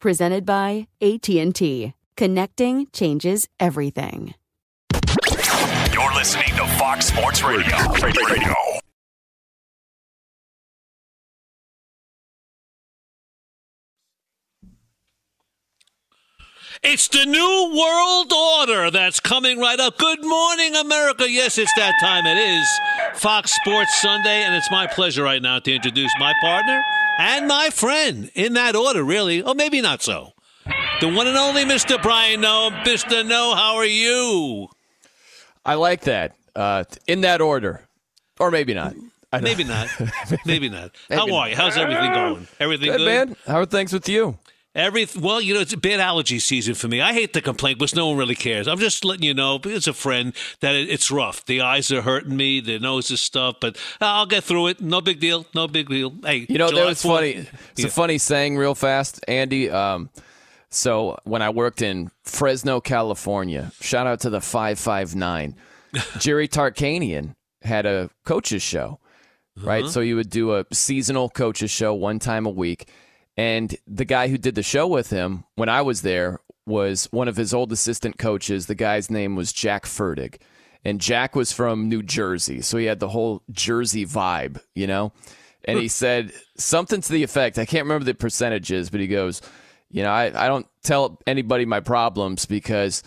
Presented by AT&T. Connecting changes everything. You're listening to Fox Sports Radio. Radio. It's the new world order that's coming right up. Good morning, America. Yes, it's that time. It is Fox Sports Sunday, and it's my pleasure right now to introduce my partner and my friend in that order, really. Or maybe not so. The one and only Mr. Brian Noe. Mr. Noe, how are you? I like that. Uh, in that order. Or maybe not. Maybe not. maybe not. How are you? How's everything going? Everything Good, good? man. How are things with you? Every well, you know, it's a bad allergy season for me. I hate to complain, but no one really cares. I'm just letting you know, as a friend, that it, it's rough. The eyes are hurting me, the nose is stuff, but I'll get through it. No big deal. No big deal. Hey, You know, July that was 4th funny. It's Yeah. a funny saying, real fast, Andy. Um, so when I worked in Fresno, California, shout out to the five five nine. Jerry Tarkanian had a coaches show, right? Uh-huh. So you would do a seasonal coaches show one time a week, and the guy who did the show with him when I was there was one of his old assistant coaches. The guy's name was Jack Furtig. And Jack was from New Jersey, so he had the whole Jersey vibe, you know? And he said something to the effect, I can't remember the percentages, but he goes, You know, I, I don't tell anybody my problems because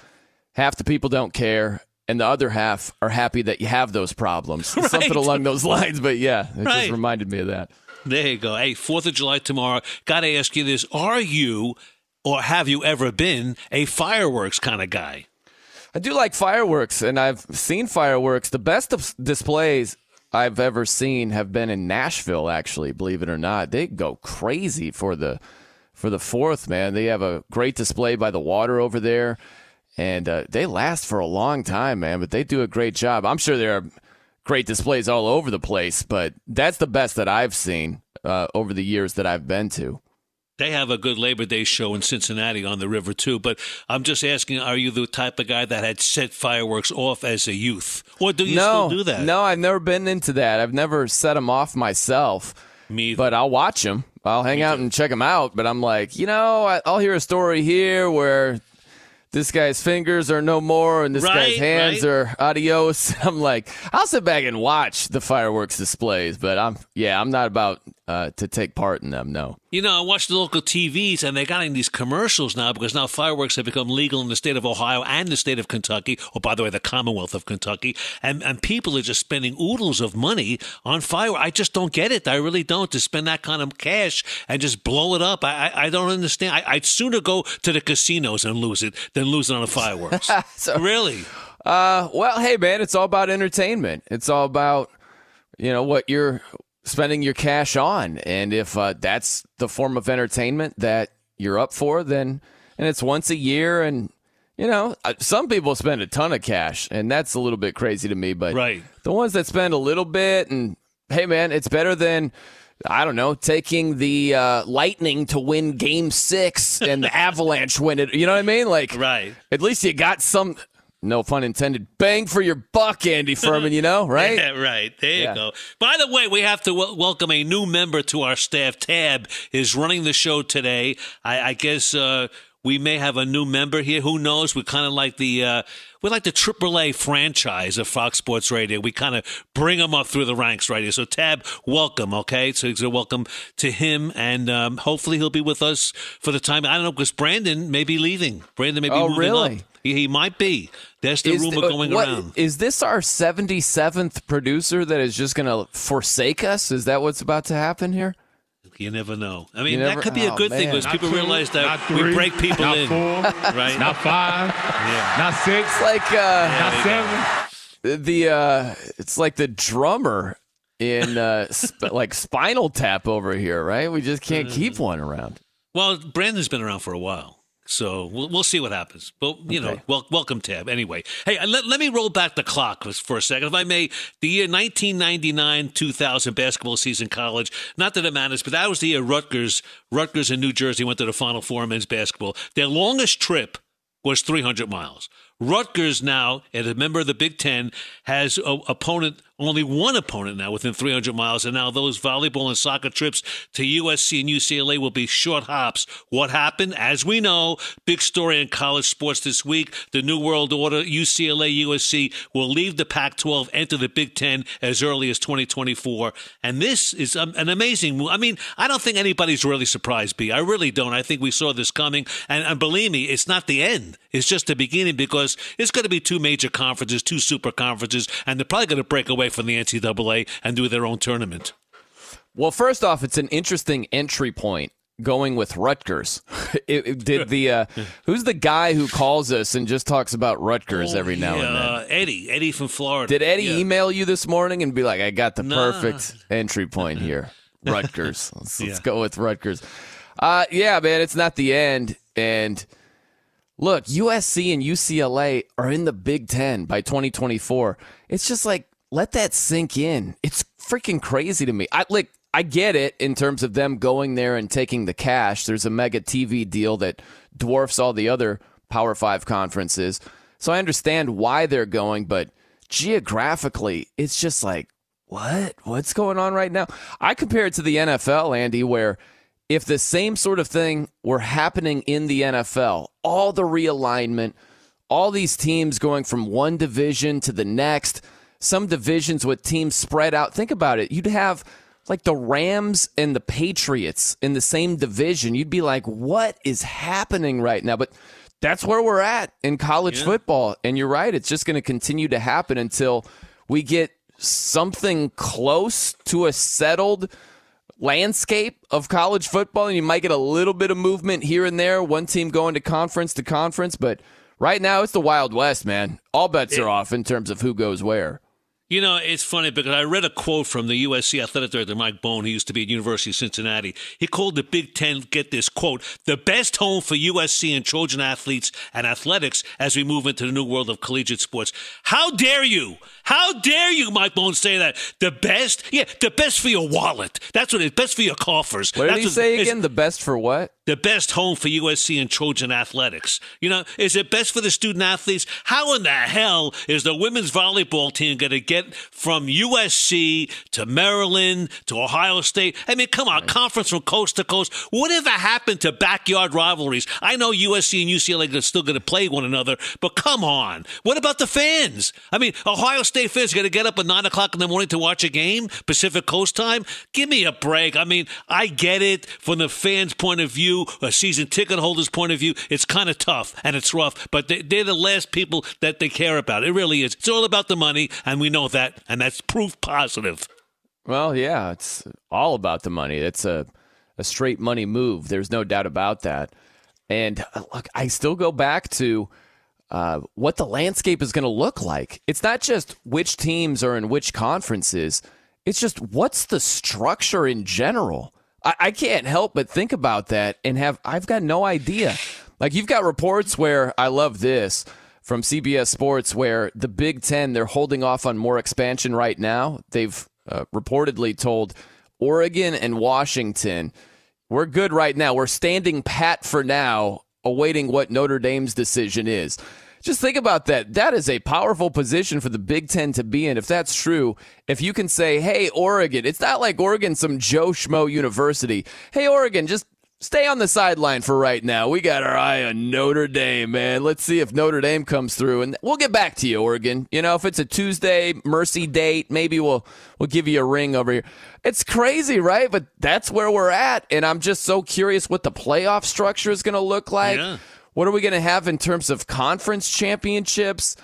half the people don't care and the other half are happy that you have those problems. Something along those lines. But yeah, it Right. just reminded me of that. There you go. Hey, Fourth of July tomorrow. Got to ask you this: Are you, or have you ever been, a fireworks kind of guy? I do like fireworks, and I've seen fireworks. The best dis- displays I've ever seen have been in Nashville. Actually, believe it or not, they go crazy for the for the fourth. Man, they have a great display by the water over there, and uh, they last for a long time, man. But they do a great job. I'm sure there are great displays all over the place, but that's the best that I've seen uh, over the years that I've been to. They have a good Labor Day show in Cincinnati on the river too. But I'm just asking: Are you the type of guy that had set fireworks off as a youth, or do you no, still do that? No, I've never been into that. I've never set them off myself. Me. But I'll watch them. I'll hang out and check them out. But I'm like, you know, I'll hear a story here where this guy's fingers are no more and this Right, guy's hands right. are adios. I'm like, I'll sit back and watch the fireworks displays. But I'm, yeah, I'm not about uh, to take part in them. No. You know, I watch the local TVs, and they're getting these commercials now because now fireworks have become legal in the state of Ohio and the state of Kentucky, or by the way, the Commonwealth of Kentucky, and and people are just spending oodles of money on fireworks. I just don't get it. I really don't. To spend that kind of cash and just blow it up, I I, I don't understand. I, would sooner go to the casinos and lose it than lose it on the fireworks. so, really? Uh, well, hey man, it's all about entertainment. It's all about you know what you're spending your cash on. And if uh, that's the form of entertainment that you're up for, then and it's once a year, and you know, uh, some people spend a ton of cash, and that's a little bit crazy to me. But right. the ones that spend a little bit, and hey, man, it's better than. I don't know, taking the uh, Lightning to win Game Six and the Avalanche win it. You know what I mean? Like, right? At least you got some no fun intended. Bang for your buck, Andy Furman, you know, right? yeah, right. There you yeah. go. By the way, we have to w- welcome a new member to our staff. Tab is running the show today. I, I guess uh, we may have a new member here. Who knows? We kind of like the. Uh, we like the AAA franchise of Fox Sports Radio. We kind of bring them up through the ranks right here. So, Tab, welcome, okay? So, so welcome to him, and um, hopefully he'll be with us for the time. I don't know, because Brandon may be leaving. Brandon may be oh, moving really? up. He, he might be. That's the is rumor the, going what, around. Is this our 77th producer that is just going to forsake us? Is that what's about to happen here? You never know. I mean, never, that could be a good oh, thing because people two, realize that three, we break people not in. Four, right? Not five. Yeah. Not six. It's like uh, yeah, not seven. The uh, it's like the drummer in uh, sp- like Spinal Tap over here, right? We just can't keep one around. Well, Brandon's been around for a while. So we'll, we'll see what happens. But, you okay. know, well, welcome, Tab. Anyway, hey, let, let me roll back the clock for a second. If I may, the year 1999 2000 basketball season college, not that it matters, but that was the year Rutgers, Rutgers in New Jersey went to the Final Four men's basketball. Their longest trip was 300 miles. Rutgers now, as a member of the Big Ten, has an opponent only one opponent now within 300 miles, and now those volleyball and soccer trips to USC and UCLA will be short hops. What happened? As we know, big story in college sports this week. The New World Order, UCLA, USC will leave the Pac 12, enter the Big Ten as early as 2024. And this is um, an amazing move. I mean, I don't think anybody's really surprised, B. I really don't. I think we saw this coming. And, and believe me, it's not the end, it's just the beginning because it's going to be two major conferences, two super conferences, and they're probably going to break away from the NCAA and do their own tournament? Well, first off, it's an interesting entry point going with Rutgers. it, it, did the uh, who's the guy who calls us and just talks about Rutgers oh, every now yeah, and then? Uh, Eddie, Eddie from Florida. Did Eddie yeah. email you this morning and be like, "I got the nah. perfect entry point here, Rutgers. Let's, yeah. let's go with Rutgers." Uh, yeah, man, it's not the end. And look, USC and UCLA are in the Big Ten by 2024. It's just like let that sink in. It's freaking crazy to me. I like I get it in terms of them going there and taking the cash. There's a mega TV deal that dwarfs all the other Power 5 conferences. So I understand why they're going, but geographically, it's just like what? What's going on right now? I compare it to the NFL, Andy, where if the same sort of thing were happening in the NFL, all the realignment, all these teams going from one division to the next, some divisions with teams spread out. Think about it. You'd have like the Rams and the Patriots in the same division. You'd be like, what is happening right now? But that's where we're at in college yeah. football. And you're right. It's just going to continue to happen until we get something close to a settled landscape of college football. And you might get a little bit of movement here and there, one team going to conference to conference. But right now, it's the Wild West, man. All bets it, are off in terms of who goes where. You know, it's funny because I read a quote from the USC athletic director Mike Bohn, who used to be at University of Cincinnati. He called the Big Ten, get this quote, the best home for USC and Trojan athletes and athletics as we move into the new world of collegiate sports. How dare you? How dare you, Mike Bohn, say that? The best? Yeah, the best for your wallet. That's what it's best for your coffers. What did That's he say again? The best for what? the best home for USC and Trojan athletics? You know, is it best for the student athletes? How in the hell is the women's volleyball team going to get from USC to Maryland to Ohio State? I mean, come on, conference from coast to coast. Whatever happened to backyard rivalries? I know USC and UCLA are still going to play one another, but come on. What about the fans? I mean, Ohio State fans going to get up at 9 o'clock in the morning to watch a game, Pacific Coast time? Give me a break. I mean, I get it from the fans' point of view, a season ticket holder's point of view. It's kind of tough and it's rough, but they, they're the last people that they care about. It really is. It's all about the money, and we know that, and that's proof positive. Well, yeah, it's all about the money. It's a, a straight money move. There's no doubt about that. And uh, look, I still go back to uh, what the landscape is going to look like. It's not just which teams are in which conferences, it's just what's the structure in general. I, I can't help but think about that and have, I've got no idea. Like, you've got reports where I love this from CBS Sports where the Big Ten, they're holding off on more expansion right now. They've uh, reportedly told Oregon and Washington, we're good right now. We're standing pat for now, awaiting what Notre Dame's decision is. Just think about that. That is a powerful position for the Big Ten to be in. If that's true, if you can say, hey, Oregon, it's not like Oregon, some Joe Schmo university. Hey, Oregon, just stay on the sideline for right now. We got our eye on Notre Dame, man. Let's see if Notre Dame comes through, and we'll get back to you, Oregon. You know, if it's a Tuesday mercy date, maybe we'll we'll give you a ring over here. It's crazy, right? But that's where we're at, and I'm just so curious what the playoff structure is going to look like. Yeah. What are we going to have in terms of conference championships?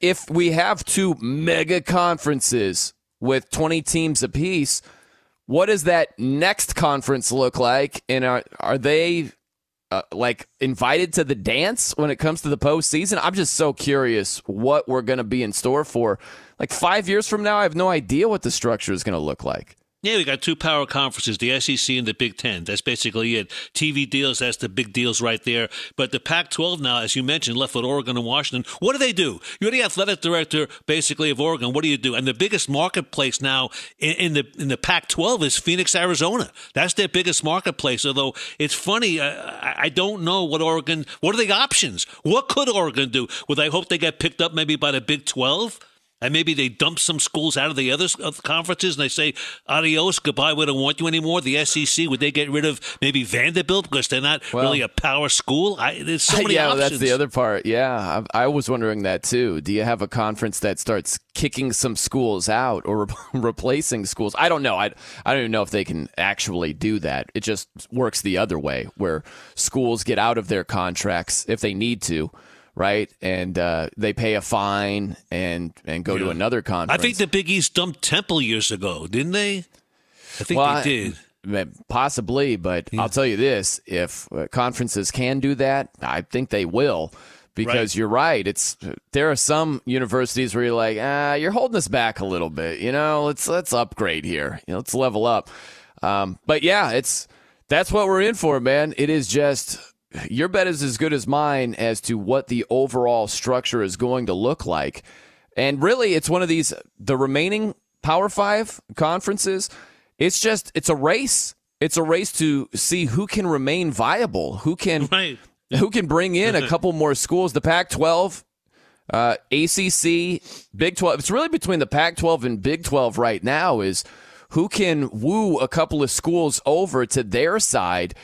If we have two mega conferences with 20 teams apiece, what does that next conference look like? And are, are they uh, like invited to the dance when it comes to the postseason? I'm just so curious what we're going to be in store for. Like five years from now, I have no idea what the structure is going to look like. Yeah, we got two power conferences, the SEC and the Big Ten. That's basically it. TV deals, that's the big deals right there. But the Pac 12 now, as you mentioned, left with Oregon and Washington. What do they do? You're the athletic director, basically, of Oregon. What do you do? And the biggest marketplace now in, in the in the Pac 12 is Phoenix, Arizona. That's their biggest marketplace. Although it's funny, uh, I, don't know what Oregon, what are the options? What could Oregon do? Would they hope they get picked up maybe by the Big 12? And maybe they dump some schools out of the other conferences and they say, adios, goodbye, we don't want you anymore. The SEC, would they get rid of maybe Vanderbilt because they're not Well- really a power school? I, there's so many yeah, options. that's the other part. Yeah, I, I was wondering that too. Do you have a conference that starts kicking some schools out or re- replacing schools? I don't know. I, I don't even know if they can actually do that. It just works the other way, where schools get out of their contracts if they need to, right? And uh, they pay a fine and and go to another conference. I think the Big East dumped Temple years ago, didn't they? I think Well, they did. Possibly, but I'll tell you this: if uh, conferences can do that, I think they will. Because Right. you're right, it's there are some universities where you're like, ah, you're holding us back a little bit. You know, let's let's upgrade here. You know, let's level up. Um, but yeah, it's that's what we're in for, man. It is just your bet is as good as mine as to what the overall structure is going to look like. And really, it's one of these the remaining Power Five conferences. It's just it's a race. It's a race to see who can remain viable, who can Right. who can bring in a couple more schools. The Pac-12, uh, ACC, Big 12. It's really between the Pac-12 and Big 12 right now. Is who can woo a couple of schools over to their side,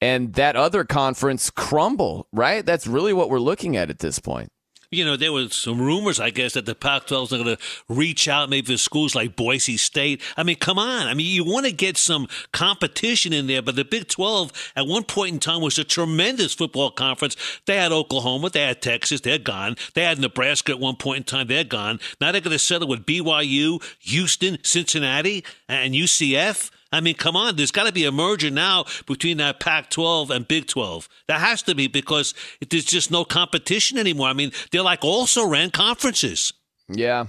and that other conference crumble. Right. That's really what we're looking at at this point. You know, there was some rumors, I guess, that the Pac-12 is going to reach out maybe for schools like Boise State. I mean, come on. I mean, you want to get some competition in there, but the Big 12 at one point in time was a tremendous football conference. They had Oklahoma, they had Texas, they're gone. They had Nebraska at one point in time, they're gone. Now they're going to settle with BYU, Houston, Cincinnati, and UCF. I mean, come on. There's got to be a merger now between that Pac 12 and Big 12. There has to be because there's just no competition anymore. I mean, they're like also ran conferences. Yeah.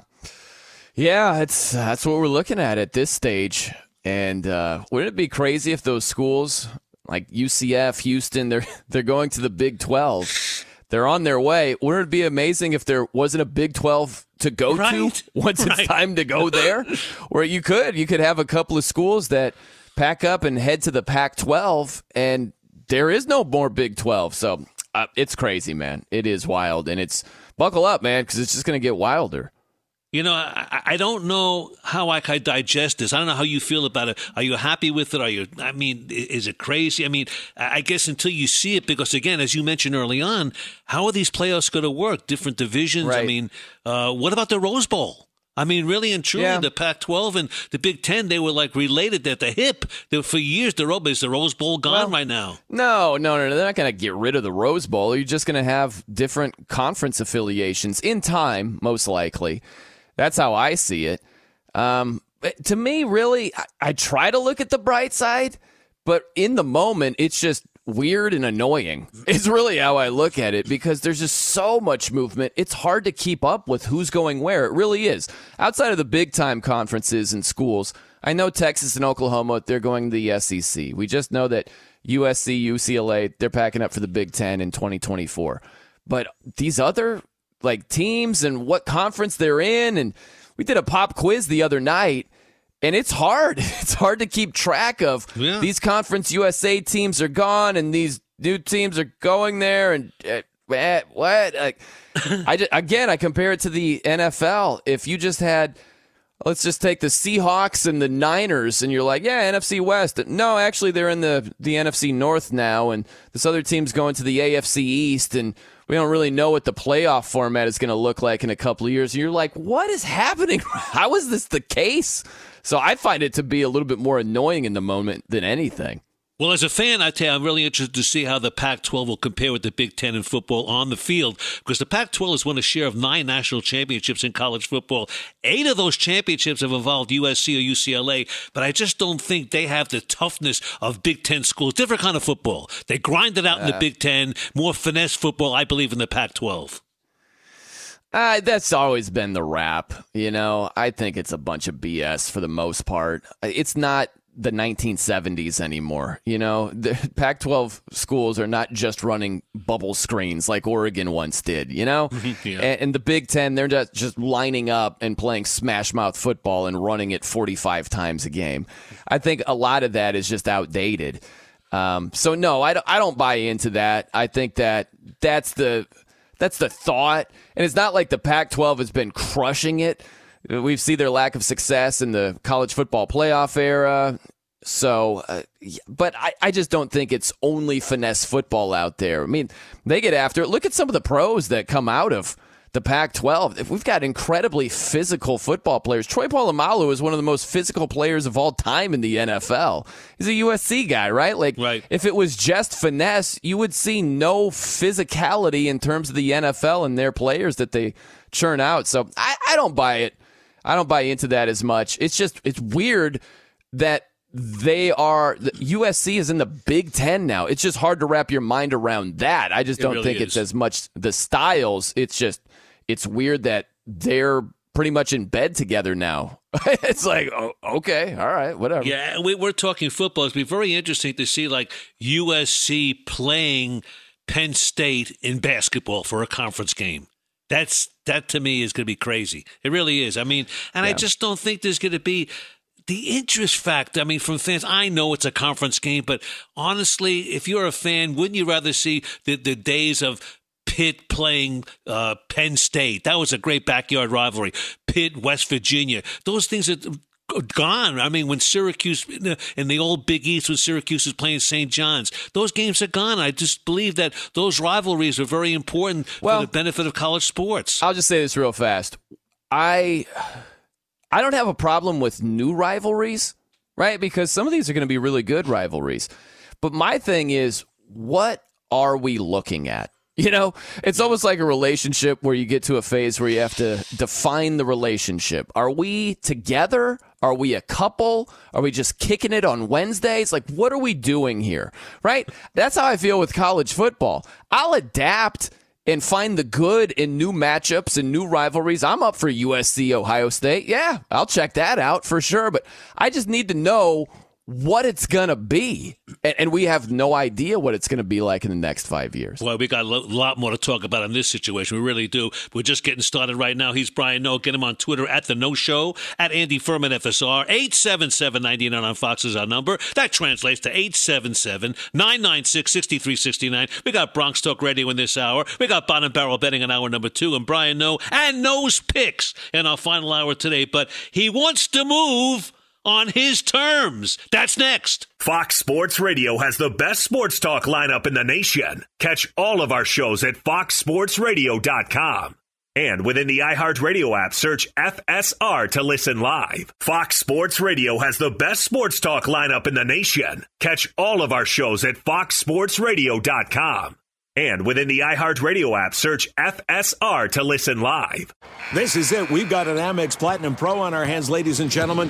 Yeah, it's that's what we're looking at at this stage. And uh, wouldn't it be crazy if those schools like UCF, Houston, they're they're going to the Big 12. They're on their way. Wouldn't it be amazing if there wasn't a Big 12 to go Right, to once it's time to go there? Where you could you could have a couple of schools that pack up and head to the Pac 12 and there is no more Big 12. So uh, it's crazy, man. It is wild. And it's buckle up, man, because it's just going to get wilder. You know, I, I don't know how I can digest this. I don't know how you feel about it. Are you happy with it? Are you? I mean, is it crazy? I mean, I guess until you see it, because again, as you mentioned early on, how are these playoffs going to work? Different divisions. Right. I mean, uh, what about the Rose Bowl? I mean, really and truly, Yeah. the Pac-12 and the Big Ten, they were like related at the hip. Were, for years, the Rose, is the Rose Bowl gone Well, right now? No, no, no, no. They're not going to get rid of the Rose Bowl. You're just going to have different conference affiliations in time, most likely. That's how I see it. Um, to me, really, I, I try to look at the bright side, but in the moment, it's just weird and annoying. It's really how I look at it because there's just so much movement. It's hard to keep up with who's going where. It really is. Outside of the big time conferences and schools, I know Texas and Oklahoma, they're going to the SEC. We just know that USC, UCLA, they're packing up for the Big Ten in 2024. But these other like teams and what conference they're in, and we did a pop quiz the other night, and it's hard. It's hard to keep track of. Yeah. These Conference USA teams are gone, and these new teams are going there, and uh, what? Like, I just, again, I compare it to the NFL. If you just had let's just take the Seahawks and the Niners, and you're like, yeah, NFC West. No, actually, they're in the the NFC North now, and this other team's going to the AFC East, and we don't really know what the playoff format is going to look like in a couple of years. And you're like, what is happening? How is this the case? So I find it to be a little bit more annoying in the moment than anything. Well, as a fan, I tell you, I'm really interested to see how the Pac-12 will compare with the Big Ten in football on the field, because the Pac-12 has won a share of nine national championships in college football. Eight of those championships have involved USC or UCLA, but I just don't think they have the toughness of Big Ten schools. Different kind of football. They grind it out in the Big Ten. More finesse football, I believe, in the Pac-12. Uh, that's always been the rap. You know, I think it's a bunch of BS for the most part. It's not the 1970s anymore. You know, the Pac 12 schools are not just running bubble screens like Oregon once did, you know? Yeah. and, and the Big Ten, they're just, just lining up and playing smash mouth football and running it 45 times a game. I think a lot of that is just outdated. Um, so, no, I don't, I don't buy into that. I think that that's the. That's the thought. And it's not like the Pac 12 has been crushing it. We've seen their lack of success in the college football playoff era. So, uh, but I, I just don't think it's only finesse football out there. I mean, they get after it. Look at some of the pros that come out of the Pac 12. If We've got incredibly physical football players. Troy Polamalu is one of the most physical players of all time in the NFL. He's a USC guy, right? Like, Right. if it was just finesse, you would see no physicality in terms of the NFL and their players that they churn out. So I, I don't buy it. I don't buy into that as much. It's just it's weird that they are the USC is in the Big Ten now. It's just hard to wrap your mind around that. I just don't really think it's as much the styles. It's just it's weird that they're pretty much in bed together now. it's like oh, okay, all right, whatever. Yeah, we, we're talking football. It'd be very interesting to see like USC playing Penn State in basketball for a conference game. That's that to me is going to be crazy. It really is. I mean, and I just don't think there's going to be the interest factor. I mean, from fans, I know it's a conference game, but honestly, if you're a fan, wouldn't you rather see the the days of Pitt playing uh, Penn State. That was a great backyard rivalry. Pitt, West Virginia. Those things are gone. I mean, when Syracuse in the, old Big East, when Syracuse was playing St. John's, those games are gone. I just believe that those rivalries are very important Well- for the benefit of college sports. I'll just say this real fast. I I don't have a problem with new rivalries, right? Because some of these are going to be really good rivalries. But my thing is, what are we looking at? You know, it's almost like a relationship where you get to a phase where you have to define the relationship. Are we together? Are we a couple? Are we just kicking it on Wednesdays? Like, what are we doing here? Right? That's how I feel with college football. I'll adapt and find the good in new matchups and new rivalries. I'm up for USC Ohio State. Yeah, I'll check that out for sure. But I just need to know what it's to be. And, and, we have no idea what it's to be like in the next five years. Well, we got a lot more to talk about in this situation. We really do. We're just getting started right now. He's Brian Noe. Get him on Twitter at The No Show, at Andy Furman FSR. 877-99 on Fox is our number. That translates to 877-996-6369. We got Bronx Talk Radio in this hour. We got Bottom Barrel Betting in hour number two. And Brian Noe and Noe's Picks in our final hour today. But he wants to move on his terms. That's next. Fox Sports Radio has the best sports talk lineup in the nation. Catch all of our shows at foxsportsradio.com. And within the iHeartRadio app, search FSR to listen live. Fox Sports Radio has the best sports talk lineup in the nation. Catch all of our shows at foxsportsradio.com. And within the iHeartRadio app, search FSR to listen live. This is it. We've got an Amex Platinum Pro on our hands, ladies and gentlemen.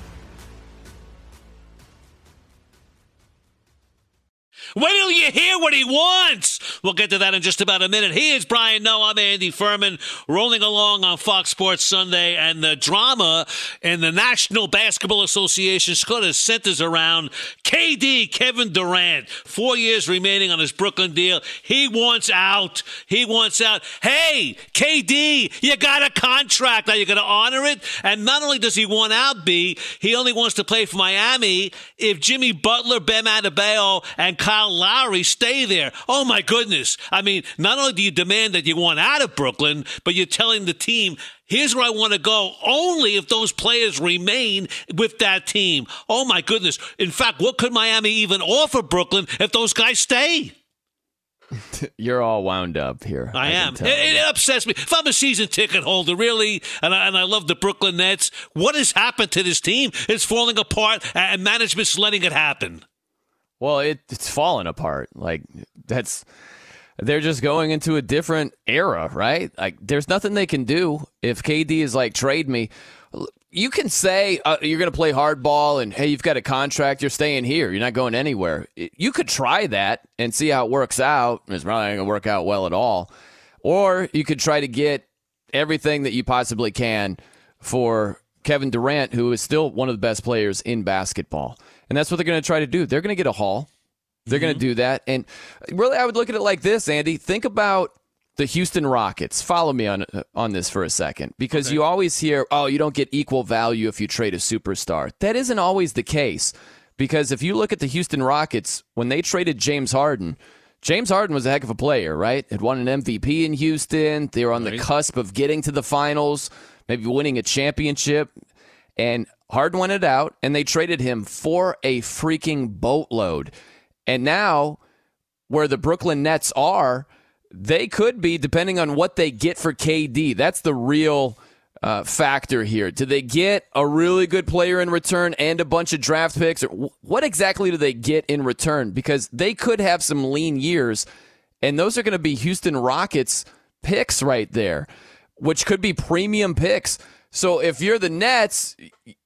Wait till you hear what he wants. We'll get to that in just about a minute. He is Brian Noe. I'm Andy Furman, rolling along on Fox Sports Sunday, and the drama in the National Basketball Association of centers around KD, Kevin Durant. Four years remaining on his Brooklyn deal. He wants out. He wants out. Hey, KD, you got a contract. Are you going to honor it? And not only does he want out, B, he only wants to play for Miami if Jimmy Butler, Bam Adebayo, and Kyle Kyle Lowry stay there. Oh my goodness. I mean, not only do you demand that you want out of Brooklyn, but you're telling the team, here's where I want to go only if those players remain with that team. Oh my goodness. In fact, what could Miami even offer Brooklyn if those guys stay? You're all wound up here. I, I am. It, it, upsets me. If I'm a season ticket holder, really, and I, and I love the Brooklyn Nets, what has happened to this team? It's falling apart, and management's letting it happen. Well, it, it's fallen apart. Like that's they're just going into a different era, right? Like there's nothing they can do if KD is like trade me. You can say uh, you're going to play hardball and hey, you've got a contract, you're staying here, you're not going anywhere. You could try that and see how it works out. It's probably not going to work out well at all. Or you could try to get everything that you possibly can for Kevin Durant, who is still one of the best players in basketball. And that's what they're going to try to do. They're going to get a haul. They're mm-hmm. going to do that. And really, I would look at it like this, Andy. Think about the Houston Rockets. Follow me on on this for a second because okay. you always hear, "Oh, you don't get equal value if you trade a superstar." That isn't always the case because if you look at the Houston Rockets when they traded James Harden, James Harden was a heck of a player, right? Had won an MVP in Houston. They were on right. the cusp of getting to the finals, maybe winning a championship. And Harden it out, and they traded him for a freaking boatload. And now, where the Brooklyn Nets are, they could be, depending on what they get for KD. That's the real uh, factor here. Do they get a really good player in return and a bunch of draft picks? Or what exactly do they get in return? Because they could have some lean years, and those are going to be Houston Rockets picks right there, which could be premium picks. So if you're the Nets,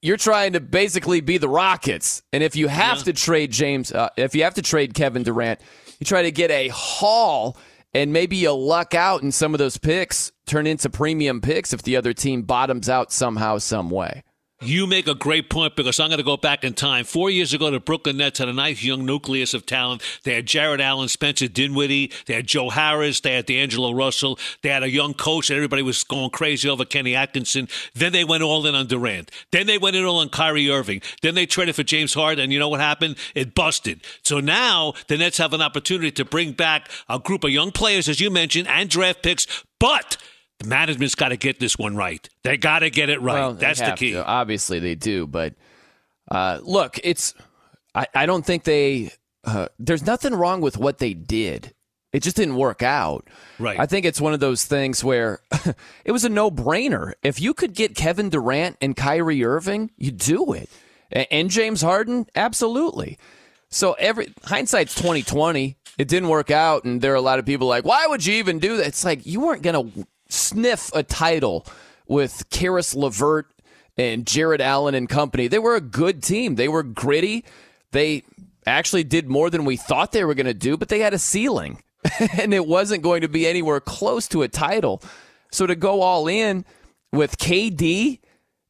you're trying to basically be the Rockets. And if you have yeah. to trade James, uh, if you have to trade Kevin Durant, you try to get a haul and maybe you luck out and some of those picks turn into premium picks if the other team bottoms out somehow, some way. You make a great point because I'm going to go back in time. Four years ago, the Brooklyn Nets had a nice young nucleus of talent. They had Jarrett Allen, Spencer Dinwiddie, they had Joe Harris, they had D'Angelo Russell, they had a young coach that everybody was going crazy over, Kenny Atkinson. Then they went all in on Durant. Then they went in all on Kyrie Irving. Then they traded for James Harden, and you know what happened? It busted. So now the Nets have an opportunity to bring back a group of young players, as you mentioned, and draft picks, but the management's got to get this one right. They got to get it right. Well, That's the key. To. Obviously, they do. But uh, look, it's. I, I don't think they. Uh, there's nothing wrong with what they did. It just didn't work out. Right. I think it's one of those things where it was a no brainer. If you could get Kevin Durant and Kyrie Irving, you do it. And James Harden, absolutely. So every hindsight's twenty twenty. It didn't work out, and there are a lot of people like, why would you even do that? It's like you weren't gonna sniff a title with Caris LeVert and Jarrett Allen and company. They were a good team. They were gritty. They actually did more than we thought they were going to do, but they had a ceiling. and it wasn't going to be anywhere close to a title. So to go all in with KD,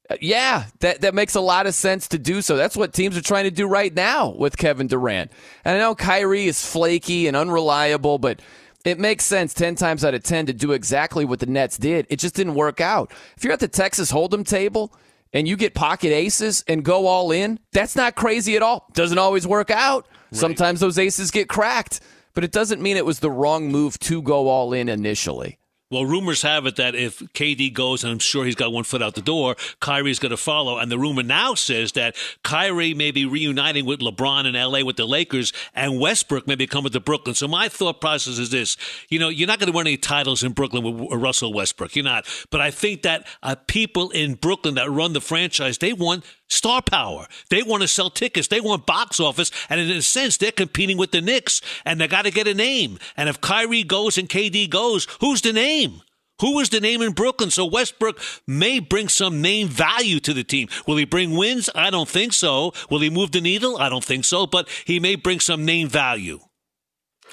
uh, yeah, that, that makes a lot of sense to do so. That's what teams are trying to do right now with Kevin Durant. And I know Kyrie is flaky and unreliable, but it makes sense 10 times out of 10 to do exactly what the Nets did. It just didn't work out. If you're at the Texas Hold'em table and you get pocket aces and go all in, that's not crazy at all. Doesn't always work out. Right. Sometimes those aces get cracked, but it doesn't mean it was the wrong move to go all in initially. Well, rumors have it that if KD goes, and I'm sure he's got one foot out the door, Kyrie's going to follow. And the rumor now says that Kyrie may be reuniting with LeBron in LA with the Lakers, and Westbrook may be coming to Brooklyn. So my thought process is this: you know, you're not going to win any titles in Brooklyn with Russell Westbrook. You're not. But I think that uh, people in Brooklyn that run the franchise, they want star power. They want to sell tickets. They want box office. And in a sense, they're competing with the Knicks and they got to get a name. And if Kyrie goes and KD goes, who's the name? Who is the name in Brooklyn? So Westbrook may bring some name value to the team. Will he bring wins? I don't think so. Will he move the needle? I don't think so. But he may bring some name value.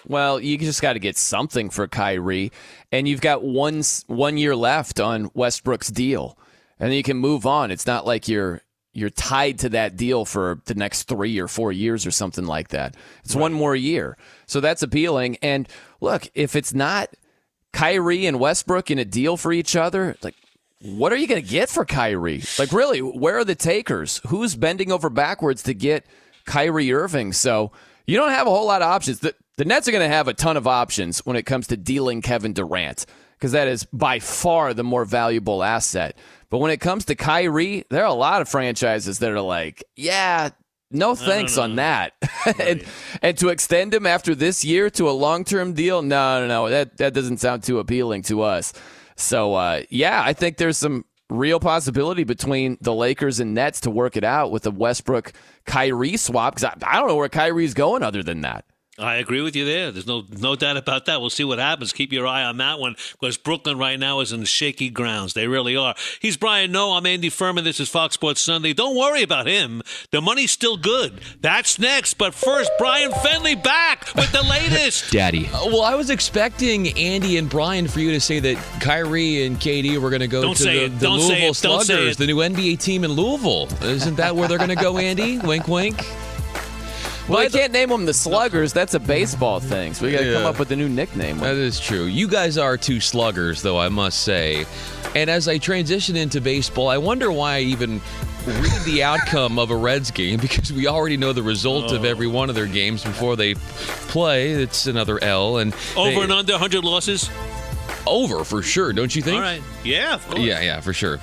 Well, you just got to get something for Kyrie, and you've got one one year left on Westbrook's deal, and then you can move on. It's not like you're you're tied to that deal for the next three or four years or something like that. It's right. one more year. So that's appealing. And look, if it's not Kyrie and Westbrook in a deal for each other, like, what are you going to get for Kyrie? Like, really, where are the takers? Who's bending over backwards to get Kyrie Irving? So you don't have a whole lot of options. The, the Nets are going to have a ton of options when it comes to dealing Kevin Durant because that is by far the more valuable asset. But when it comes to Kyrie, there are a lot of franchises that are like, yeah, no thanks no, no, no. on that. and, and to extend him after this year to a long term deal, no, no, no, that, that doesn't sound too appealing to us. So, uh, yeah, I think there's some real possibility between the Lakers and Nets to work it out with the Westbrook Kyrie swap because I, I don't know where Kyrie's going other than that. I agree with you there. There's no no doubt about that. We'll see what happens. Keep your eye on that one because Brooklyn right now is in shaky grounds. They really are. He's Brian Noe. I'm Andy Furman. This is Fox Sports Sunday. Don't worry about him. The money's still good. That's next. But first, Brian Fenley back with the latest. Daddy. Uh, well, I was expecting Andy and Brian for you to say that Kyrie and KD were going to go Don't to the, the Louisville Sluggers, the new NBA team in Louisville. Isn't that where they're going to go, Andy? wink, wink. Well, I can't name them the Sluggers. That's a baseball thing. So we got to yeah. come up with a new nickname. That is true. You guys are two sluggers, though, I must say. And as I transition into baseball, I wonder why I even read the outcome of a Reds game because we already know the result oh. of every oh. one of their games before they play. It's another L. And over they, and under 100 losses. Over for sure, don't you think? All right. Yeah. Yeah, yeah, for sure.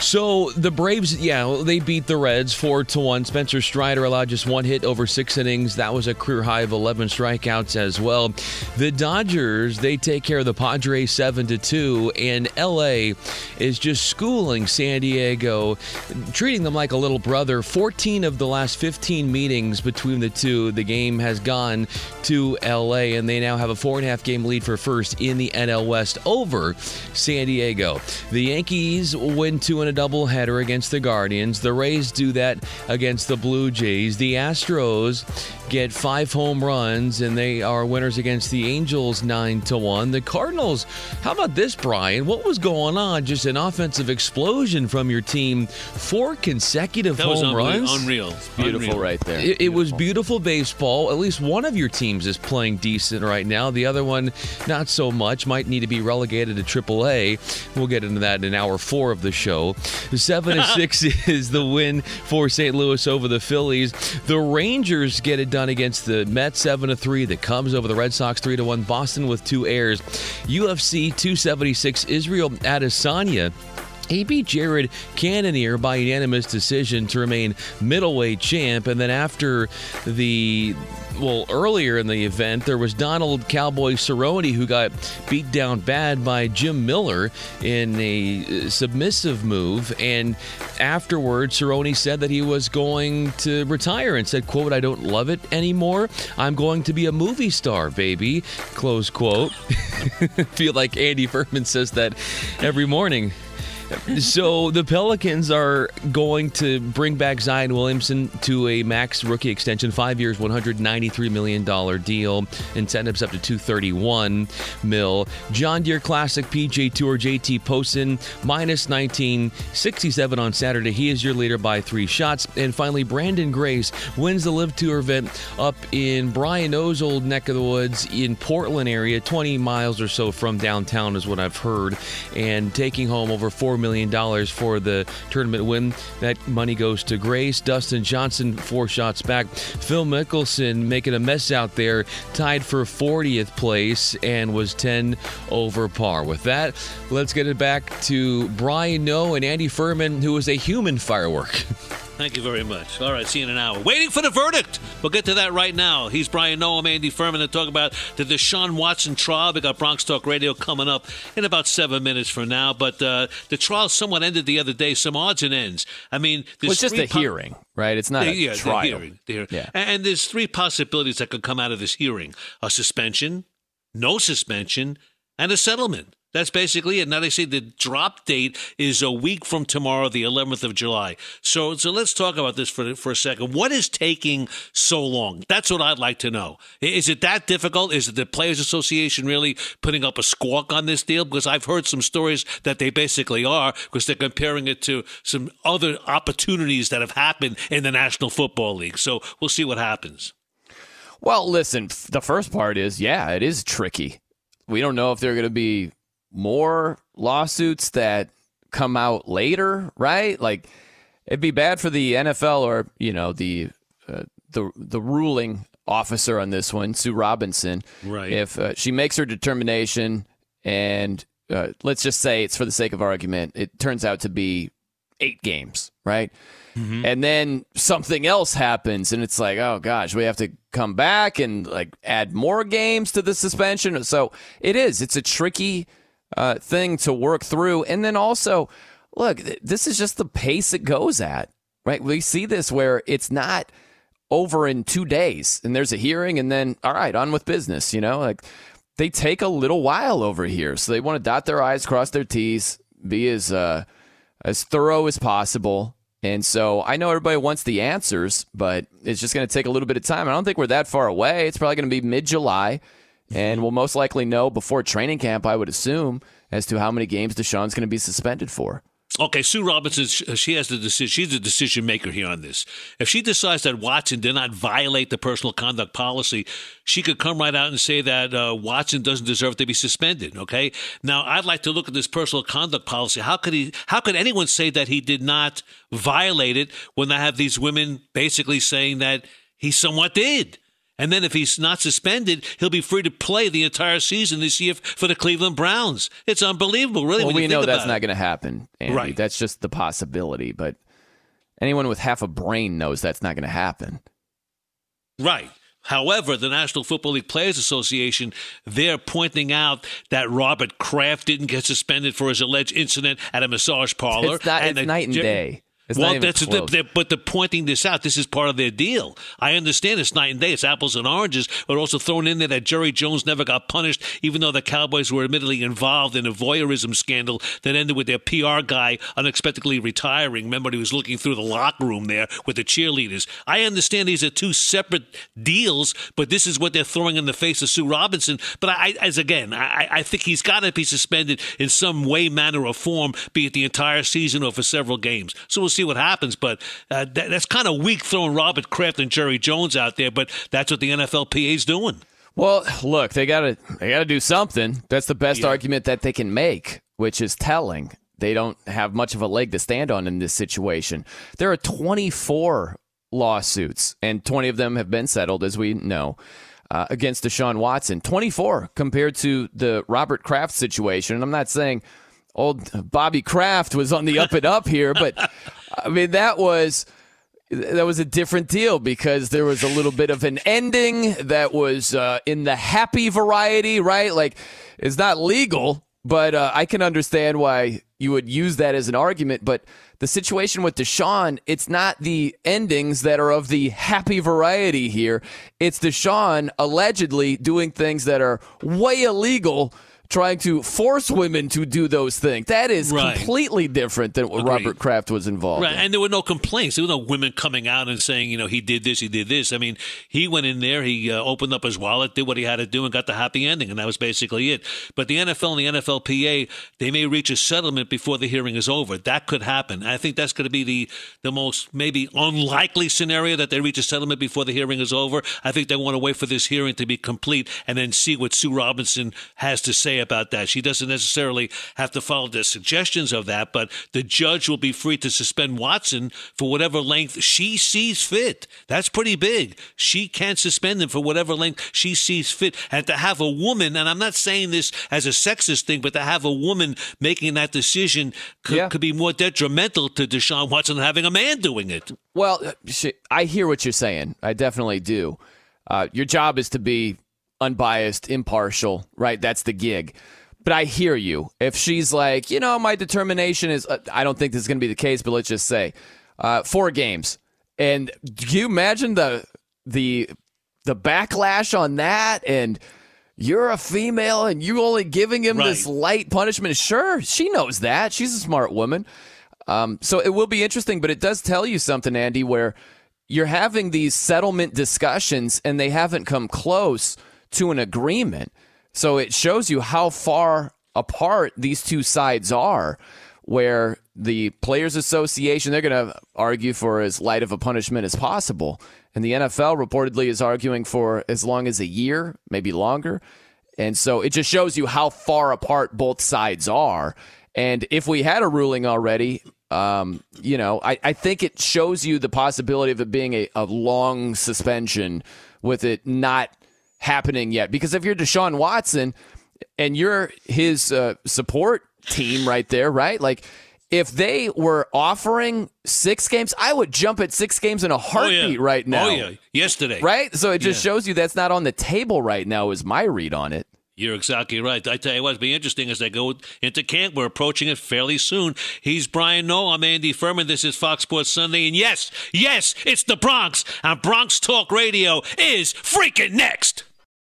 So the Braves, yeah, they beat the Reds four to one. Spencer Strider allowed just one hit over six innings. That was a career high of 11 strikeouts as well. The Dodgers, they take care of the Padres seven to two, and LA is just schooling San Diego, treating them like a little brother. 14 of the last 15 meetings between the two, the game has gone to LA, and they now have a four and a half game lead for first in the NL West over San Diego. The Yankees win two and a doubleheader against the Guardians. The Rays do that against the Blue Jays. The Astros get five home runs, and they are winners against the Angels nine to one. The Cardinals. How about this, Brian? What was going on? Just an offensive explosion from your team. Four consecutive That home was unreal. runs. Unreal. Beautiful Unreal. right there. It, it was beautiful baseball. At least one of your teams is playing decent right now. The other one, not so much. Might need to be relegated to AAA. We'll get into that in hour four of the show. Seven to six is the win for St. Louis over the Phillies. The Rangers get it done against the Mets, seven to three. The Cubs over the Red Sox, three to one. Boston with two airs. UFC 276. Israel Adesanya. Beat Jared Cannonier by unanimous decision to remain middleweight champ. And then after the, well, earlier in the event, there was Donald Cowboy Cerrone who got beat down bad by Jim Miller in a uh, submissive move. And afterwards, Cerrone said that he was going to retire and said, quote, I don't love it anymore. I'm going to be a movie star, baby, close quote. Feel like Andy Furman says that every morning so the Pelicans are going to bring back Zion Williamson to a max rookie extension, five years, one hundred ninety-three million dollar deal, incentives up to two thirty-one mil. John Deere Classic PGA Tour JT Poston minus nineteen sixty-seven on Saturday. He is your leader by three shots. And finally, Branden Grace wins the LIV Tour event up in Brian Noe's old neck of the woods in Portland area, twenty miles or so from downtown, is what I've heard, and taking home over four million dollars for the tournament win. That money goes to Grace. Dustin Johnson four shots back. Phil Mickelson making a mess out there, tied for 40th place and was 10 over par. With that, let's get it back to Brian Noe and Andy Furman, who is a human firework. Thank you very much. All right, see you in an hour. Waiting for the verdict. We'll get to that right now. He's Brian Noam, Andy Furman to talk about the Deshaun Watson trial. We got Bronx Talk Radio coming up in about seven minutes from now. But uh, the trial somewhat ended the other day. Some odds and ends. I mean, Well, it's just a hearing, right? It's not The- a yeah, the trial. hearing, the hearing. Yeah. And there's three possibilities that could come out of this hearing: a suspension, no suspension, and a settlement. That's basically it. Now they say the drop date is a week from tomorrow, the 11th of July. So, so let's talk about this for for a second. What is taking so long? That's what I'd like to know. Is it that difficult? Is it the Players Association really putting up a squawk on this deal? Because I've heard some stories that they basically are, because they're comparing it to some other opportunities that have happened in the National Football League. So we'll see what happens. Well, listen, the first part is, yeah, it is tricky. We don't know if they're going to be more lawsuits that come out later, right? Like, it'd be bad for the NFL or you know the uh, the the ruling officer on this one, Sue Robinson, Right. If uh, she makes her determination, and uh, let's just say it's for the sake of argument, it turns out to be eight games, right? And then something else happens, and it's like, oh gosh, we have to come back and like add more games to the suspension. So it is. It's a tricky uh, thing to work through. And then also, look, th- this is just the pace it goes at, right? We see this where it's not over in two days, and there's a hearing, and then all right, on with business. You know, like they take a little while over here, so they want to dot their i's, cross their t's, be as uh, as thorough as possible. And so I know everybody wants the answers, but it's just going to take a little bit of time. I don't think we're that far away. It's probably going to be mid July, and we'll most likely know before training camp, I would assume, as to how many games Deshaun's going to be suspended for. Okay, Sue Robinson, she has the decision. She's the decision maker here on this. If she decides that Watson did not violate the personal conduct policy, she could come right out and say that uh, Watson doesn't deserve to be suspended. Okay. Now, I'd like to look at this personal conduct policy. How could he? How could anyone say that he did not violate it when I have these women basically saying that he somewhat did? And then if he's not suspended, he'll be free to play the entire season this year for the Cleveland Browns. It's unbelievable, really. well, we know that's not going to happen. Andy. Right. That's just the possibility. But anyone with half a brain knows that's not going to happen. Right. However, the National Football League Players Association, they're pointing out that Robert Kraft didn't get suspended for his alleged incident at a massage parlor. It's not- it's night and day. It's well, that's they're, but they're pointing this out. This is part of their deal. I understand it's night and day. It's apples and oranges, but also thrown in there that Jerry Jones never got punished, even though the Cowboys were admittedly involved in a voyeurism scandal that ended with their PR guy unexpectedly retiring. Remember, he was looking through the locker room there with the cheerleaders. I understand these are two separate deals, but this is what they're throwing in the face of Sue Robinson. But I, as again, I, I think he's got to be suspended in some way, manner, or form, be it the entire season or for several games. So we'll see what happens. But uh, that, that's kind of weak throwing Robert Kraft and Jerry Jones out there. But that's what the NFLPA is doing. Well, look, they gotta they gotta do something. That's the best argument that they can make, which is telling. They don't have much of a leg to stand on in this situation. There are 24 lawsuits, and 20 of them have been settled, as we know, uh, against Deshaun Watson. 24 compared to the Robert Kraft situation. And I'm not saying old Bobby Kraft was on the up and up here, but I mean that was that was a different deal because there was a little bit of an ending that was uh, in the happy variety, right? Like it's not legal, but uh, I can understand why you would use that as an argument. But the situation with Deshaun, it's not the endings that are of the happy variety here. It's Deshaun allegedly doing things that are way illegal trying to force women to do those things. That is Right. completely different than what Agreed. Robert Kraft was involved Right, in. and there were no complaints. There were no women coming out and saying, you know, he did this, he did this. I mean, he went in there, he uh, opened up his wallet, did what he had to do, and got the happy ending, and that was basically it. But the NFL and the NFLPA, they may reach a settlement before the hearing is over. That could happen. I think that's going to be the the most maybe unlikely scenario that they reach a settlement before the hearing is over. I think they want to wait for this hearing to be complete and then see what Sue Robinson has to say about that. She doesn't necessarily have to follow the suggestions of that, but the judge will be free to suspend Watson for whatever length she sees fit. That's pretty big. She can't suspend him for whatever length she sees fit. And to have a woman, and I'm not saying this as a sexist thing, but to have a woman making that decision could, could be more detrimental to Deshaun Watson than having a man doing it. Well, uh, I hear what you're saying. I definitely do. Uh, your job is to be unbiased, impartial, right? That's the gig. But I hear you. If she's like, you know, my determination is, uh, I don't think this is going to be the case, but let's just say uh, four games. And do you imagine the the the backlash on that? And you're a female, and you only giving him this light punishment. Sure, she knows that. She's a smart woman. Um, so it will be interesting, but it does tell you something, Andy, where you're having these settlement discussions and they haven't come close to an agreement. So it shows you how far apart these two sides are, where the Players Association, they're going to argue for as light of a punishment as possible. And the NFL reportedly is arguing for as long as a year, maybe longer. And so it just shows you how far apart both sides are. And if we had a ruling already, um, you know, I, I think it shows you the possibility of it being a, a long suspension with it not happening yet. Because if you're Deshaun Watson and you're his uh, support team right there, right? Like, if they were offering six games, I would jump at six games in a heartbeat right now. Oh, yeah. Yesterday. Right? So it just Yeah. shows you that's not on the table right now, is my read on it. You're exactly right. I tell you what, it'll be interesting as they go into camp. We're approaching it fairly soon. He's Brian Noe. I'm Andy Furman. This is Fox Sports Sunday. And yes, yes, it's the Bronx. And Bronx Talk Radio is freaking next.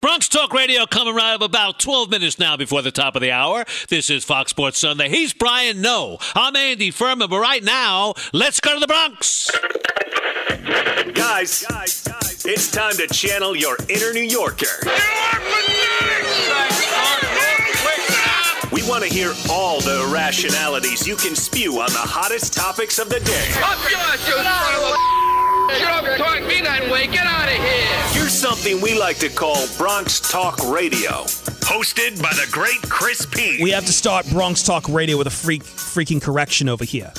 Bronx Talk Radio coming right up about 12 minutes now before the top of the hour. This is Fox Sports Sunday. He's Brian Noe. I'm Andy Furman, but right now, let's go to the Bronx. Guys, it's time to channel your inner New Yorker. We want to hear all the irrationalities you can spew on the hottest topics of the day. Up yours, you son of a Shut up, talk me that way. Get out of here. Here's something we like to call Bronx Talk Radio. Hosted by the great Chris P. We have to start Bronx Talk Radio with a freak, freaking correction over here.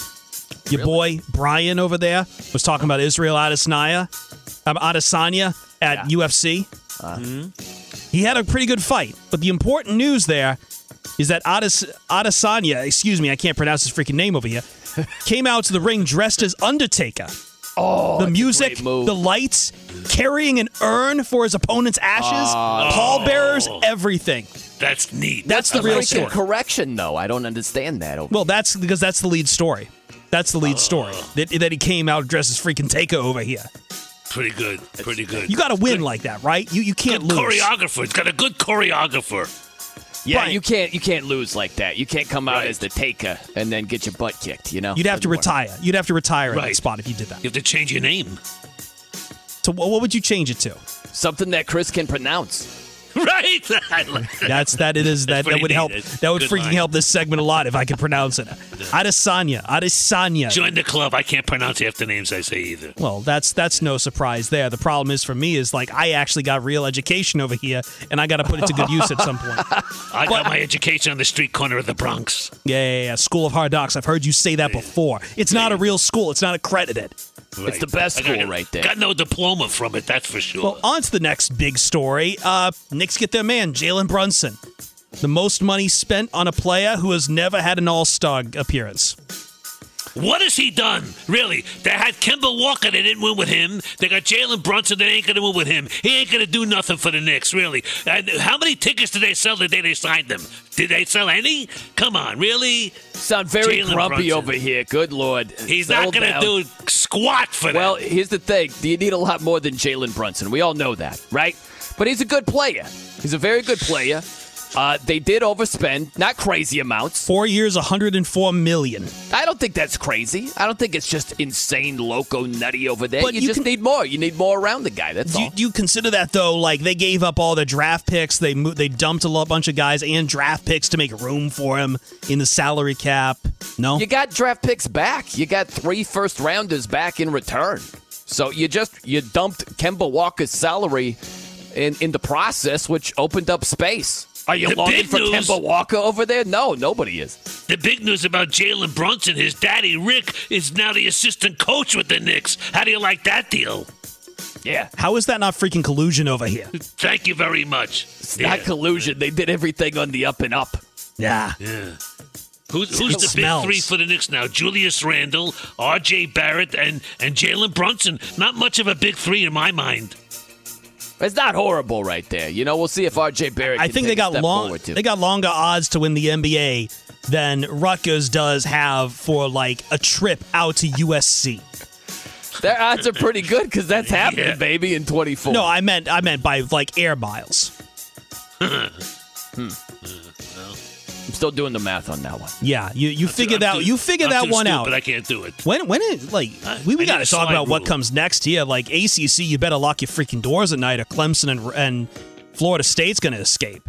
Your boy Brian over there was talking about Israel Adesanya, um, Adesanya at UFC. He had a pretty good fight, but the important news there is that Ades- Adesanya, excuse me, I can't pronounce his freaking name over here, came out to the ring dressed as Undertaker. Oh, the music, the lights, carrying an urn for his opponent's ashes, ah. Oh. pallbearers, everything. That's neat. That's the real story. correction, though. I don't understand that. Well, that's because that's the lead story. That's the lead story. Ah. That, that he came out dressed as freaking Taker over here. Pretty good. Pretty good. You got to win like that, right? You you can't good lose. choreographer. It's got a good choreographer. Yeah, Right. you can't you can't lose like that. You can't come out as the taker and then get your butt kicked. You know, You'd have to Doesn't work. retire. You'd have to retire in that spot if you did that. You have to change your name. So what what would you change it to? Something that Chris can pronounce. Right? I. That's that. It is that. That pretty would help. neat. That would Good freaking line. help this segment a lot if I could pronounce it. Adesanya. Adesanya. Join the club. I can't pronounce half the names I say either. Well, that's that's no surprise there. The problem is for me is like I actually got real education over here, and I got to put it to good use at some point. I got my education on the street corner of the Bronx. Yeah, yeah, yeah. School of Hard Knocks. I've heard you say that before. It's not a real school. It's not accredited. It's the best I got- school right there. Got no diploma from it, that's for sure. Well, on to the next big story. Uh, Knicks get their man, Jalen Brunson. The most money spent on a player who has never had an All Star appearance. What has he done? Really? They had Kemba Walker. They didn't win with him. They got Jalen Brunson. They ain't going to win with him. He ain't going to do nothing for the Knicks, really. And how many tickets did they sell the day they signed them? Did they sell any? Come on, really? Sound very Jalen grumpy Brunson. over here. Good lord. He's Settle not going to do squat for them. Well, here's the thing. You need a lot more than Jalen Brunson. We all know that, right? But he's a good player. He's a very good player. Uh, they did overspend, not crazy amounts. Four years, 104 million. I don't think that's crazy. I don't think it's just insane, loco, nutty over there. But you, you just need more. You need more around the guy. That's Do you, all. do you consider that though? Like they gave up all the draft picks, they mo- they dumped a bunch of guys and draft picks to make room for him in the salary cap. No, You got draft picks back. You got three first rounders back in return. So you just you dumped Kemba Walker's salary in in the process, which opened up space. Are you The longing for news- Kemba Walker over there? No, nobody is. The big news about Jalen Brunson, his daddy Rick, is now the assistant coach with the Knicks. How do you like that deal? Yeah, how is that not freaking collusion over here? Thank you very much. it's not collusion. They did everything on the up and up. Yeah. Yeah. Who's, It the smells. big three for the Knicks now? Julius Randle, R.J. Barrett, and, and Jalen Brunson. Not much of a big three in my mind. It's not horrible right there. You know, we'll see if RJ Barrett. I can think take they got step long. too. They got longer odds to win the NBA than Rutgers does have for like a trip out to USC. Their odds are pretty good because that's happening, Yeah. baby, in 24. No, I meant I meant by like air miles. Hmm. I'm still doing the math on that one. Yeah, you you figured I'm out too- you figured I'm that one stupid, out. I can't do it. When when it like we, we got to talk slide about what comes next here. Like ACC, you better lock your freaking doors at night, or Clemson and and Florida State's going to escape.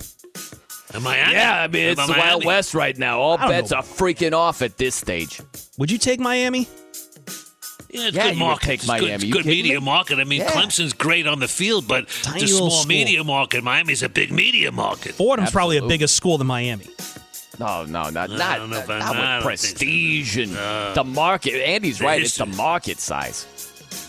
In Miami? Yeah, I mean it's about the Wild West right now. All bets know. are freaking off at this stage. Would you take Miami? Yeah, it's Yeah, good you market. take It's Miami. it's You good media me? market. I mean, Yeah. Clemson's great on the field, but Tiny it's a small school. media market. Miami's a big media market. Fordham's probably a Absolutely. bigger school than Miami. No, no, not not, don't know not, if I- not I don't with think so. prestige and Uh, the market. Andy's the right. It's the market size.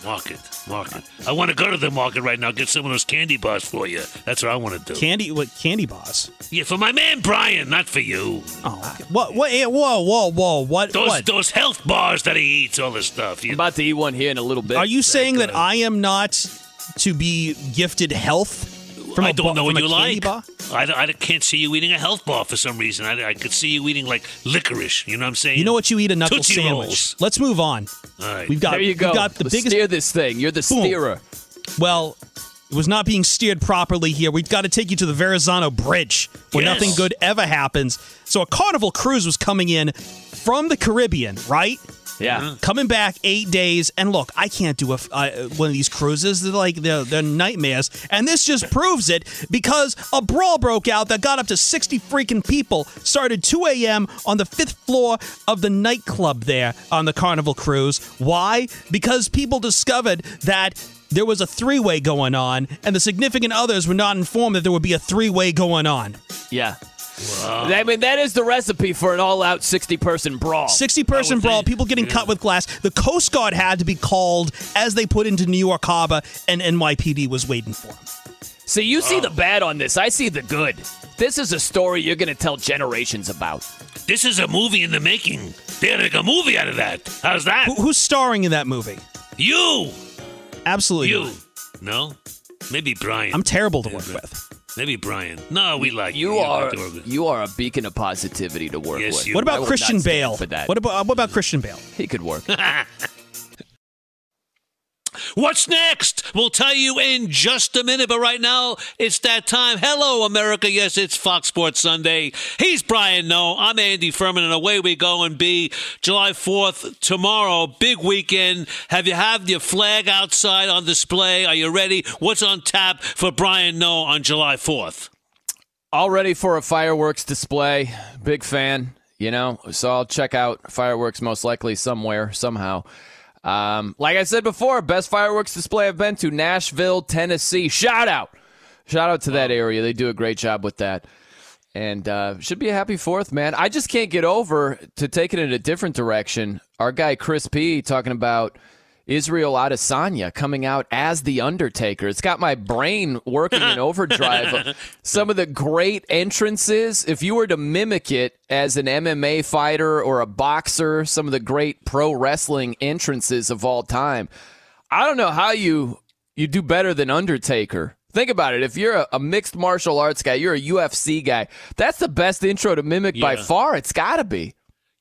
Market, market. I want to go to the market right now. Get some of those candy bars for you. That's what I want to do. Candy, what candy bars? yeah, for my man Brian, not for you. Oh, okay. what? What? Whoa, whoa, whoa! What? Those what? those health bars that he eats, all this stuff. I'm about to eat one here in a little bit. Are you saying that good. I am not to be gifted health from I a don't ba- know what you candy like. bar? I, I can't see you eating a health bar for some reason. I, I could see you eating like licorice. You know what I'm saying? You know what you eat a knuckle Tootsie sandwich. Rolls. Let's move on. All right. We've got there you go. we've got the Let's biggest steer this thing. You're the Boom. steerer. Well, it was not being steered properly here. We've got to take you to the Verrazano Bridge where Yes. nothing good ever happens. So a carnival cruise was coming in from the Caribbean, right? Yeah. Coming back eight days, and look, I can't do a, uh, one of these cruises. They're like they're, they're nightmares, and this just proves it because a brawl broke out that got up to sixty freaking people. Started 2 a.m. on the fifth floor of the nightclub there on the Carnival cruise. Why? Because people discovered that there was a three-way going on, and the significant others were not informed that there would be a three-way going on. Yeah. I mean, that is the recipe for an all-out sixty-person brawl. 60 person brawl, think, people getting cut with glass. The Coast Guard had to be called as they put into New York Harbor, and NYPD was waiting for them. See, you see the bad on this. I see the good. This is a story you're going to tell generations about. This is a movie in the making. They're going make a movie out of that. How's that? Who, who's starring in that movie? You. Absolutely. You. not. No? Maybe Brian. I'm terrible to work with. Maybe Brian. No, we like You you. are like to work with- you are a beacon of positivity to work Yes, with. you What about would Christian Bale? For that, What about uh, what about Christian Bale? he could work. What's next? We'll tell you in just a minute, but right now it's that time. Hello, America. Yes, it's Fox Sports Sunday. He's Brian Noe. I'm Andy Furman, and away we go and be July 4th tomorrow. Big weekend. Have you have your flag outside on display? Are you ready? What's on tap for Brian Noe on July 4th? All ready for a fireworks display. Big fan, you know. So I'll check out fireworks most likely somewhere, somehow. Um, like I said before, best fireworks display I've been to, Nashville, Tennessee. Shout out. Shout out to that area. They do a great job with that. And uh, should be a happy fourth, man. I just can't get over to take it in a different direction. Our guy Chris P talking about Israel Adesanya coming out as the Undertaker. It's got my brain working in overdrive. Some of the great entrances, if you were to mimic it as an MMA fighter or a boxer, some of the great pro wrestling entrances of all time. I don't know how you you do better than Undertaker. Think about it. If you're a, a mixed martial arts guy, you're a UFC guy. That's the best intro to mimic by far. It's got to be.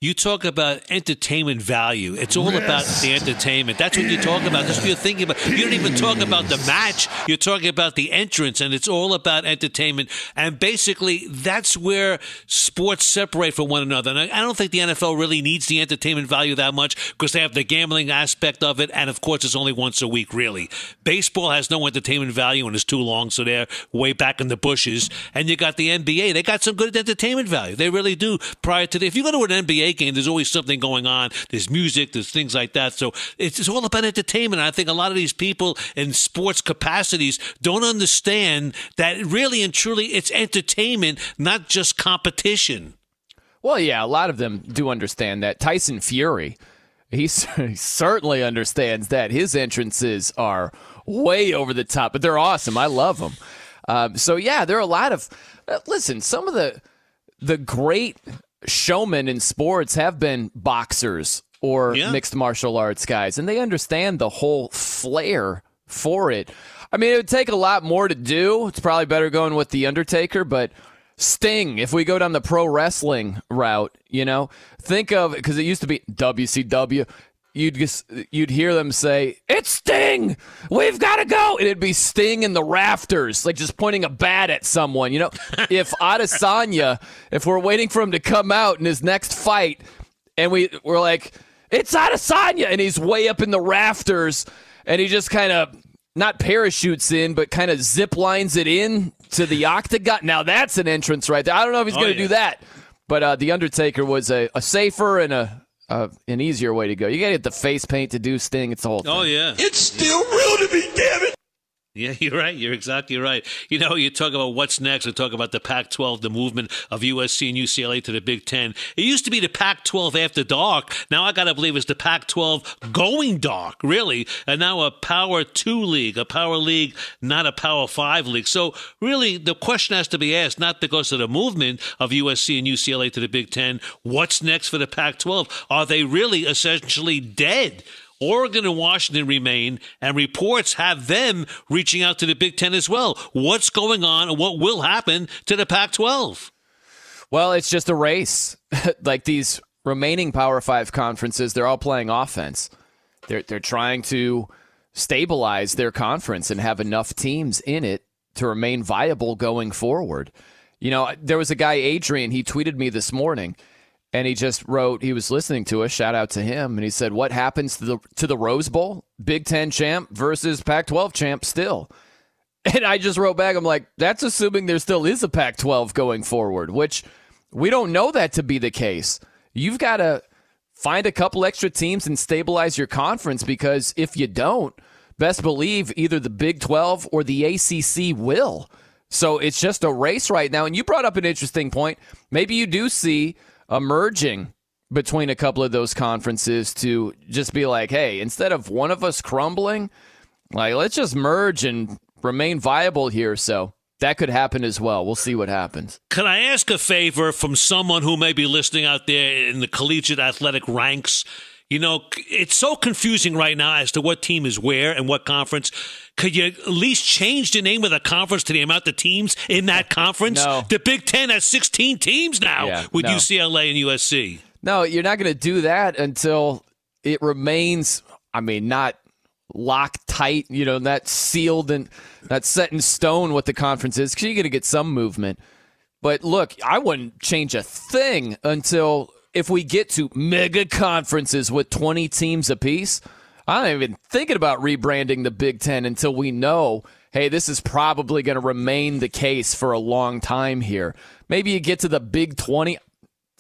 You talk about entertainment value. It's all about the entertainment. That's what you talk about. That's what you're thinking about. You don't even talk about the match. You're talking about the entrance, and it's all about entertainment. And basically, that's where sports separate from one another. And I I don't think the NFL really needs the entertainment value that much because they have the gambling aspect of it. And of course, it's only once a week, really. Baseball has no entertainment value and it's too long, so they're way back in the bushes. And you got the NBA. They got some good entertainment value. They really do. Prior to the, if you go to an NBA game, there's always something going on. There's music, there's things like that. So it's, it's all about entertainment. I think a lot of these people in sports capacities don't understand that really and truly it's entertainment, not just competition. Well, yeah, a lot of them do understand that. Tyson Fury, he certainly understands that. His entrances are way over the top, but they're awesome. I love them. Um, so yeah, there are a lot of. Uh, listen, some of the the great showmen in sports have been boxers or Yeah. mixed martial arts guys, and they understand the whole flair for it. I mean, it would take a lot more to do. It's probably better going with the Undertaker, but Sting, if we go down the pro wrestling route, you know, think of because it used to be WCW. You'd just you'd hear them say, "It's Sting, we've got to go," and it'd be Sting in the rafters, like just pointing a bat at someone. You know, if Adesanya, if we're waiting for him to come out in his next fight, and we we're like, "It's Adesanya," and he's way up in the rafters, and he just kind of not parachutes in, but kind of zip lines it in to the octagon. Now that's an entrance right there. I don't know if he's Oh, going to yeah. do that, but uh, the Undertaker was a, a safer and a, a an easier way to go. You got to get the face paint to do Sting. It's the whole oh, thing. Oh yeah. It's still real to me, damn it. Yeah, you're right. You're exactly right. You know, you talk about what's next. We talk about the Pac 12, the movement of USC and UCLA to the Big Ten. It used to be the Pac 12 after dark. Now I got to believe it's the Pac 12 going dark, really. And now a Power 2 league, a Power League, not a Power 5 league. So really, the question has to be asked, not because of the movement of USC and UCLA to the Big Ten, what's next for the Pac 12? Are they really essentially dead? Oregon and Washington remain, and reports have them reaching out to the Big Ten as well. What's going on and what will happen to the Pac 12? Well, it's just a race. like these remaining Power Five conferences, they're all playing offense. They're they're trying to stabilize their conference and have enough teams in it to remain viable going forward. You know, there was a guy, Adrian, he tweeted me this morning and he just wrote he was listening to us shout out to him. And he said what happens to the to the rose bowl? Big 10 champ versus pac 12 champ still. And i just wrote back i'm like that's assuming there still is a pac 12 going forward which we don't know that to be the case. You've got to find a couple extra teams and stabilize your conference because if you don't best believe either the big 12 or the acc will. So it's just a race right now. And you brought up an interesting point. Maybe you do see a merging between a couple of those conferences to just be like, hey, instead of one of us crumbling, like let's just merge and remain viable here. So that could happen as well. We'll see what happens. Can I ask a favor from someone who may be listening out there in the collegiate athletic ranks? You know, it's so confusing right now as to what team is where and what conference. Could you at least change the name of the conference to the amount of teams in that conference? No. The Big Ten has 16 teams now Yeah, with no. UCLA and USC. No, you're not going to do that until it remains, I mean, not locked tight, you know, not sealed and not set in stone what the conference is, because you're going to get some movement. But look, I wouldn't change a thing until if we get to mega conferences with 20 teams apiece. I'm not even thinking about rebranding the Big Ten until we know, hey, this is probably going to remain the case for a long time here. Maybe you get to the Big 20.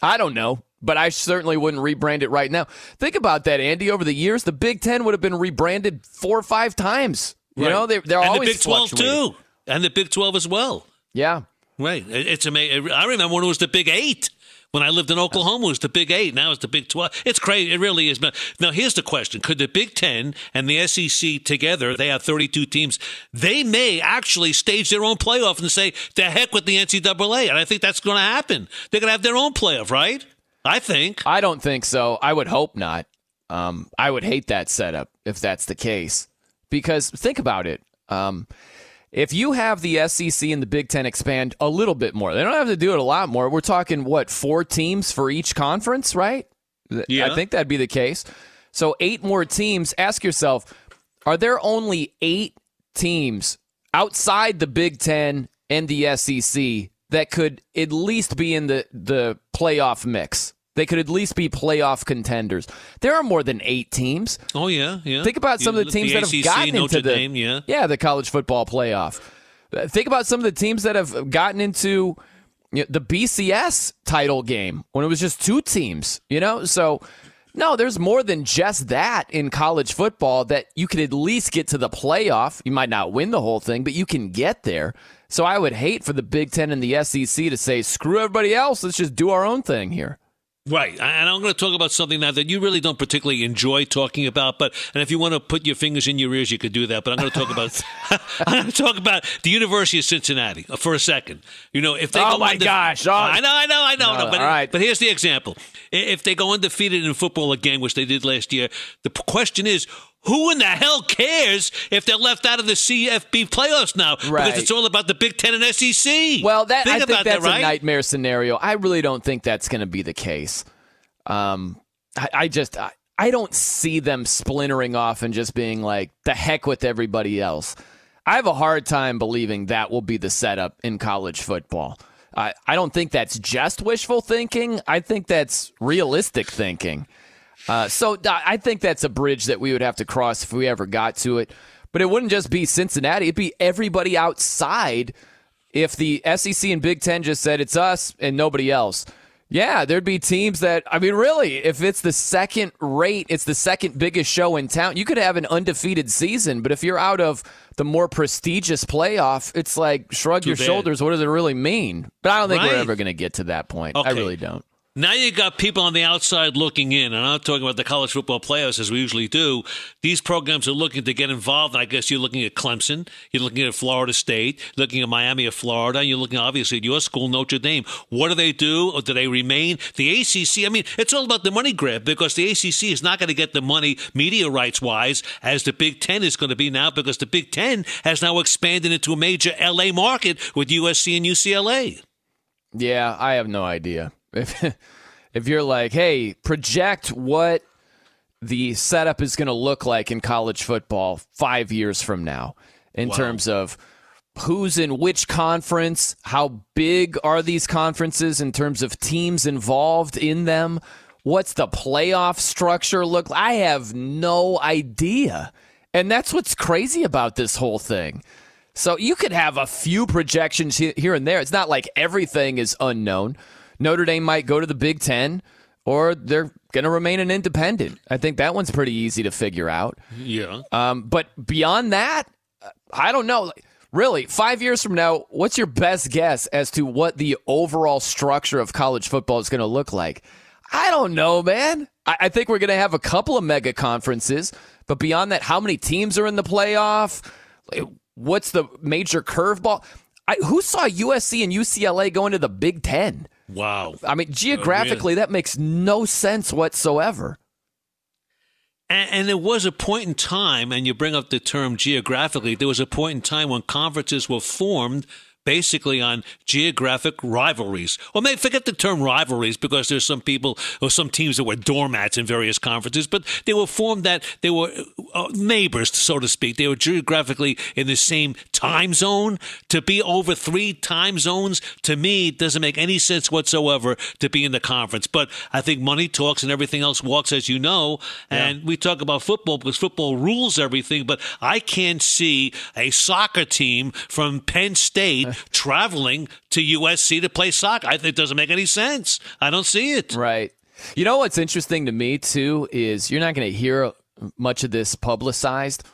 I don't know, but I certainly wouldn't rebrand it right now. Think about that, Andy. Over the years, the Big Ten would have been rebranded four or five times. You Right. know, they, they're and always the Big 12 too, and the Big 12 as well. Yeah. Right. It- It's amazing. I remember when it was the Big Eight. When I lived in Oklahoma, it was the Big Eight. Now it's the Big 12. It's crazy. It really is. Now here's the question. Could the Big Ten and the SEC together, they have 32 teams, they may actually stage their own playoff and say, the heck with the NCAA. And I think that's going to happen. They're going to have their own playoff, right? I think. I don't think so. I would hope not. Um, I would hate that setup if that's the case. Because think about it. Um, if you have the SEC and the Big Ten expand a little bit more, they don't have to do it a lot more. We're talking, what, four teams for each conference, right? Yeah. I think that'd be the case. So, eight more teams. Ask yourself are there only eight teams outside the Big Ten and the SEC that could at least be in the, the playoff mix? They could at least be playoff contenders. There are more than eight teams. Oh, yeah. Yeah. Think about some of the teams that have ACC, gotten Notre into the Dame, yeah. yeah the college football playoff. Uh, Think about some of the teams that have gotten into you know, the BCS title game when it was just two teams. You know, so no, there's more than just that in college football that you could at least get to the playoff. You might not win the whole thing, but you can get there. So I would hate for the Big Ten and the SEC to say, "Screw everybody else. Let's just do our own thing here." Right. And I'm going to talk about something now that you really don't particularly enjoy talking about. But and if you want to put your fingers in your ears, you could do that. But I'm going to talk about I'm going to talk about the University of Cincinnati uh, for a second. You know, if they Oh go my undefe- gosh. Oh. I know, I know, I know. No, no, but all right. but here's the example: if they go undefeated in football again, which they did last year, the question is. Who in the hell cares if they're left out of the CFB playoffs now? Right. Because it's all about the Big Ten and SEC. Well, that think I think that's that, right? a nightmare scenario. I really don't think that's going to be the case. Um, I, I just I, I don't see them splintering off and just being like the heck with everybody else. I have a hard time believing that will be the setup in college football. I, I don't think that's just wishful thinking. I think that's realistic thinking. Uh, so I think that's a bridge that we would have to cross if we ever got to it. But it wouldn't just be Cincinnati, it'd be everybody outside if the SEC and Big Ten just said it's us and nobody else. Yeah, there'd be teams that, I mean, really, if it's the second rate, it's the second biggest show in town, you could have an undefeated season. But if you're out of the more prestigious playoff, it's like shrug Too your bad. shoulders. What does it really mean? But I don't think we're ever going to get to that point. I really don't. Now you got people on the outside looking in, and I'm not talking about the college football playoffs as we usually do. These programs are looking to get involved. I guess you're looking at Clemson, you're looking at Florida State, looking at Miami of Florida, and you're looking obviously at your school, Notre Dame. What do they do? Or do they remain? The ACC, I mean, it's all about the money grab because the ACC is not going to get the money media rights wise as the Big Ten is going to be now because the Big Ten has now expanded into a major LA market with USC and UCLA. Yeah, I have no idea. If if you're like, hey, project what the setup is going to look like in college football five years from now, in Wow. terms of who's in which conference, how big are these conferences in terms of teams involved in them, what's the playoff structure look? Like? I have no idea, and that's what's crazy about this whole thing. So you could have a few projections here and there. It's not like everything is unknown. Notre Dame might go to the Big Ten, or they're going to remain an independent. I think that one's pretty easy to figure out. Yeah. Um, but beyond that, I don't know. Really, five years from now, what's your best guess as to what the overall structure of college football is going to look like? I don't know, man. I, I think we're going to have a couple of mega conferences, but beyond that, how many teams are in the playoff? What's the major curveball? I, who saw USC and UCLA going to the Big Ten? Wow. I mean, oh, geographically, that makes no sense whatsoever. And, and there was a point in time, and you bring up the term geographically, there was a point in time when conferences were formed basically on geographic rivalries. Or maybe forget the term rivalries because there's some people or some teams that were doormats in various conferences, but they were formed that they were uh, neighbors, so to speak. They were geographically in the same time zone. To be over three time zones, to me, doesn't make any sense whatsoever to be in the conference. But I think money talks and everything else walks, as you know. And we talk about football because football rules everything, but I can't see a soccer team from Penn State traveling to USC to play soccer. I think it doesn't make any sense. I don't see it. Right. You know what's interesting to me too is you're not going to hear much of this publicized,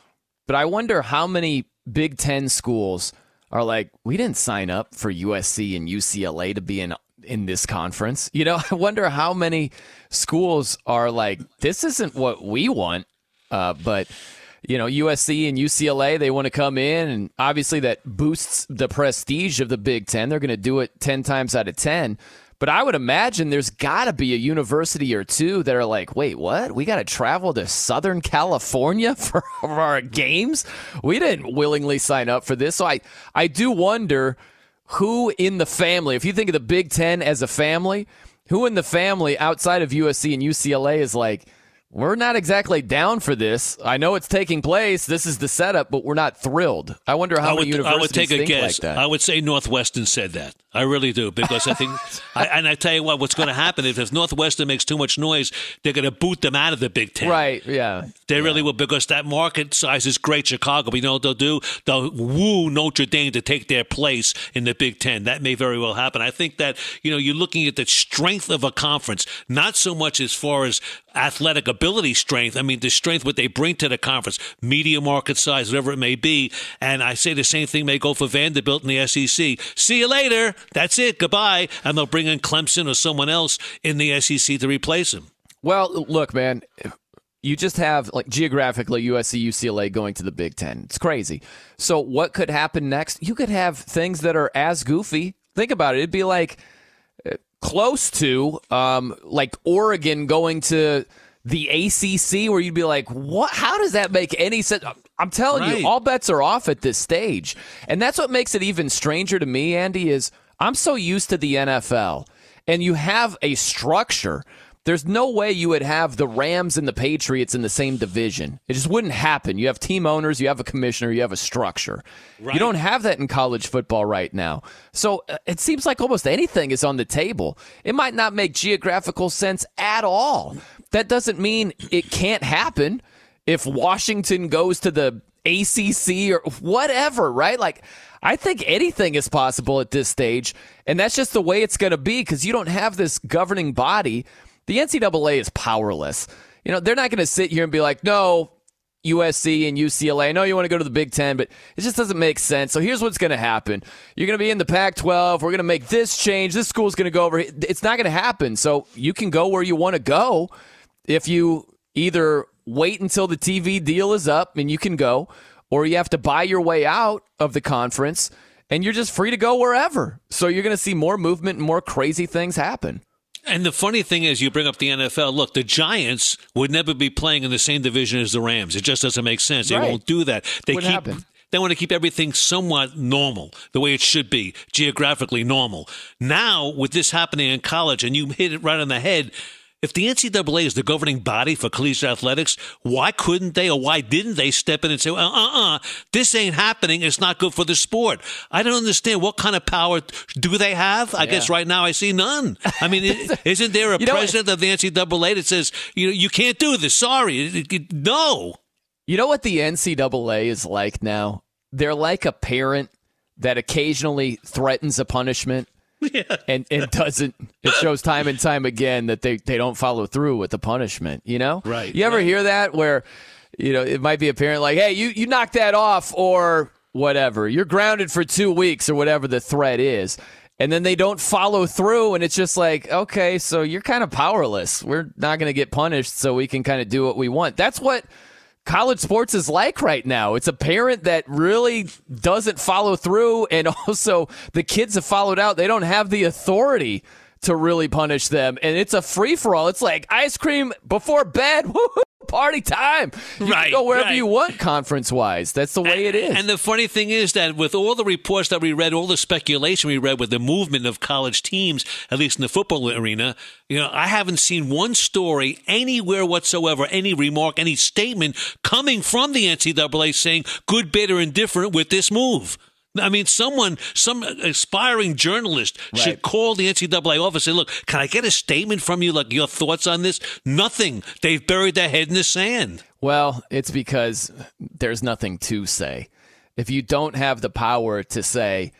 but I wonder how many Big 10 schools are like we didn't sign up for USC and UCLA to be in in this conference. You know, I wonder how many schools are like this isn't what we want. Uh, but you know, USC and UCLA, they want to come in, and obviously that boosts the prestige of the Big Ten. They're going to do it 10 times out of 10. But I would imagine there's got to be a university or two that are like, wait, what? We got to travel to Southern California for, for our games? We didn't willingly sign up for this. So I, I do wonder who in the family, if you think of the Big Ten as a family, who in the family outside of USC and UCLA is like, we're not exactly down for this. I know it's taking place. This is the setup, but we're not thrilled. I wonder how I many would, I universities would take a think guess. like that. I would say Northwestern said that. I really do because I think, I, and I tell you what, what's going to happen is if Northwestern makes too much noise, they're going to boot them out of the Big Ten. Right? Yeah. They really will because that market size is great, Chicago. But you know what they'll do? They'll woo Notre Dame to take their place in the Big Ten. That may very well happen. I think that, you know, you're looking at the strength of a conference, not so much as far as athletic ability strength. I mean, the strength what they bring to the conference, media market size, whatever it may be. And I say the same thing may go for Vanderbilt in the SEC. See you later. That's it. Goodbye. And they'll bring in Clemson or someone else in the SEC to replace him. Well, look, man, you just have like geographically USC, UCLA going to the Big Ten. It's crazy. So what could happen next? You could have things that are as goofy. Think about it. It'd be like uh, close to um, like Oregon going to the ACC, where you'd be like, "What? How does that make any sense?" I'm telling Right. you, all bets are off at this stage, and that's what makes it even stranger to me. Andy is I'm so used to the NFL, and you have a structure. There's no way you would have the Rams and the Patriots in the same division. It just wouldn't happen. You have team owners, you have a commissioner, you have a structure. You don't have that in college football right now. So uh, it seems like almost anything is on the table. It might not make geographical sense at all. That doesn't mean it can't happen. If Washington goes to the ACC or whatever, right? Like, I think anything is possible at this stage, and that's just the way it's going to be because you don't have this governing body. The NCAA is powerless. You know, they're not going to sit here and be like, no, USC and UCLA. I know you want to go to the Big Ten, but it just doesn't make sense. So here's what's going to happen. You're going to be in the Pac 12. We're going to make this change. This school's going to go over. It's not going to happen. So you can go where you want to go if you either wait until the TV deal is up and you can go, or you have to buy your way out of the conference and you're just free to go wherever. So you're going to see more movement and more crazy things happen. And the funny thing is, you bring up the NFL. Look, the Giants would never be playing in the same division as the Rams. It just doesn't make sense. They Right. won't do that. They keep. They want to keep everything somewhat normal, the way it should be, geographically normal. Now, with this happening in college, and you hit it right on the head, if the NCAA is the governing body for collegiate athletics, why couldn't they or why didn't they step in and say, uh uh uh, this ain't happening. It's not good for the sport? I don't understand. What kind of power do they have? I guess right now I see none. I mean, isn't there a You know president of the NCAA that says, you know, you can't do this? Sorry. No. You know what the NCAA is like now? They're like a parent that occasionally threatens a punishment and, and doesn't. It shows time and time again that they, they don't follow through with the punishment, you know? Right, You ever right. hear that where, you know, it might be a parent like, hey, you, you knock that off or whatever. You're grounded for two weeks or whatever the threat is. And then they don't follow through, and it's just like, okay, so you're kind of powerless. We're not going to get punished, so we can kind of do what we want. That's what college sports is like right now. It's a parent that really doesn't follow through, and also the kids have followed out. They don't have the authority to really punish them, and it's a free for all. It's like ice cream before bed. Woo-hoo, Party time. You can Right, go wherever right. you want conference wise. That's the way it is. And the funny thing is that with all the reports that we read, all the speculation we read with the movement of college teams, at least in the football arena, you know, I haven't seen one story anywhere whatsoever, any remark, any statement coming from the NCAA saying good, bad, or indifferent with this move. I mean, someone, some aspiring journalist should call the NCAA office and say, look, can I get a statement from you, like your thoughts on this? Nothing. They've buried their head in the sand. Well, it's because there's nothing to say. If you don't have the power to say,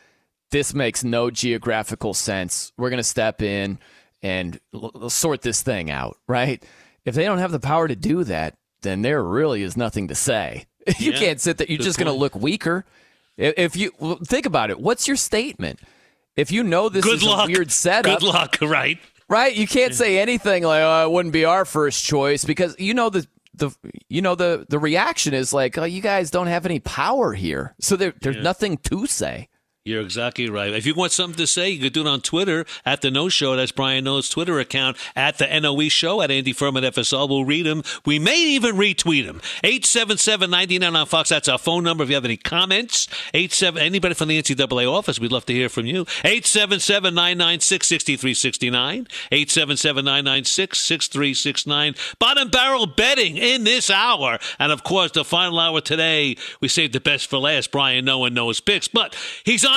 this makes no geographical sense, we're going to step in and l- sort this thing out, right? If they don't have the power to do that, then there really is nothing to say. you Yeah, can't sit there. You're just going to look weaker. If you well, think about it, what's your statement? If you know this Good is luck. a weird setup, Good luck, right? Right? You can't say anything like, "Oh, it wouldn't be our first choice," because you know the the you know the the reaction is like, "Oh, you guys don't have any power here," so there, there's nothing to say. You're exactly right. If you want something to say, you could do it on Twitter at the Noe Show. That's Brian Noe's Twitter account at the NOE Show at Andy Furman FSL. We'll read them. We may even retweet them. 877-99 on Fox. That's our phone number. If you have any comments, 87 anybody from the NCAA office, we'd love to hear from you. 877-996-6369. 877-996-6369. Bottom barrel betting in this hour. And of course, the final hour today, we saved the best for last. Brian No one knows picks, but he's on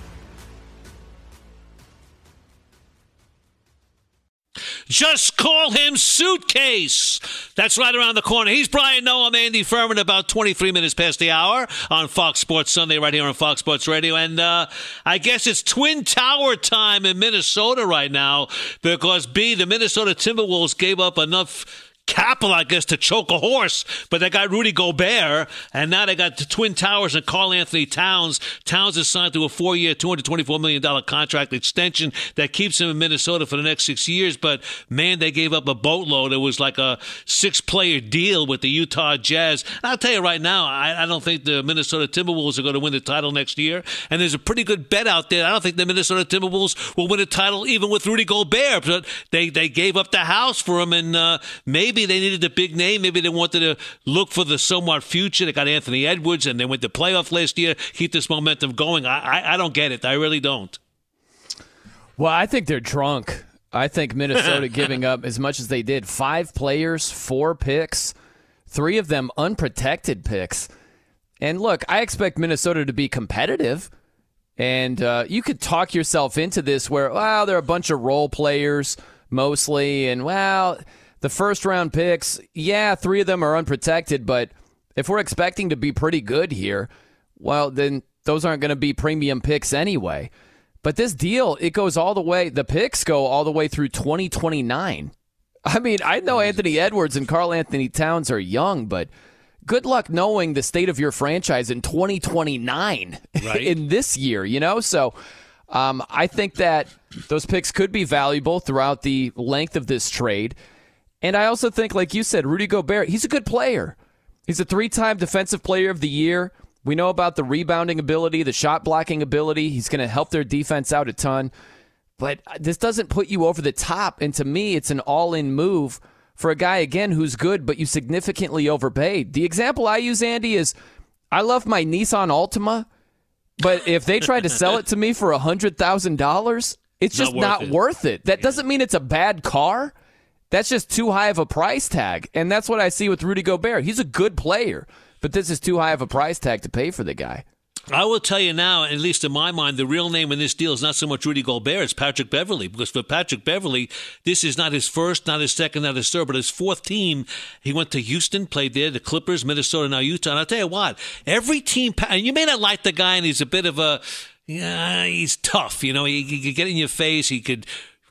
Just call him Suitcase. That's right around the corner. He's Brian Noe. I'm Andy Furman, about 23 minutes past the hour on Fox Sports Sunday, right here on Fox Sports Radio. And uh, I guess it's Twin Tower time in Minnesota right now because, B, the Minnesota Timberwolves gave up enough capital, I guess, to choke a horse. But they got Rudy Gobert, and now they got the Twin Towers and Carl Anthony Towns. Towns is signed to a four year, $224 million contract extension that keeps him in Minnesota for the next six years. But man, they gave up a boatload. It was like a six player deal with the Utah Jazz. And I'll tell you right now, I, I don't think the Minnesota Timberwolves are going to win the title next year. And there's a pretty good bet out there. I don't think the Minnesota Timberwolves will win a title even with Rudy Gobert. But they, they gave up the house for him, and uh, maybe they needed a big name. Maybe they wanted to look for the somewhat future. They got Anthony Edwards, and they went to playoff last year. Keep this momentum going. I, I, I don't get it. I really don't. Well, I think they're drunk. I think Minnesota giving up as much as they did five players, four picks, three of them unprotected picks. And look, I expect Minnesota to be competitive. And uh, you could talk yourself into this where, well, they're a bunch of role players mostly. And, well, the first round picks, yeah, three of them are unprotected, but if we're expecting to be pretty good here, well, then those aren't going to be premium picks anyway. But this deal, it goes all the way, the picks go all the way through 2029. I mean, I know Anthony Edwards and Carl Anthony Towns are young, but good luck knowing the state of your franchise in 2029 right. in this year, you know? So um, I think that those picks could be valuable throughout the length of this trade. And I also think, like you said, Rudy Gobert, he's a good player. He's a three time defensive player of the year. We know about the rebounding ability, the shot blocking ability. He's going to help their defense out a ton. But this doesn't put you over the top. And to me, it's an all in move for a guy, again, who's good, but you significantly overpaid. The example I use, Andy, is I love my Nissan Altima, but if they tried to sell it to me for $100,000, it's just not, worth, not it. worth it. That yeah. doesn't mean it's a bad car. That's just too high of a price tag. And that's what I see with Rudy Gobert. He's a good player, but this is too high of a price tag to pay for the guy. I will tell you now, at least in my mind, the real name in this deal is not so much Rudy Gobert, it's Patrick Beverley. Because for Patrick Beverley, this is not his first, not his second, not his third, but his fourth team. He went to Houston, played there, the Clippers, Minnesota, now Utah. And I'll tell you what, every team, and you may not like the guy, and he's a bit of a, yeah, he's tough. You know, he, he could get in your face. He could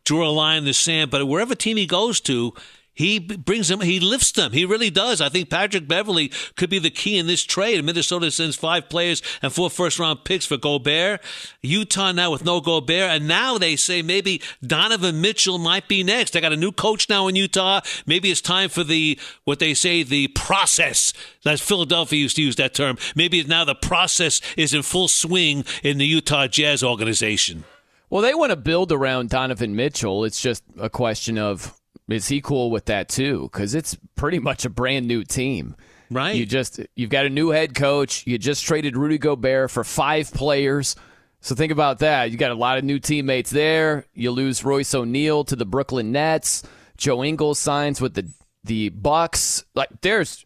draw a line in the sand. But wherever team he goes to, he brings them, he lifts them. He really does. I think Patrick Beverley could be the key in this trade. Minnesota sends five players and four first round picks for Gobert. Utah now with no Gobert. And now they say maybe Donovan Mitchell might be next. They got a new coach now in Utah. Maybe it's time for the, what they say, the process. That's Philadelphia used to use that term. Maybe now the process is in full swing in the Utah Jazz organization. Well, they want to build around Donovan Mitchell. It's just a question of is he cool with that too? Because it's pretty much a brand new team. Right. You just you've got a new head coach. You just traded Rudy Gobert for five players. So think about that. You got a lot of new teammates there. You lose Royce O'Neale to the Brooklyn Nets. Joe Ingles signs with the the Bucks. Like there's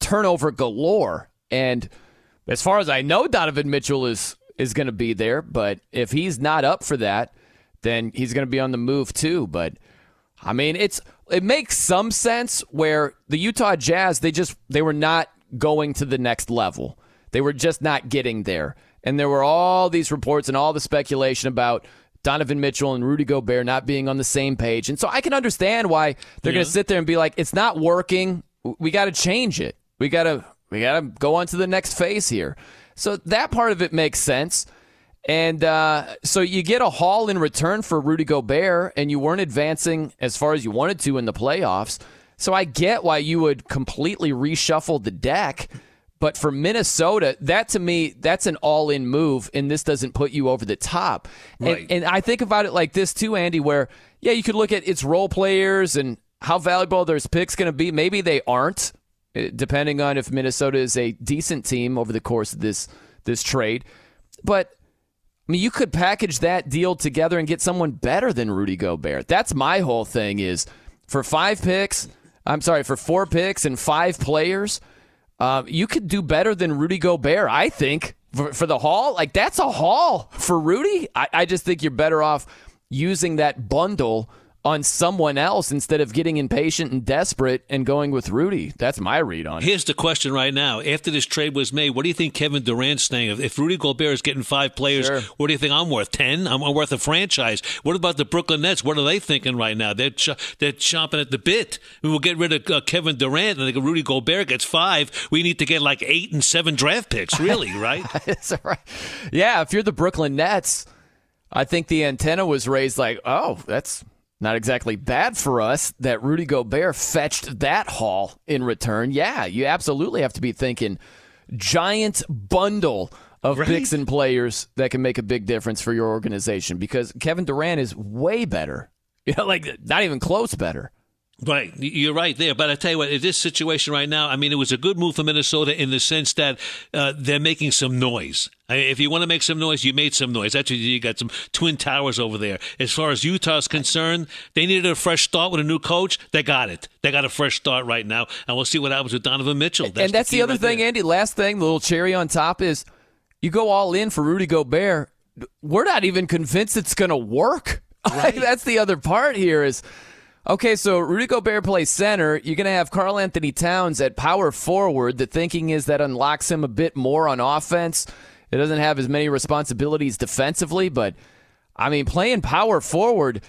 turnover galore. And as far as I know, Donovan Mitchell is is going to be there. But if he's not up for that, then he's going to be on the move too. But I mean, it's it makes some sense where the Utah Jazz they just they were not going to the next level. They were just not getting there. And there were all these reports and all the speculation about Donovan Mitchell and Rudy Gobert not being on the same page. And so I can understand why they're yeah. going to sit there and be like, it's not working. We got to change it. We got to we got to go on to the next phase here. So that part of it makes sense. And uh, so you get a haul in return for Rudy Gobert, and you weren't advancing as far as you wanted to in the playoffs. So I get why you would completely reshuffle the deck. But for Minnesota, that to me, that's an all in move, and this doesn't put you over the top. Right. And, and I think about it like this too, Andy, where, yeah, you could look at its role players and how valuable those picks going to be. Maybe they aren't. Depending on if Minnesota is a decent team over the course of this this trade. But I mean, you could package that deal together and get someone better than Rudy Gobert. That's my whole thing is for five picks, I'm sorry, for four picks and five players, uh, you could do better than Rudy Gobert, I think, for, for the haul. Like, that's a haul for Rudy. I, I just think you're better off using that bundle on someone else instead of getting impatient and desperate and going with Rudy. That's my read on it. Here's the question right now. After this trade was made, what do you think Kevin Durant's saying? If, Rudy Gobert is getting five players, Sure. what do you think I'm worth? Ten? I'm worth a franchise. What about the Brooklyn Nets? What are they thinking right now? They're ch- they're chomping at the bit. We will get rid of uh, Kevin Durant and Rudy Gobert gets five. We need to get like eight and seven draft picks. Really, right? That's right. Yeah, if you're the Brooklyn Nets, I think the antenna was raised like, oh, that's not exactly bad for us that Rudy Gobert fetched that haul in return. Yeah, you absolutely have to be thinking giant bundle of Right. picks and players that can make a big difference for your organization because Kevin Durant is way better. You know, like not even close better. Right, you're right there. But I tell you what, in this situation right now, I mean, it was a good move for Minnesota in the sense that uh, they're making some noise. I mean, if you want to make some noise, you made some noise. That's what you, got some twin towers over there. As far as Utah's concerned, they needed a fresh start with a new coach. They got it. They got a fresh start right now, and we'll see what happens with Donovan Mitchell. and that's the, key other right thing, there. Andy. Last thing, the little cherry on top is you go all in for Rudy Gobert. We're not even convinced it's going to work. Like, that's the other part here is okay, so Rudy Gobert plays center. You're going to have Carl Anthony Towns at power forward. The thinking is that unlocks him a bit more on offense. It doesn't have as many responsibilities defensively, but I mean, playing power forward.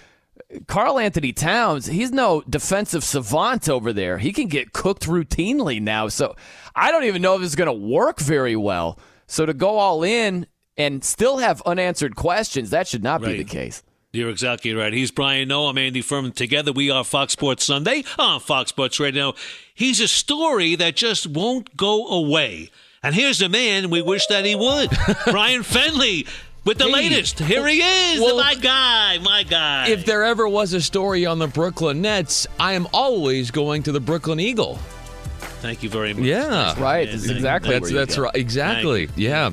Carl Anthony Towns, he's no defensive savant over there. He can get cooked routinely now. So I don't even know if it's going to work very well. So to go all in and still have unanswered questions, that should not be the case. You're exactly right. He's Brian Noe. I'm Andy Furman. Together, we are Fox Sports Sunday on Fox Sports Radio. He's a story that just won't go away. And here's the man we wish that he would Brian Fenley with the Hey. latest. Here he is, Well- my guy, my guy. If there ever was a story on the Brooklyn Nets, I am always going to the Brooklyn Eagle. Thank you very much. Yeah, right. That's exactly That's where you that's go. right. Exactly. Thank you. Yeah.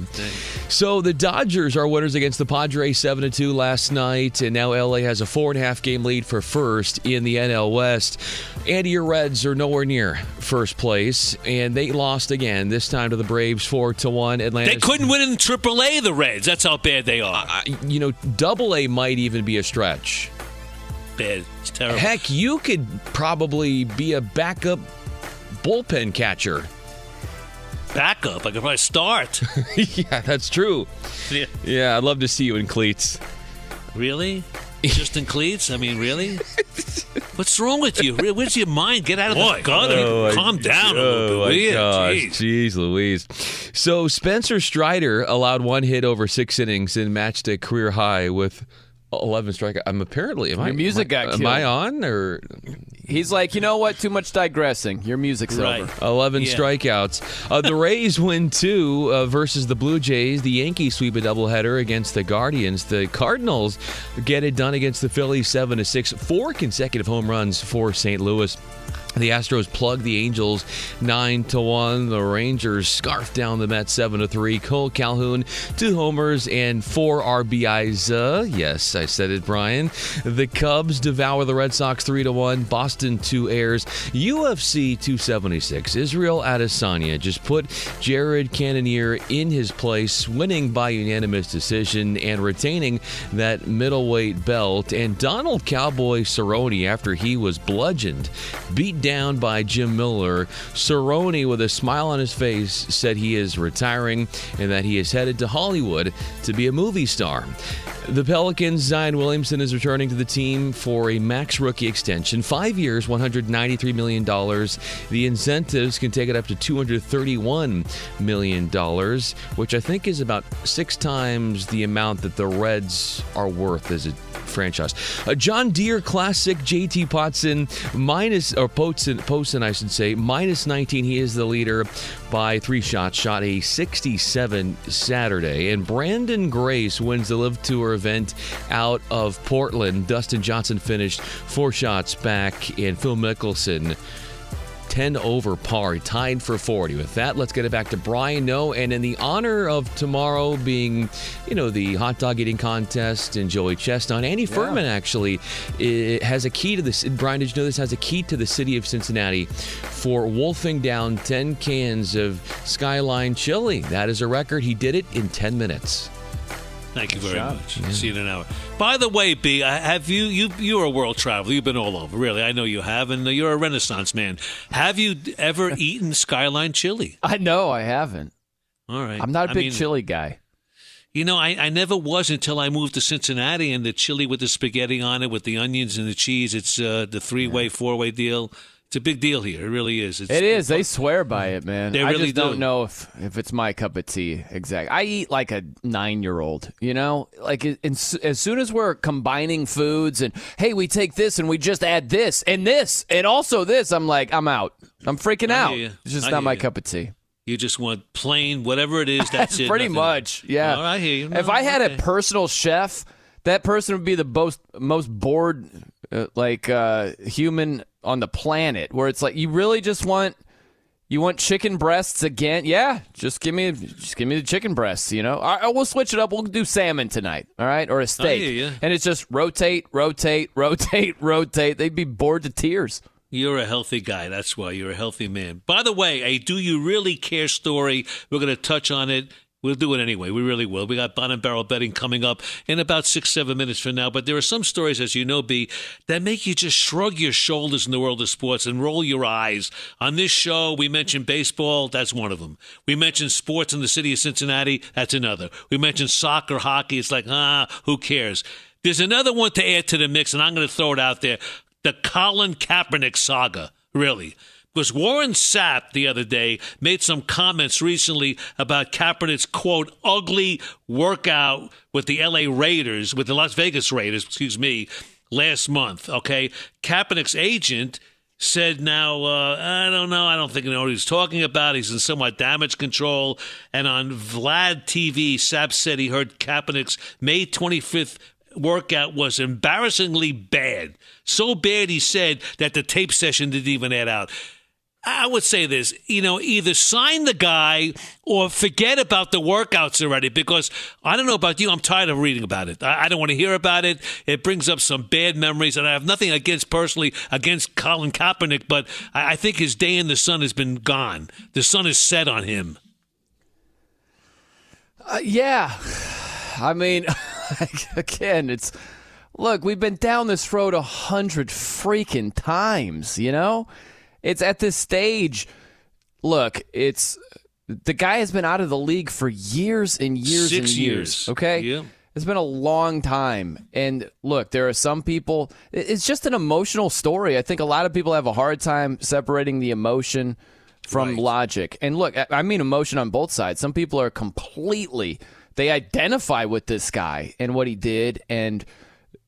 So the Dodgers are winners against the Padres seven to two last night, and now LA has a four and a half game lead for first in the NL West. And your Reds are nowhere near first place, and they lost again. This time to the Braves four to one. Atlanta. They couldn't win in AAA, the Reds. That's how bad they are. You know, Double A might even be a stretch. Bad. It's terrible. Heck, you could probably be a backup bullpen catcher. Backup. I could probably start. yeah, that's true. Yeah. Yeah, I'd love to see you in cleats. Really? Just in cleats? I mean, really? What's wrong with you? Where's your mind? Get out of the gutter. Oh, Calm my- down a little oh, bit. my will gosh. Jeez. Jeez Louise. So Spencer Strider allowed one hit over six innings and matched a career high with 11 strikeouts. I'm apparently, am Your I, music am I, got Am I on or He's like, you know what? Too much digressing. Your music's Right. over. 11 Yeah. strikeouts? Uh, the Rays win two uh, versus the Blue Jays. The Yankees sweep a doubleheader against the Guardians. The Cardinals get it done against the Phillies, seven to six. Four consecutive home runs for St. Louis. The Astros plug the Angels nine to one. The Rangers scarf down the Mets seven to three. Cole Calhoun two homers and four RBIs. Uh, yes, I said it, Brian. The Cubs devour the Red Sox three to one. Boston two airs. UFC 276. Israel Adesanya just put Jared Cannonier in his place, winning by unanimous decision and retaining that middleweight belt. And Donald Cowboy Cerrone, after he was bludgeoned, beat down by Jim Miller. Cerrone, with a smile on his face, said he is retiring and that he is headed to Hollywood to be a movie star. The Pelicans, Zion Williamson is returning to the team for a max rookie extension. Five years, $193 million. The incentives can take it up to $231 million, which I think is about six times the amount that the Reds are worth as a franchise. A John Deere Classic JT Potson minus or Potson, Potson I should say minus 19. He is the leader by three shots. Shot a 67 Saturday, and Branden Grace wins the LIV Tour event out of Portland. Dustin Johnson finished four shots back, and Phil Mickelson 10 over par, tied for 40. With that, let's get it back to Brian Noe. And in the honor of tomorrow being, you know, the hot dog eating contest and Joey Chestnut, Andy Furman actually has a key to this. Brian, did you know this has a key to the city of Cincinnati for wolfing down 10 cans of Skyline chili? That is a record. He did it in 10 minutes. Thank you very much. See you in an hour. By the way, B, have you you you're a world traveler. You've been all over, really. I know you have, and you're a Renaissance man. Have you ever eaten Skyline chili? I know I haven't. All right. I'm not a I big mean, chili guy. You know, I, I never was until I moved to Cincinnati, and the chili with the spaghetti on it, with the onions and the cheese. It's uh, the three way, four way deal. It's a big deal here. It really is. It's, It is. They swear by it, man. They I really just do. don't know if, if it's my cup of tea. Exactly. I eat like a nine year old, you know? Like, in, as soon as we're combining foods and, hey, we take this and we just add this and this and also this, I'm like, I'm out. I'm freaking I out. you. It's just I not my you. cup of tea. You just want plain, whatever it is. That's it. Pretty nothing- much, yeah. All right, I hear you. if I had okay. a personal chef, that person would be the most most bored, uh, like uh, human on the planet. Where it's like you really just want you want chicken breasts again. Yeah, just give me just give me the chicken breasts. You know, all right, we'll switch it up. We'll do salmon tonight. All right, or a oh, steak. hear ya. And it's just rotate, rotate, rotate, rotate. They'd be bored to tears. You're a healthy guy. That's why you're a healthy man. By the way, a Do You Really Care story. We're going to touch on it. We'll do it anyway. We really will. We got bottom barrel betting coming up in about six, seven minutes from now. But there are some stories, as you know, B, that make you just shrug your shoulders in the world of sports and roll your eyes. On this show, we mentioned baseball. That's one of them. We mentioned sports in the city of Cincinnati. That's another. We mentioned soccer, hockey. It's like, ah, who cares? There's another one to add to the mix, and I'm going to throw it out there the Colin Kaepernick saga, really. Because Warren Sapp the other day made some comments recently about Kaepernick's quote ugly workout with the LA Raiders, with the Las Vegas Raiders, excuse me, last month. Okay, Kaepernick's agent said now uh, I don't know, I don't think I know what he's talking about. He's in somewhat damage control. And on Vlad TV, Sapp said he heard Kaepernick's May 25th workout was embarrassingly bad. So bad, he said, that the tape session didn't even add out. I would say this, you know, either sign the guy or forget about the workouts already because I don't know about you, I'm tired of reading about it. I, I don't want to hear about it. It brings up some bad memories, and I have nothing against personally against Colin Kaepernick, but I, I think his day in the sun has been gone. The sun is set on him. Uh, yeah. I mean, again, it's look, we've been down this road a hundred freaking times, you know? It's at this stage. Look, it's the guy has been out of the league for years and years Six and years. years. Okay? Yeah. It's been a long time. And look, there are some people, it's just an emotional story. I think a lot of people have a hard time separating the emotion from logic. And look, I mean emotion on both sides. Some people are completely, they identify with this guy and what he did. And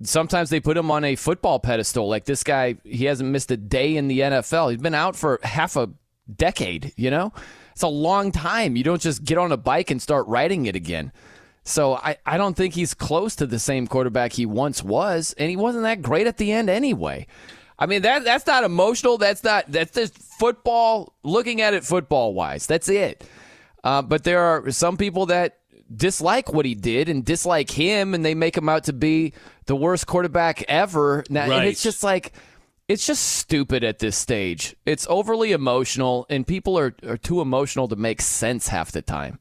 sometimes they put him on a football pedestal. Like this guy, he hasn't missed a day in the NFL. He's been out for half a decade, you know? It's a long time. You don't just get on a bike and start riding it again. So I, I don't think he's close to the same quarterback he once was, and he wasn't that great at the end anyway. I mean that that's not emotional. That's not that's just football. Looking at it football wise, that's it. Uh, but there are some people that dislike what he did and dislike him, and they make him out to be the worst quarterback ever. Now, and it's just like it's just stupid at this stage. It's overly emotional, and people are, are too emotional to make sense half the time.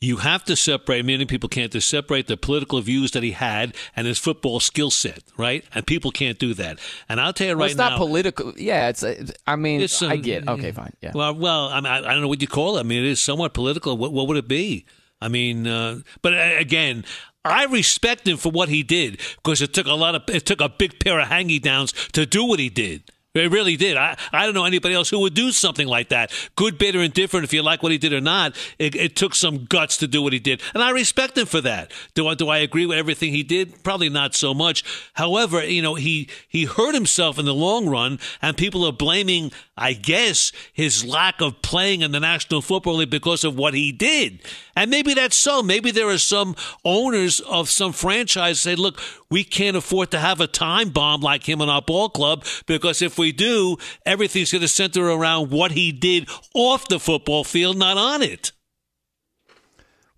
You have to separate. Many people can't to separate the political views that he had and his football skill set, right? And people can't do that. And I'll tell you Well, now, it's not political. Yeah, it's. I mean, It's, um, I get. Okay, fine. Yeah. Well, well, I, mean, I, I don't know what you call it. I mean, it is somewhat political. What, what would it be? I mean, uh, but uh, again, I respect him for what he did because it took a lot of it took a big pair of hangy downs to do what he did. It really did. I, I don't know anybody else who would do something like that. Good, bad, and different. if you like what he did or not. It, it took some guts to do what he did. And I respect him for that. Do I, do I agree with everything he did? Probably not so much. However, you know, he, he hurt himself in the long run, and people are blaming, I guess, his lack of playing in the National Football League because of what he did. And maybe that's so. Maybe there are some owners of some franchise say, look, we can't afford to have a time bomb like him in our ball club because if we do, everything's going to center around what he did off the football field, not on it.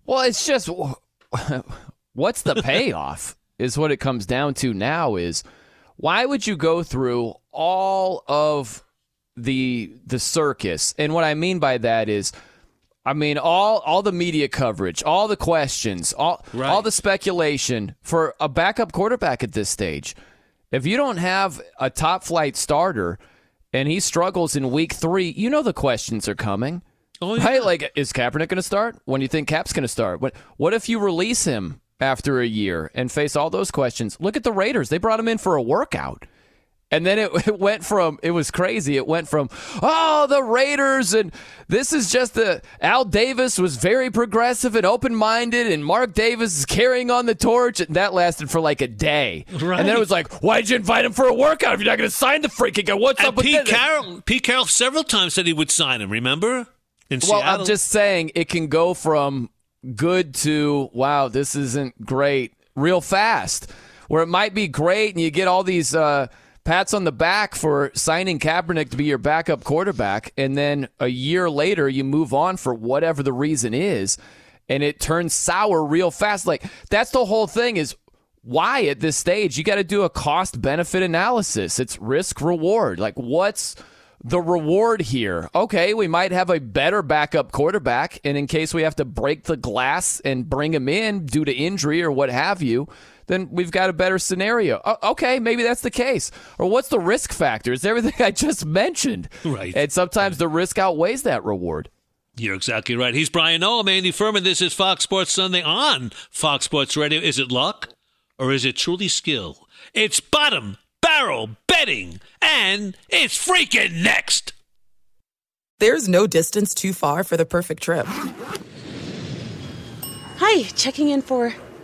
Well, it's just what's the payoff is what it comes down to now is why would you go through all of the the circus? And what I mean by that is I mean all all the media coverage, all the questions, all Right. all the speculation for a backup quarterback at this stage. If you don't have a top flight starter and he struggles in week 3, you know the questions are coming. Oh, Right? Like, is Kaepernick going to start? When do you think Cap's going to start? What What if you release him after a year and face all those questions? Look at the Raiders. They brought him in for a workout. And then it, it went from, it was crazy. It went from, oh, the Raiders, and this is just the, Al Davis was very progressive and open minded, and Mark Davis is carrying on the torch. And that lasted for like a day. Right. And then it was like, why'd you invite him for a workout if you're not going to sign the freaking guy? What's And up with Pete that? Carroll, Pete Carroll several times said he would sign him. Remember in Well, Seattle? I'm just saying it can go from good to wow, this isn't great real fast. Where it might be great and you get all these uh, pats on the back for signing Kaepernick to be your backup quarterback, and then a year later you move on for whatever the reason is, and it turns sour real fast. Like that's the whole thing is why at this stage you got to do a cost benefit analysis. It's risk reward. Like what's the reward here? Okay, we might have a better backup quarterback, and in case we have to break the glass and bring him in due to injury or what have you, then we've got a better scenario. O- Okay, maybe that's the case. Or what's the risk factor? It's everything I just mentioned. Right. And sometimes the risk outweighs that reward. You're exactly right. He's Brian Noe, I'm Andy Furman. This is Fox Sports Sunday on Fox Sports Radio. Is it luck or is it truly skill? It's bottom barrel betting, and it's freaking next. There's no distance too far for the perfect trip. Hi, checking in for.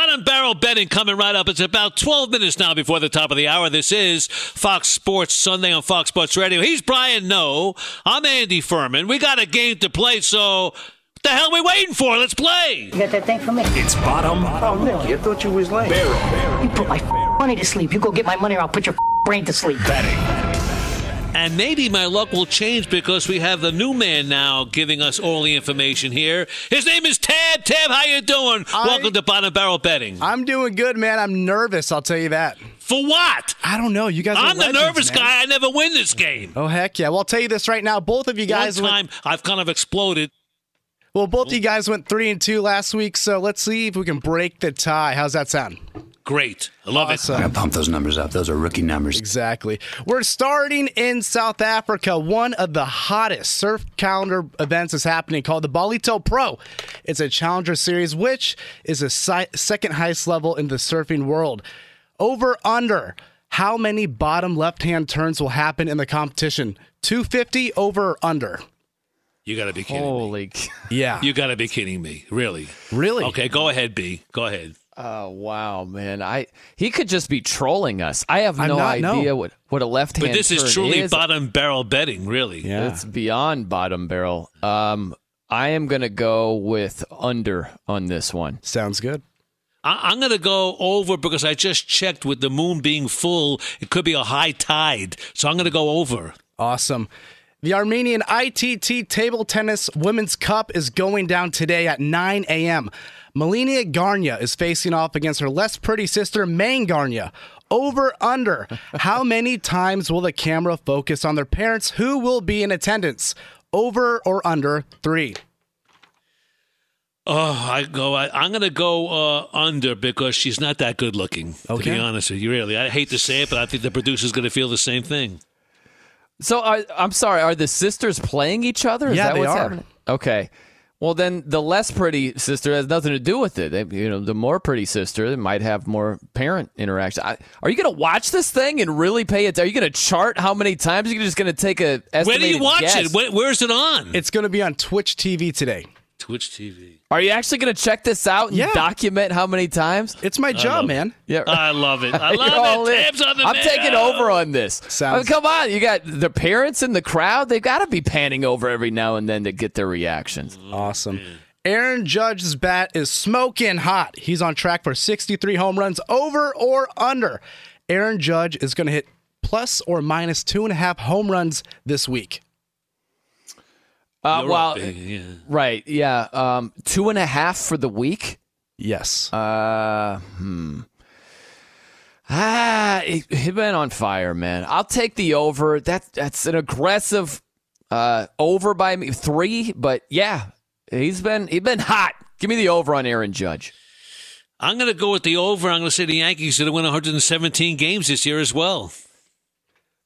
Bottom barrel betting coming right up. It's about 12 minutes now before the top of the hour. This is Fox Sports Sunday on Fox Sports Radio. He's Brian Noe. I'm Andy Furman. We got a game to play, so what the hell are we waiting for? Let's play. You got that thing for me? It's bottom. Oh, Nicky, I thought you was late. You put my money to sleep. You go get my money or I'll put your brain to sleep. And maybe my luck will change because we have the new man now giving us all the information here. His name is Tab. Tab, how you doing? Welcome to Bottom Barrel Betting. I'm doing good, man. I'm nervous. I'll tell you that. For what? I don't know. You guys. are I'm the nervous man. guy. I never win this game. Oh heck yeah! Well, I'll tell you this right now. Both of you guys. One went- time I've kind of exploded. well, both of you guys went three and two last week. So let's see if we can break the tie. How's that sound? Great. I love Awesome. it. I gotta pump those numbers up. Those are rookie numbers. Exactly. We're starting in South Africa. One of the hottest surf calendar events is happening called the Ballito Pro. It's a challenger series, which is the si- second highest level in the surfing world. Over under. How many bottom left hand turns will happen in the competition? 250 over or under? You got to be kidding Holy. me. Yeah. You got to be kidding me. Really? Really? Okay, go ahead, B. Go ahead. Oh wow, man! I he could just be trolling us. I have I'm no not- no. idea what what a left hand. But this is truly is. bottom barrel betting, really. Yeah, It's beyond bottom barrel. Um, I am going to go with under on this one. Sounds good. I- I'm going to go over because I just checked with the moon being full. It could be a high tide. So I'm going to go over. Awesome. The Armenian ITT Table Tennis Women's Cup is going down today at 9 a.m. Melania Garnia is facing off against her less pretty sister, Main Garnia. Over under. How many times will the camera focus on their parents? Who will be in attendance? Over or under three? Oh, I go. I, I'm going to go uh, under because she's not that good looking. To Okay. be honest with you, really, I hate to say it, but I think the producer's going to feel the same thing. So are, I'm sorry, are the sisters playing each other? Is Yeah, that they what's are. happening? Okay. Well, then the less pretty sister has nothing to do with it. They- You know, the more pretty sister might have more parent interaction. I, are you going to watch this thing and really pay it? Are you going to chart how many times? You're just going to take a Where do you watch guess? it? Where, where's it on? It's going to be on Twitch TV today. Twitch TV. Are you actually going to check this out and Yeah. document how many times? It's my job, love man. Yeah. I love it. I You're love all it. in. Tabs on the I'm mail. taking over on this. Sounds- I mean, come on, you got the parents in the crowd. They've got to be panning over every now and then to get their reactions. Mm-hmm. Awesome. Aaron Judge's bat is smoking hot. He's on track for 63 home runs over or under. Aaron Judge is going to hit plus or minus two and a half home runs this week. Uh, well, up big, yeah. right, yeah, um, two and a half for the week. Yes. Uh, hmm. Ah, he, he been on fire, man. I'll take the over. That that's an aggressive uh over by me three, but yeah, he's been he's been hot. Give me the over on Aaron Judge. I'm going to go with the over. I'm going to say the Yankees are going to win 117 games this year as well.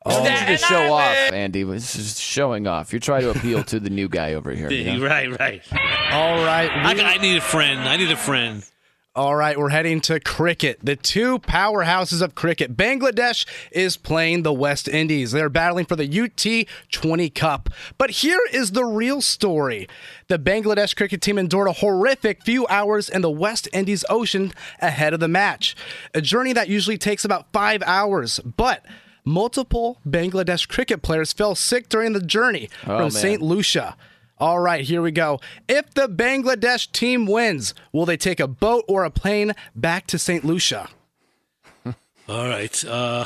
Oh, you to show off, Andy. It's just showing off. You're trying to appeal to the new guy over here. you know? Right, right. All right. I, I need a friend. I need a friend. All right, we're heading to cricket. The two powerhouses of cricket. Bangladesh is playing the West Indies. They're battling for the UT 20 Cup. But here is the real story. The Bangladesh cricket team endured a horrific few hours in the West Indies Ocean ahead of the match. A journey that usually takes about five hours. But multiple Bangladesh cricket players fell sick during the journey Oh, from man. St. Lucia. All right, here we go. If the Bangladesh team wins, will they take a boat or a plane back to St. Lucia? All right. Uh,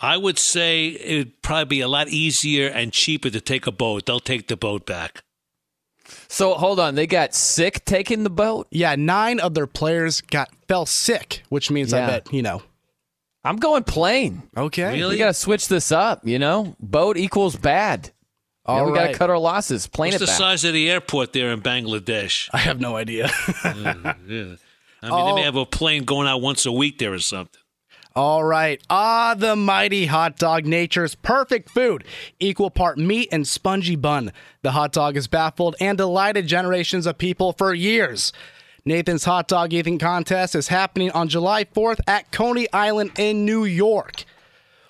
I would say it'd probably be a lot easier and cheaper to take a boat. They'll take the boat back. So hold on, they got sick taking the boat. Yeah, nine of their players got fell sick, which means I bet you know. I'm going plane. Okay, Really? We got to switch this up. You know, boat equals bad. You know, All we got to cut our losses. Plane What's it the back. size of the airport there in Bangladesh? I have no idea. yeah. I mean, they Oh. may have a plane going out once a week there or something. All right. Ah, the mighty hot dog, nature's perfect food. Equal part meat and spongy bun. The hot dog has baffled and delighted generations of people for years. Nathan's hot dog eating contest is happening on July 4th at Coney Island in New York.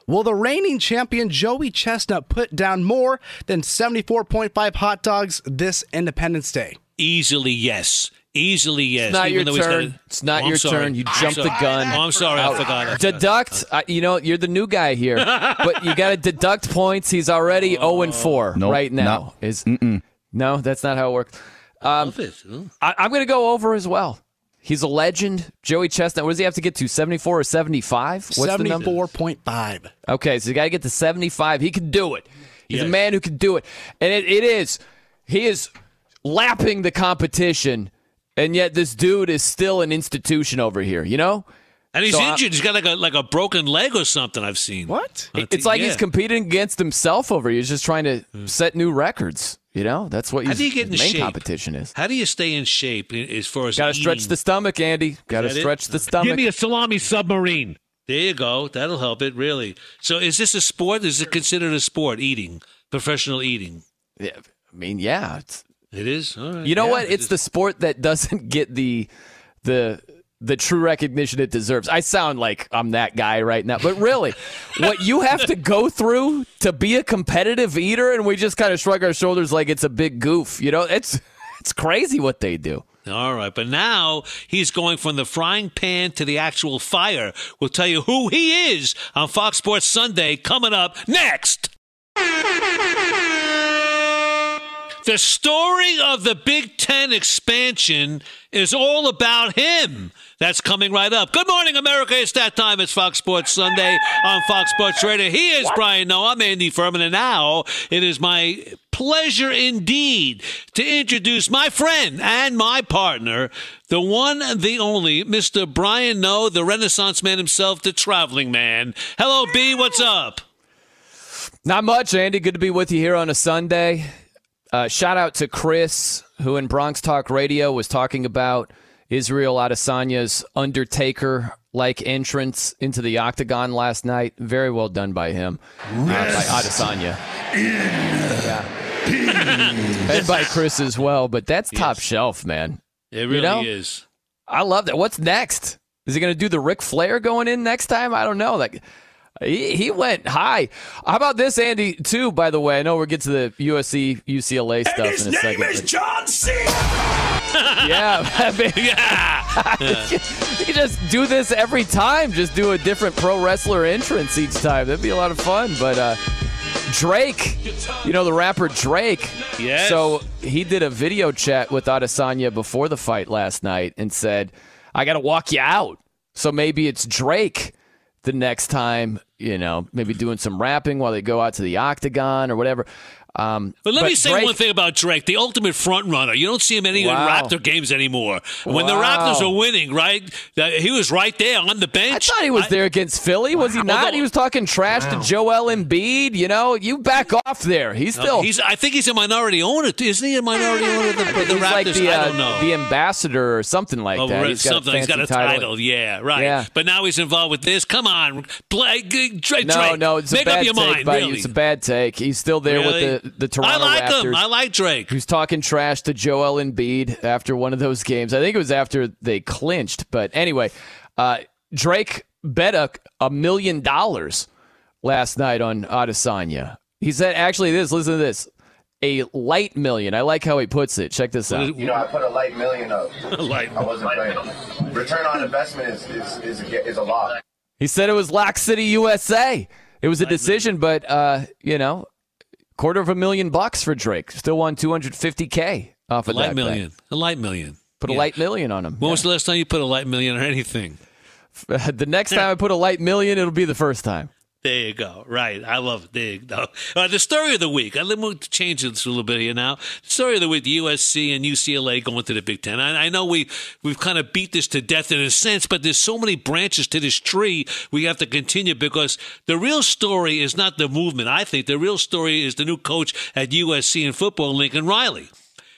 Will the reigning champion Joey Chestnut put down more than 74.5 hot dogs this Independence Day? Easily, yes. Easily, yes. It's not Even your though he's turn. a- It's not Oh, your sorry. turn. You I'm jumped the gun. Oh, I'm sorry. I forgot. I forgot. Deduct. Uh, you know, you're the new guy here, but you got to deduct points. He's already 0 and 4 Nope, right now. no. Is no, that's not how it works. Um, Love huh? I, I'm going to go over as well. He's a legend. Joey Chestnut. What does he have to get to? 74 or 75? What's the number? 74.5. Okay, so you got to get to 75. He can do it. He's a man who can do it. And it, it is. He is lapping the competition, and yet this dude is still an institution over here, you know? And he's So I- injured. He's got like a like a broken leg or something. I've seen. What? It's like yeah. he's competing against himself over here. He's just trying to set new records. You know, that's what his, you his main shape? competition is. How do you stay in shape as far as Got to stretch the stomach, Andy. Got to that it? stretch the stomach. Give me a salami submarine. There you go. That'll help it really. So, is this a sport? Is it considered a sport? Eating, professional eating. yeah, I mean, yeah. It's, It is. Right. you know Yeah, what? It's is. the sport that doesn't get the the the true recognition it deserves. I sound like I'm that guy right now, but really, what you have to go through to be a competitive eater, and we just kind of shrug our shoulders like it's a big goof. You know, it's it's crazy what they do. All right, but now he's going from the frying pan to the actual fire. We'll tell you who he is on Fox Sports Sunday coming up next. The story of the Big Ten expansion is all about him. That's coming right up. Good morning, America. It's that time. It's Fox Sports Sunday on Fox Sports Radio. He is Brian Noe. I'm Andy Furman. And now it is my pleasure indeed to introduce my friend and my partner, the one, the only, Mr. Brian Noe, the Renaissance man himself, the traveling man. Hello, B. What's up? Not much, Andy. Good to be with you here on a Sunday. Uh, shout out to Chris, who in Bronx Talk Radio was talking about Israel Adesanya's Undertaker like entrance into the octagon last night. Very well done by him. Uh, by Adesanya. Yeah. and by Chris as well. But that's top Yes. shelf, man. It really You know? is. I love that. What's next? Is he going to do the Ric Flair going in next time? I don't know. Like he, he went high. How about this, Andy? Too, by the way. I know we'll get to the USC UCLA stuff in a second. but- John Cena. yeah, I mean, you can just do this every time. Just do a different pro wrestler entrance each time. That'd be a lot of fun. But uh, Drake, you know the rapper Drake. Yes. So he did a video chat with Adesanya before the fight last night and said, "I got to walk you out." So maybe it's Drake the next time. You know, maybe doing some rapping while they go out to the octagon or whatever. Um, But let me say Drake- one thing about Drake, the ultimate front runner. You don't see him any Wow. Raptor games anymore. When the Raptors are winning, right? He was right there on the bench. I thought he was there against Philly, was he not? Although- he was talking trash to Joel Embiid. You know, you back off there. He's No, still. he's. I think he's a minority owner. too. Isn't he a minority owner of the, the he's Raptors? like the, I uh, don't know. the ambassador or something like Oh, that. right, He's got something. He's got a fancy title. Yeah, right. Yeah. But now he's involved with this. Come on, play, Drake. No, Drake. no, it's Make a bad up your take mind. really. It's a bad take. He's still there Really? with the the Toronto I like Raptors. him. I like Drake. Who's talking trash to Joel Embiid after one of those games? I think it was after they clinched. But anyway, uh, Drake bet a, a million dollars last night on Adesanya. He said, actually, this. Listen to this. A light million. I like how he puts it. Check this out. You know, I put a light million up. light. I wasn't playing. Return on investment is is is a, is a lot. He said it was Lock City, USA. It was a decision, but uh, you know, quarter of a million bucks for Drake. Still won 250k off of A light that. million. bet. A light million. Put a light million on him. When was the last time you put a light million on anything? the next time I put a light million, it'll be the first time. There you go. Right. I love it. There you go. The story of the week. Uh, Let me change this a little bit here now. The story of the week, USC and UCLA going to the Big Ten. I, I know we, we've kind of beat this to death in a sense, but there's so many branches to this tree we have to continue because the real story is not the movement. I think the real story is the new coach at USC in football, Lincoln Riley.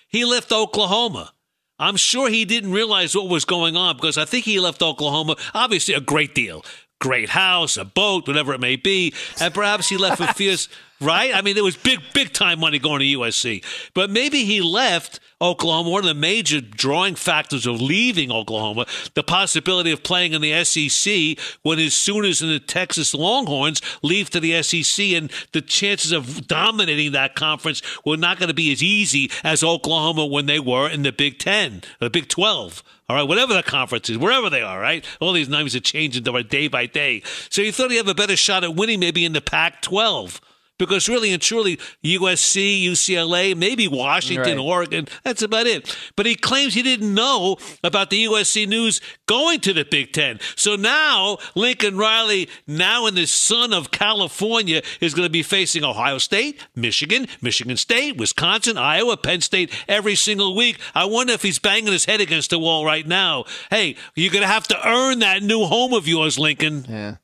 He left Oklahoma. I'm sure he didn't realize what was going on because I think he left Oklahoma, obviously a great deal. Great house, a boat, whatever it may be. And perhaps he left with fears, right? I mean, there was big, big time money going to USC. But maybe he left Oklahoma. One of the major drawing factors of leaving Oklahoma, the possibility of playing in the SEC when his Sooners and the Texas Longhorns leave to the SEC, and the chances of dominating that conference were not going to be as easy as Oklahoma when they were in the Big Ten, the Big Twelve. All right, whatever the conference is, wherever they are, right? All these names are changing day by day. So you thought he'd have a better shot at winning maybe in the Pac 12. Because really and truly, USC, UCLA, maybe Washington, Right. Oregon, that's about it. But he claims he didn't know about the USC news going to the Big Ten. So now Lincoln Riley, now in the sun of California, is going to be facing Ohio State, Michigan, Michigan State, Wisconsin, Iowa, Penn State every single week. I wonder if he's banging his head against the wall right now. Hey, you're going to have to earn that new home of yours, Lincoln. Yeah.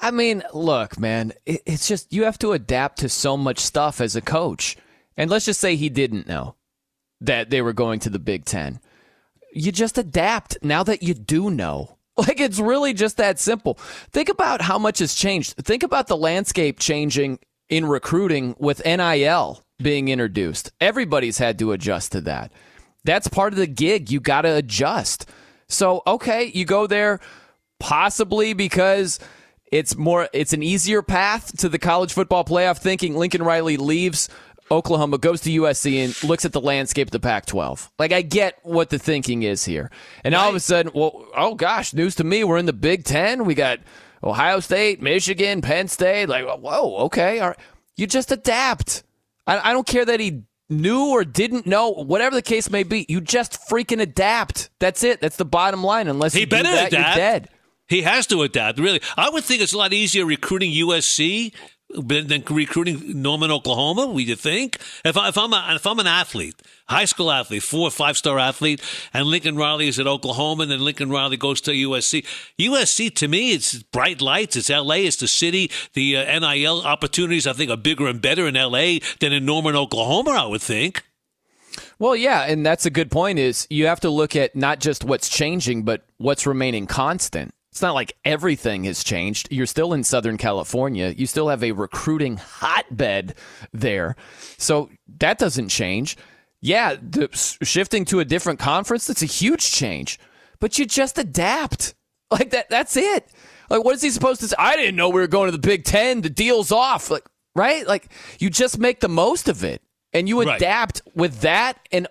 I mean, look, man, it, it's just you have to adapt to so much stuff as a coach. And let's just say he didn't know that they were going to the Big Ten. You just adapt now that you do know. Like it's really just that simple. Think about how much has changed. Think about the landscape changing in recruiting with NIL being introduced. Everybody's had to adjust to that. That's part of the gig. You got to adjust. So, okay, you go there possibly because it's more it's an easier path to the college football playoff thinking Lincoln Riley leaves Oklahoma goes to USC and looks at the landscape of the Pac-12. Like I get what the thinking is here. And all of a sudden, well, oh gosh, news to me, we're in the Big 10. We got Ohio State, Michigan, Penn State. Like, whoa, okay. All right. You just adapt. I, I don't care that he knew or didn't know, whatever the case may be, you just freaking adapt. That's it. That's the bottom line. Unless He you do better that, adapt. you're dead. He has to adapt. Really, I would think it's a lot easier recruiting USC than recruiting Norman, Oklahoma. Would you think? If, I, if I'm a, if I'm an athlete, high school athlete, four or five star athlete, and Lincoln Riley is at Oklahoma, and then Lincoln Riley goes to USC. USC to me, it's bright lights. It's LA. It's the city. The uh, NIL opportunities I think are bigger and better in LA than in Norman, Oklahoma. I would think. Well, yeah, and that's a good point. Is you have to look at not just what's changing, but what's remaining constant. It's not like everything has changed. You're still in Southern California. You still have a recruiting hotbed there, so that doesn't change. Yeah, the, shifting to a different conference that's a huge change, but you just adapt like that. That's it. Like, what is he supposed to say? I didn't know we were going to the Big Ten. The deal's off. Like, right? Like, you just make the most of it and you Right. adapt with that and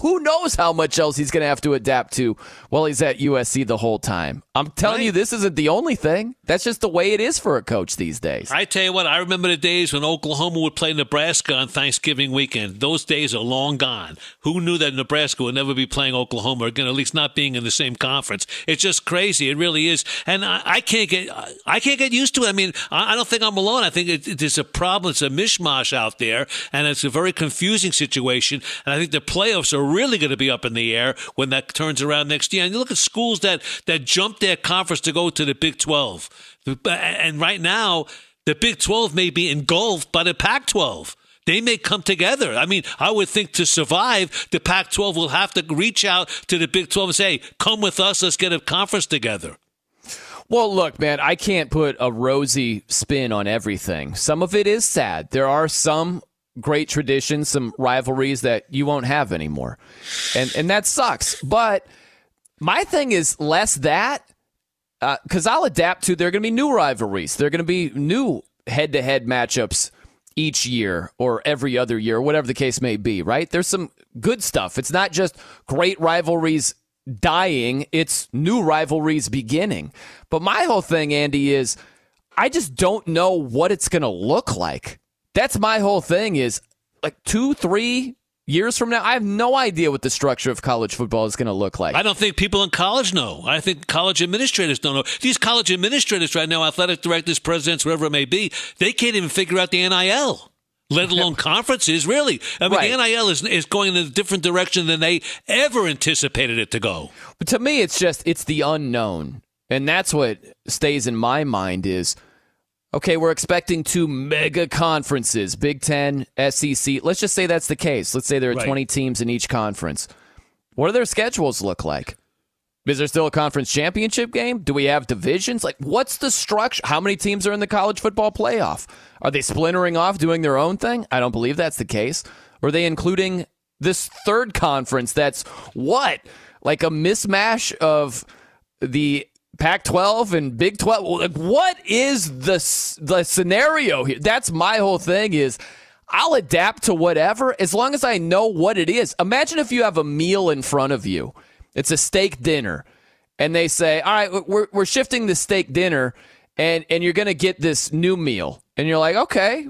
who knows how much else he's going to have to adapt to while he's at USC the whole time. I'm telling you, this isn't the only thing. That's just the way it is for a coach these days. I tell you what, I remember the days when Oklahoma would play Nebraska on Thanksgiving weekend. Those days are long gone. Who knew that Nebraska would never be playing Oklahoma again, at least not being in the same conference? It's just crazy. It really is. And I, I can't get, I can't get used to it. I mean, I, I don't think I'm alone. I think it, it, there's a problem. It's a mishmash out there, and it's a very confusing situation. And I think the playoffs are really going to be up in the air when that turns around next year. And you look at schools that that jumped their conference to go to the Big 12. And right now, the Big 12 may be engulfed by the Pac 12. They may come together. I mean, I would think to survive, the Pac 12 will have to reach out to the Big 12 and say, come with us, let's get a conference together. Well, look, man, I can't put a rosy spin on everything. Some of it is sad. There are some great traditions, some rivalries that you won't have anymore. And and that sucks. But my thing is less that uh, because I'll adapt to there are going to be new rivalries. There are going to be new head to head matchups each year or every other year, whatever the case may be, right? There's some good stuff. It's not just great rivalries dying, it's new rivalries beginning. But my whole thing, Andy, is I just don't know what it's going to look like. That's my whole thing is like two, three years from now, I have no idea what the structure of college football is going to look like. I don't think people in college know. I think college administrators don't know. These college administrators right now, athletic directors, presidents, whatever it may be, they can't even figure out the NIL. Let alone conferences, really. I mean, Right. the NIL is, is going in a different direction than they ever anticipated it to go. But to me, it's just it's the unknown, and that's what stays in my mind. Is okay, we're expecting two mega conferences, Big Ten, SEC. Let's just say that's the case. Let's say there are Right. 20 teams in each conference. What do their schedules look like? Is there still a conference championship game? Do we have divisions? Like, what's the structure? How many teams are in the college football playoff? Are they splintering off, doing their own thing? I don't believe that's the case. Or are they including this third conference that's what? Like a mismatch of the Pac 12 and Big 12? Like, what is the, the scenario here? That's my whole thing is. I'll adapt to whatever as long as I know what it is. Imagine if you have a meal in front of you. It's a steak dinner. And they say, all right, we're, we're shifting the steak dinner and, and you're going to get this new meal. And you're like, okay,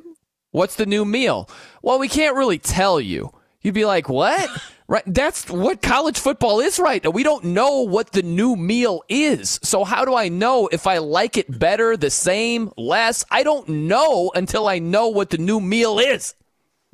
what's the new meal? Well, we can't really tell you. You'd be like, what? Right. That's what college football is right now. We don't know what the new meal is. So how do I know if I like it better, the same, less? I don't know until I know what the new meal is.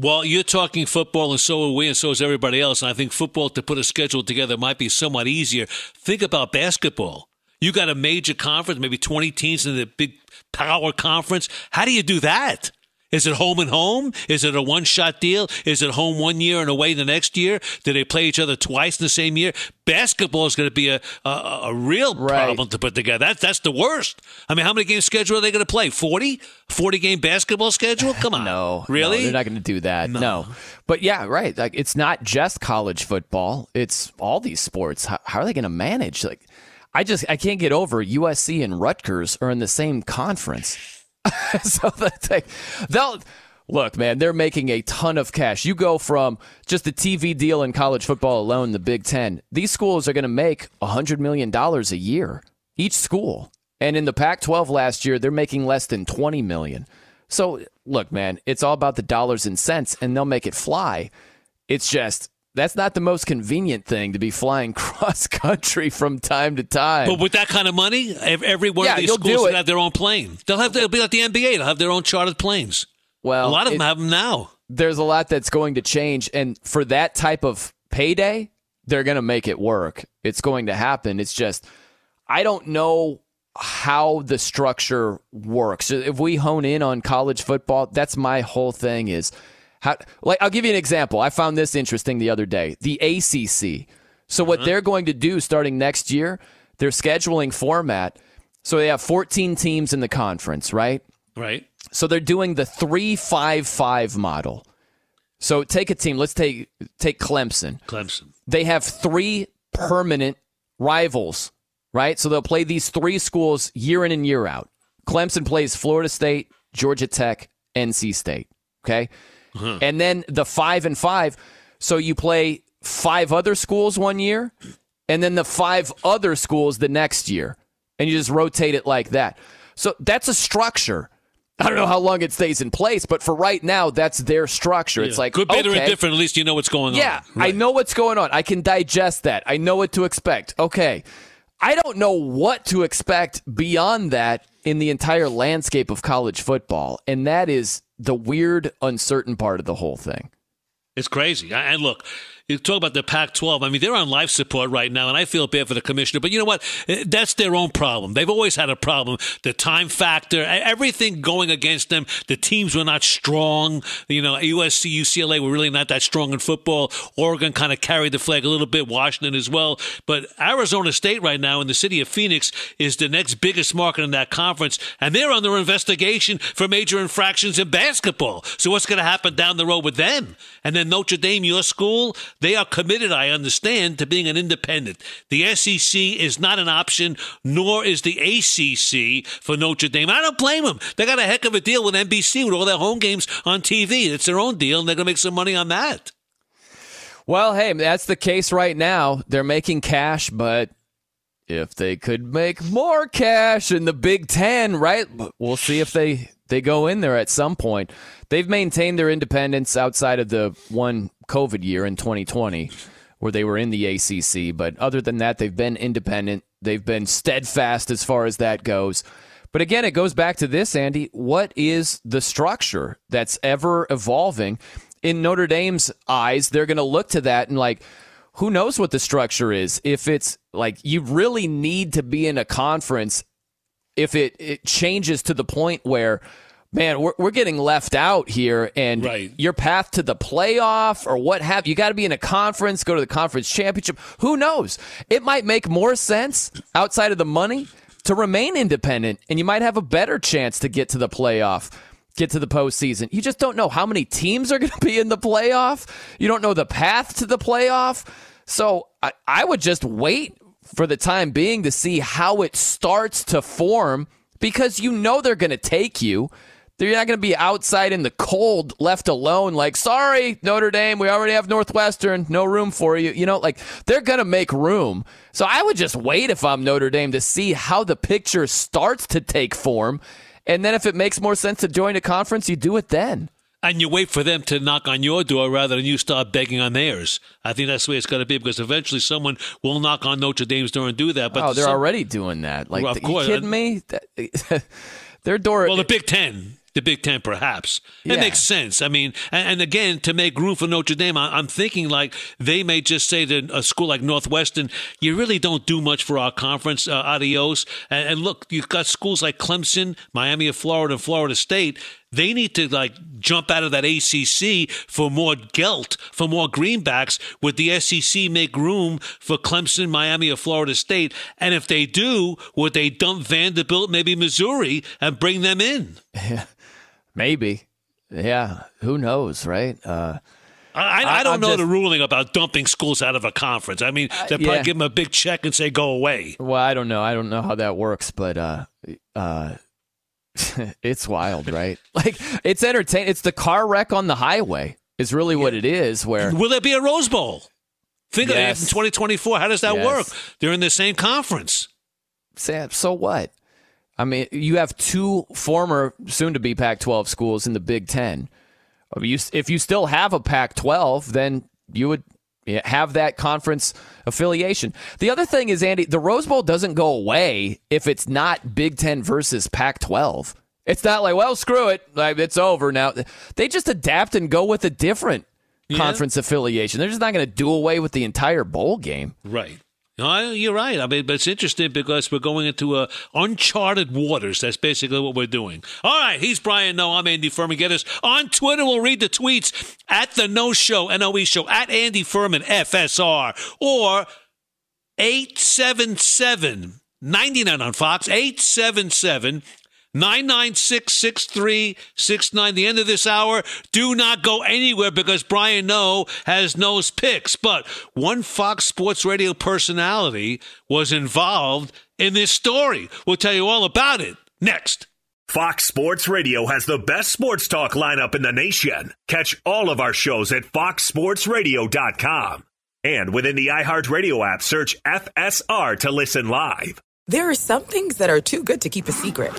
Well, you're talking football, and so are we, and so is everybody else. And I think football to put a schedule together might be somewhat easier. Think about basketball. You got a major conference, maybe 20 teams in the big power conference. How do you do that? Is it home and home? Is it a one shot deal? Is it home one year and away the next year? Do they play each other twice in the same year? Basketball is going to be a, a, a real problem to put together. That's, that's the worst. I mean, how many games schedule are they going to play? 40? 40 game basketball schedule? Come on. No, Really? No, they're not going to do that. No. But yeah, right. Like it's not just college football. It's all these sports. How, how are they going to manage? Like, I just I can't get over USC and Rutgers are in the same conference. so that's like they'll look, man. They're making a ton of cash. You go from just the TV deal in college football alone, the Big Ten. These schools are going to make a hundred million dollars a year each school. And in the Pac-12 last year, they're making less than 20 million. So, look, man, it's all about the dollars and cents and they'll make it fly. It's just that's not the most convenient thing to be flying cross country from time to time. But with that kind of money, ev- every one Yeah, of these schools will have their own plane. They'll have they'll be like the NBA. They'll have their own chartered planes. Well, a lot of them have them now. there's a lot that's going to change. And for that type of payday, they're going to make it work. It's going to happen. It's just, I don't know how the structure works. If we hone in on college football, that's my whole thing is how, like, I'll give you an example. I found this interesting the other day the ACC. So, what uh-huh. they're going to do starting next year, their scheduling format. So, they have 14 teams in the conference, right? Right. So they're doing the three five five model. So take a team. Let's take take Clemson. Clemson. They have three permanent rivals, right? So they'll play these three schools year in and year out. Clemson plays Florida State, Georgia Tech, NC State. Okay, and then the five and five. So you play five other schools one year, and then the five other schools the next year, and you just rotate it like that. So that's a structure. I don't know how long it stays in place, but for right now, that's their structure. It's like good, better, okay, and different. At least you know what's going on. yeah, on. I know what's going on. I can digest that. I know what to expect. Okay. I don't know what to expect beyond that in the entire landscape of college football. And that is the weird, uncertain part of the whole thing. It's crazy. And look, you talk about the Pac 12. I mean, they're on life support right now, and I feel bad for the commissioner. But you know what? Eh, That's their own problem. They've always had a problem. The time factor, everything going against them. The teams were not strong. You know, USC, UCLA were really not that strong in football. Oregon kind of carried the flag a little bit, Washington as well. But Arizona State right now in the city of Phoenix is the next biggest market in that conference, and they're under investigation for major infractions in basketball. So what's going to happen down the road with them? And then Notre Dame, your school, they are committed, I understand, to being an independent. The SEC is not an option, nor is the ACC for Notre Dame. I don't blame them. They got a heck of a deal with NBC with all their home games on TV. It's their own deal, and they're going to make some money on that. Well, hey, that's the case right now. They're making cash, but if they could make more cash in the Big Ten, right? We'll see if they they go in there at some point. They've maintained their independence outside of the one COVID year in 2020, where they were in the ACC. But other than that, they've been independent. They've been steadfast as far as that goes. But again, it goes back to this, Andy. What is the structure that's ever evolving? In Notre Dame's eyes, they're going to look to that and like, who knows what the structure is? If it's like you really need to be in a conference, if it, it changes to the point where, man, we're, we're getting left out here and your path to the playoff or what have you got to be in a conference, go to the conference championship. Who knows? It might make more sense outside of the money to remain independent and you might have a better chance to get to the playoff. Get to the postseason. You just don't know how many teams are going to be in the playoff. You don't know the path to the playoff. So I, I would just wait for the time being to see how it starts to form because you know they're going to take you. They're not going to be outside in the cold, left alone, like, sorry, Notre Dame, we already have Northwestern, no room for you. You know, like, they're going to make room. So I would just wait if I'm Notre Dame to see how the picture starts to take form. And then if it makes more sense to join a conference, you do it then. And you wait for them to knock on your door rather than you start begging on theirs. I think that's the way it's got to be because eventually someone will knock on Notre Dame's door and do that. But oh, they're some- already doing that. Like, Well, of you course. kidding me? Their door. Well, the Big Ten. The Big Ten, perhaps. It Yeah. makes sense. I mean, and, and again, to make room for Notre Dame, I, I'm thinking like they may just say to a school like Northwestern, you really don't do much for our conference, uh, adios. And, and look, you've got schools like Clemson, Miami of Florida, and Florida State. They need to like jump out of that ACC for more gelt, for more greenbacks. Would the SEC make room for Clemson, Miami, or Florida State? And if they do, would they dump Vanderbilt, maybe Missouri, and bring them in? Maybe. Yeah. Who knows, right? Uh, I, I, I- I don't I'm know just- the ruling about dumping schools out of a conference. I mean, they probably yeah. give them a big check and say, go away. Well, I don't know. I don't know how that works, but uh, uh, it's wild, right? Like it's entertaining. It's the car wreck on the highway. Is really what it is. Where Will there be a Rose Bowl? Think of it in 2024. How does that Yes. work? They're in the same conference. Sam, so what? I mean, you have two former, soon-to-be Pac-12 schools in the Big Ten. If you still have a Pac-12, then you would have that conference affiliation. The other thing is, Andy, the Rose Bowl doesn't go away if it's not Big Ten versus Pac 12. It's not like, well, screw it. Like, it's over now. They just adapt and go with a different yeah. conference affiliation. They're just not going to do away with the entire bowl game. Right. No, you're right. I mean, but it's interesting because we're going into uh, uncharted waters. That's basically what we're doing. All right, he's Brian Noe. I'm Andy Furman. Get us on Twitter. We'll read the tweets at the Noe Show, N-O-E Show, at Andy Furman, FSR, or 877 99 on Fox, 877 996 6369. The end of this hour. Do not go anywhere because Brian Noe has Noe's picks. But one Fox Sports Radio personality was involved in this story. We'll tell you all about it next. Fox Sports Radio has the best sports talk lineup in the nation. Catch all of our shows at foxsportsradio.com. And within the iHeartRadio app, search FSR to listen live. There are some things that are too good to keep a secret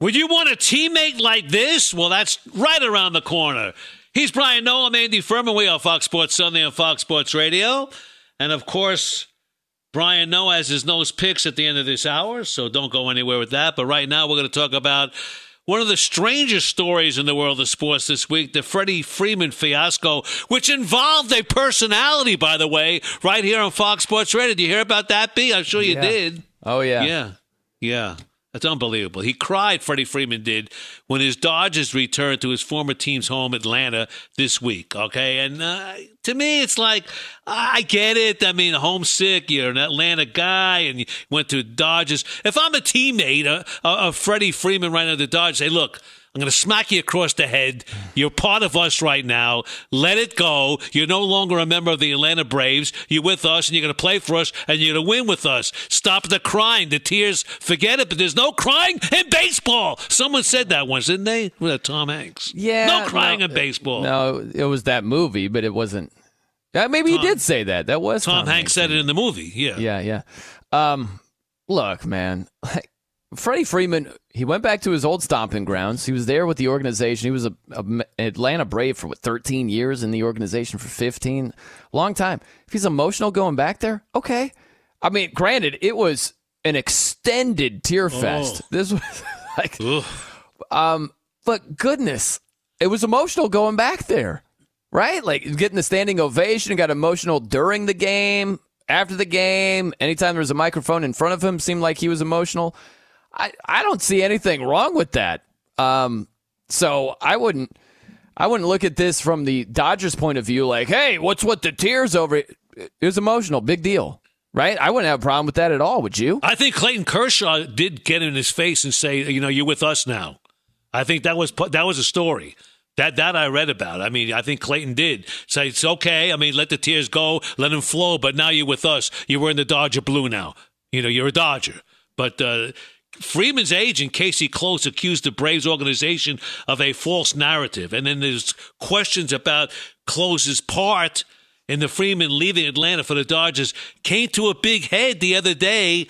Would you want a teammate like this? Well, that's right around the corner. He's Brian Noe, I'm Andy Furman. We are Fox Sports Sunday on Fox Sports Radio. And of course, Brian Noe has his Noe's picks at the end of this hour, so don't go anywhere with that. But right now, we're going to talk about one of the strangest stories in the world of sports this week, the Freddie Freeman fiasco, which involved a personality, by the way, right here on Fox Sports Radio. Did you hear about that, B? I'm sure you yeah. did. Oh, yeah. Yeah. Yeah. That's unbelievable. He cried, Freddie Freeman did, when his Dodgers returned to his former team's home, Atlanta, this week. Okay. And uh, to me, it's like, I get it. I mean, homesick, you're an Atlanta guy, and you went to Dodgers. If I'm a teammate of uh, uh, Freddie Freeman right now the Dodgers, say, look, I'm going to smack you across the head. You're part of us right now. Let it go. You're no longer a member of the Atlanta Braves. You're with us, and you're going to play for us, and you're going to win with us. Stop the crying, the tears. Forget it. But there's no crying in baseball. Someone said that once, didn't they? Was that Tom Hanks? Yeah. No crying no, in baseball. No, it was that movie, but it wasn't. Uh, maybe Tom, he did say that. That was Tom, Tom Hanks said it in the movie. Yeah. Yeah, yeah. Um, look, man. Freddie Freeman, he went back to his old stomping grounds. He was there with the organization. He was a, a Atlanta Brave for what 13 years in the organization for 15. Long time. If he's emotional going back there, okay. I mean, granted, it was an extended tear fest. Oh. This was like Ugh. um but goodness, it was emotional going back there. Right? Like getting the standing ovation, got emotional during the game, after the game, anytime there was a microphone in front of him seemed like he was emotional. I, I don't see anything wrong with that. Um, so I wouldn't I wouldn't look at this from the Dodgers point of view like, hey, what's with the tears over it? It was emotional, big deal. Right? I wouldn't have a problem with that at all, would you? I think Clayton Kershaw did get in his face and say, you know, you're with us now. I think that was that was a story. That that I read about. I mean, I think Clayton did say it's okay. I mean, let the tears go, let them flow. But now you're with us. You're wearing the Dodger blue now. You know, you're a Dodger. But uh, Freeman's agent, Casey Close, accused the Braves organization of a false narrative. And then there's questions about Close's part in the Freeman leaving Atlanta for the Dodgers came to a big head the other day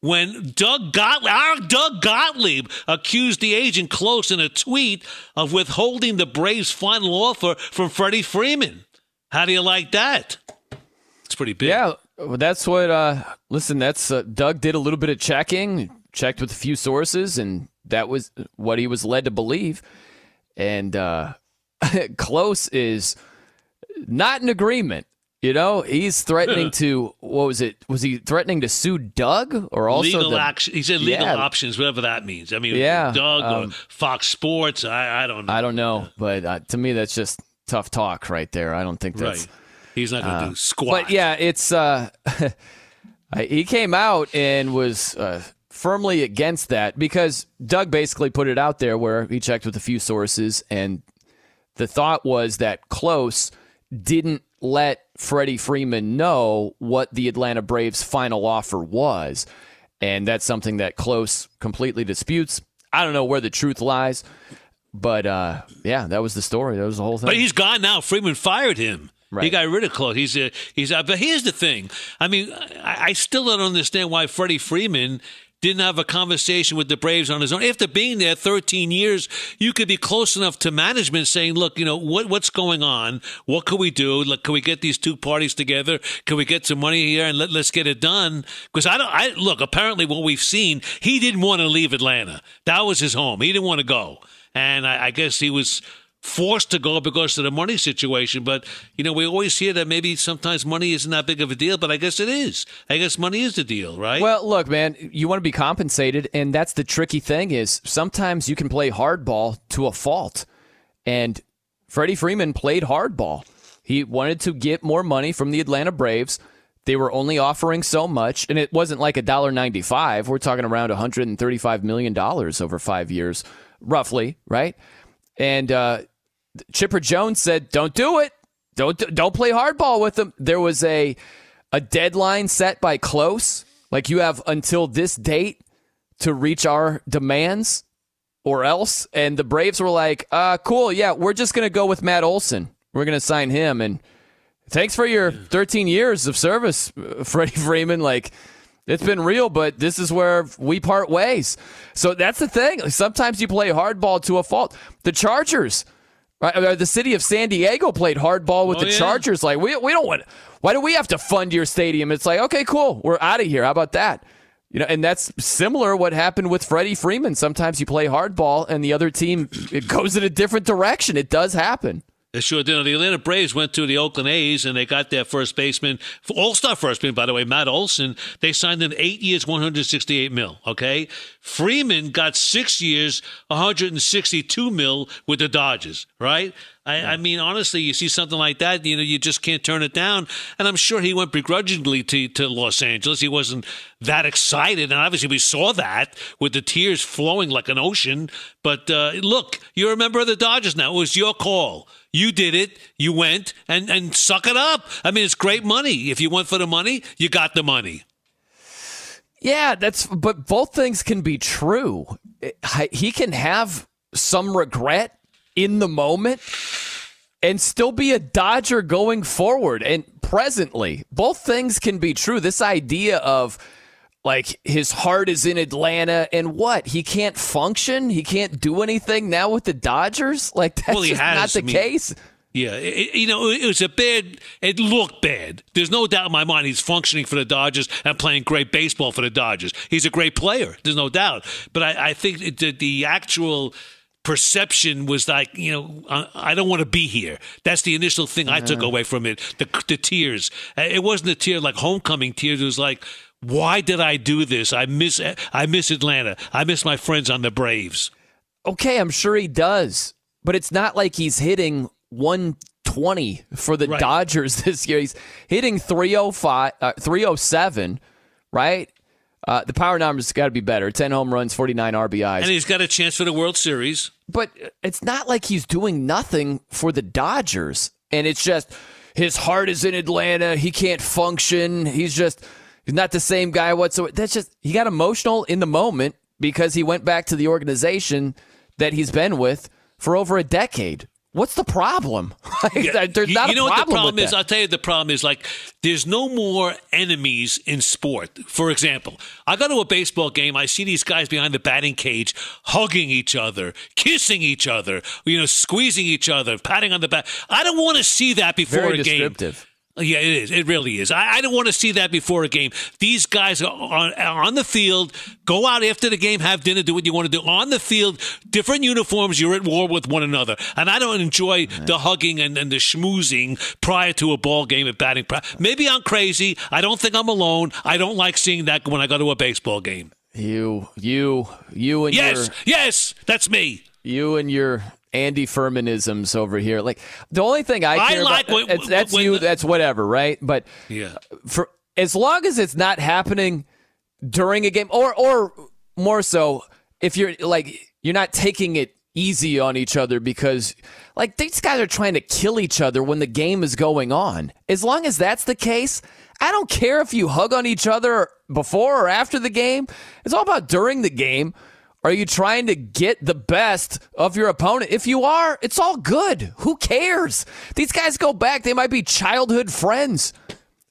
when Doug Gottlieb, our Doug Gottlieb, accused the agent close in a tweet of withholding the Braves' final offer from Freddie Freeman. How do you like that? It's pretty big. Yeah, well, that's what. Uh, listen, that's uh, Doug did a little bit of checking, checked with a few sources, and that was what he was led to believe. And uh, Close is not in agreement. You know, he's threatening to what was it? Was he threatening to sue Doug or also legal the, action? He said legal Yeah. options, whatever that means. I mean, Yeah, Doug um, or Fox Sports. I, I don't know. I don't know, but uh, to me, that's just tough talk right there. I don't think that's Right. He's not going to uh, do squat. But yeah, it's uh, he came out and was uh, firmly against that because Doug basically put it out there where he checked with a few sources, and the thought was that Close didn't let Freddie Freeman know what the Atlanta Braves' final offer was, and that's something that Close completely disputes. I don't know where the truth lies. But uh, yeah, that was the story. That was the whole thing. But he's gone now. Freeman fired him. He got rid of Close. He's uh, he's out. But here's the thing. I mean, I, I still don't understand why Freddie Freeman didn't have a conversation with the Braves on his own. After being there 13 years, you could be close enough to management saying, look, you know, what what's going on? What can we do? Like, can we get these two parties together? Can we get some money here and let, let's get it done? Because I don't, I look, apparently what we've seen, he didn't want to leave Atlanta. That was his home. He didn't want to go. And I, I guess he was forced to go because of the money situation. But, you know, we always hear that maybe sometimes money isn't that big of a deal, but I guess it is. I guess money is the deal, right? Well, look, man, you want to be compensated, and that's the tricky thing is sometimes you can play hardball to a fault. And Freddie Freeman played hardball. He wanted to get more money from the Atlanta Braves. They were only offering so much, and it wasn't like a dollar ninety-five. We're talking around one hundred and thirty-five million dollars over five years, roughly, right? And uh, Chipper Jones said, "Don't do it. Don't don't play hardball with them." There was a a deadline set by close, like you have until this date to reach our demands, or else. And the Braves were like, "Uh, cool, yeah, we're just gonna go with Matt Olson. We're gonna sign him." And thanks for your 13 years of service, Freddie Freeman. Like. It's been real, but this is where we part ways. So that's the thing. Sometimes you play hardball to a fault. The Chargers, right, uh, the city of San Diego played hardball with Oh, the yeah. Chargers. Like we we don't want. Why do we have to fund your stadium? It's like okay, cool, we're out of here. How about that? You know, and that's similar what happened with Freddie Freeman. Sometimes you play hardball, and the other team it goes in a different direction. It does happen. They sure did. The Atlanta Braves went to the Oakland A's and they got their first baseman, all star first baseman, by the way, Matt Olson. They signed him eight years, 168 mil. Okay. Freeman got six years, 162 mil with the Dodgers, right? I, I mean, honestly, you see something like that, you know, you just can't turn it down. And I'm sure he went begrudgingly to, to Los Angeles. He wasn't that excited. And obviously, we saw that with the tears flowing like an ocean. But uh, look, you're a member of the Dodgers now. It was your call. You did it. You went and, and suck it up. I mean, it's great money. If you went for the money, you got the money. Yeah, that's but both things can be true. He can have some regret in the moment and still be a Dodger going forward and presently. Both things can be true. This idea of like his heart is in Atlanta and what? He can't function? He can't do anything now with the Dodgers? Like that's Well, has. not the I mean- case. Yeah, it, you know, it was a bad. It looked bad. There's no doubt in my mind he's functioning for the Dodgers and playing great baseball for the Dodgers. He's a great player. There's no doubt. But I, I think the, the actual perception was like, you know, I, I don't want to be here. That's the initial thing I took away from it. The, the tears. Uh, It wasn't a tear like homecoming tears. It was like, why did I do this? I miss. I miss Atlanta. I miss my friends on the Braves. Okay, I'm sure he does, but it's not like he's hitting 120 for the Right. Dodgers this year. He's hitting 305, uh, 307, right? Uh, the power numbers got to be better. 10 home runs, 49 RBIs. And he's got a chance for the World Series. but it's not like he's doing nothing for the Dodgers. And it's just his heart is in Atlanta. He can't function. He's just he's not the same guy whatsoever. That's just he got emotional in the moment because he went back to the organization that he's been with for over a decade. What's the problem? Yeah, There's you, not you know what the problem problem is? that. I'll tell you the problem is like there's no more enemies in sport. For example, I go to a baseball game, I see these guys behind the batting cage hugging each other, kissing each other, you know, squeezing each other, patting on the back. I don't want to see that before Very a game. Yeah, it is. It really is. I, I don't want to see that before a game. These guys are on, are on the field. Go out after the game, have dinner, do what you want to do. On the field, different uniforms. You're at war with one another, and I don't enjoy the hugging and, and the schmoozing prior to a ball game at batting. practice. Maybe I'm crazy. I don't think I'm alone. I don't like seeing that when I go to a baseball game. You, you, you, and Yes, your yes, that's me. you and your Andy Furmanisms over here. Like the only thing I I care like about, when, uh, that's when you. the- that's whatever, right? But Yeah. for as long as it's not happening during a game, or or more so, if you're like you're not taking it easy on each other because like these guys are trying to kill each other when the game is going on. As long as that's the case, I don't care if you hug on each other before or after the game. It's all about during the game. Are you trying to get the best of your opponent? If you are, it's all good. Who cares? These guys go back. They might be childhood friends.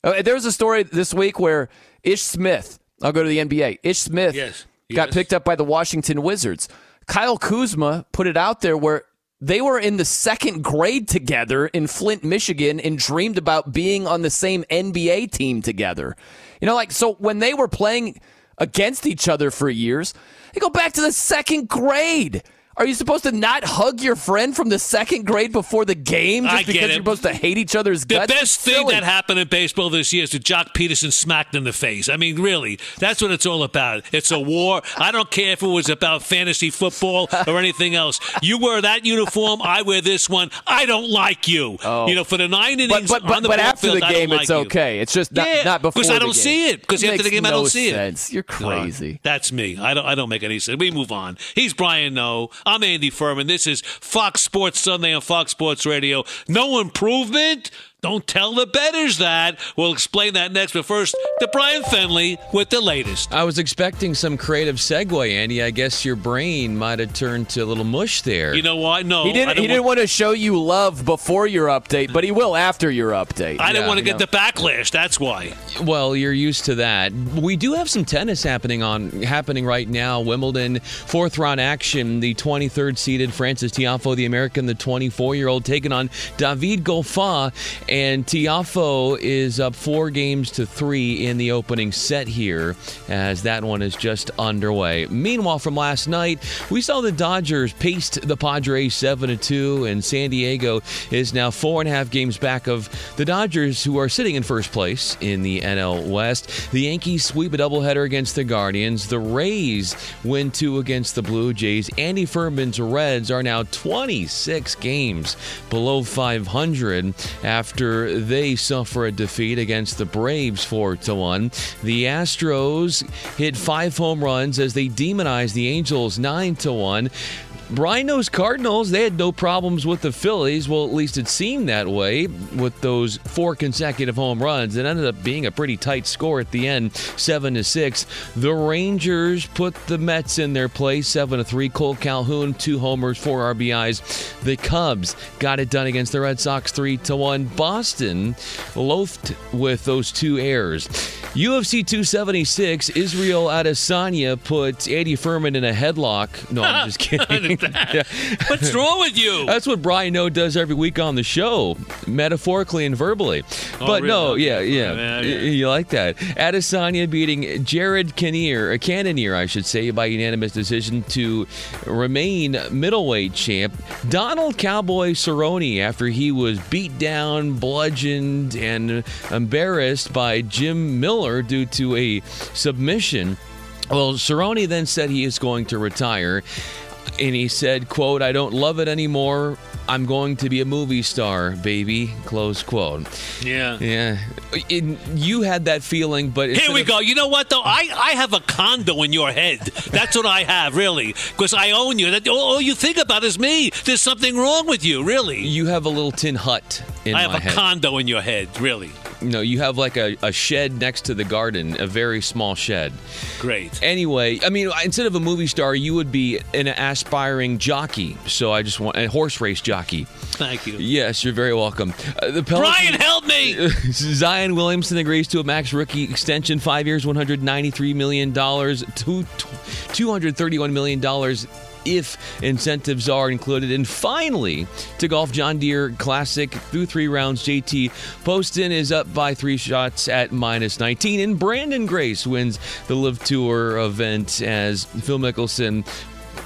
Uh, there was a story this week where Ish Smith, I'll go to the NBA, Ish Smith Yes, got yes. picked up by the Washington Wizards. Kyle Kuzma put it out there where they were in the second grade together in Flint, Michigan, and dreamed about being on the same NBA team together. You know, like, so when they were playing against each other for years, they go back to the second grade. Are you supposed to not hug your friend from the second grade before the game just because it. you're supposed to hate each other's The guts? best thing that happened in baseball this year is that Joc Pederson smacked in the face. I mean, really, that's what it's all about. It's a war. I don't care if it was about fantasy football or anything else. You wear that uniform, I wear this one. I don't like you. Oh. You know, for the nine innings but, but, on the but after field, the game, like it's you. okay. It's just not, yeah, not before because I don't game. see it. Because after the game, I don't see sense. it. You're No, crazy. that's me. I don't. I don't make any sense. We move on. He's Brian Noe. I'm Andy Furman. This is Fox Sports Sunday on Fox Sports Radio. No improvement. Don't tell the betters that. We'll explain that next. But first, to Brian Fenley with the latest. I was expecting some creative segue, Andy. I guess your brain might have turned to a little mush there. You know what? No, he didn't. don't He didn't want to show you love before your update, but he will after your update. I didn't want to get know. the backlash. That's why. Well, you're used to that. We do have some tennis happening on happening right now. Wimbledon fourth round action. The 23rd seeded Frances Tiafoe, the American, the 24 year old, taking on David Goffin, and Tiafoe is up four games to three in the opening set here, as that one is just underway. Meanwhile, from last night, we saw the Dodgers paced the Padres seven to two, and San Diego is now four and a half games back of the Dodgers, who are sitting in first place in the NL West. The Yankees sweep a doubleheader against the Guardians. The Rays win two against the Blue Jays. Andy Furman's Reds are now 26 games below 500 after they suffer a defeat against the Braves 4 to 1. The Astros hit five home runs as they demonize the Angels 9 to 1. Rhinos Cardinals, they had no problems with the Phillies. Well, at least it seemed that way with those four consecutive home runs. It ended up being a pretty tight score at the end, 7 to 6. The Rangers put the Mets in their place, 7 to 3. Cole Calhoun, two homers, four RBIs. The Cubs got it done against the Red Sox, 3 to 1. Boston loafed with those two errors. UFC 276, Israel Adesanya put Andy Furman in a headlock. No, I'm just kidding. Yeah. What's wrong with you? That's what Brian O does every week on the show, metaphorically and verbally. Oh, but no, yeah, yeah, Yeah, yeah. You like that. Adesanya beating Jared Kinnear, a Cannonier, I should say, by unanimous decision to remain middleweight champ. Donald Cowboy Cerrone, after he was beat down, bludgeoned, and embarrassed by Jim Miller due to a submission. Well, Cerrone then said he is going to retire and he said quote i don't love it anymore i'm going to be a movie star baby close quote Yeah. yeah It- you had that feeling but Here we of- go. You know what though? I, I have a condo in your head. That's what I have, really, because I own you. That all all you think about is me. There's something wrong with you, really. you have a little tin hut in your head. I have a head condo in your head, really. No, you have like a, a shed next to the garden, a very small shed. Great. Anyway, I mean, instead of a movie star, you would be an aspiring jockey. So I just want a horse race jockey. Thank you. Yes, you're very welcome. Uh, the Brian, help me! Zion Williamson agrees to a max rookie extension, five years, $193 million, two, $231 million if incentives are included. And finally, to golf John Deere Classic through three rounds, JT Poston is up by three shots at minus 19. And Branden Grace wins the LIV Tour event as Phil Mickelson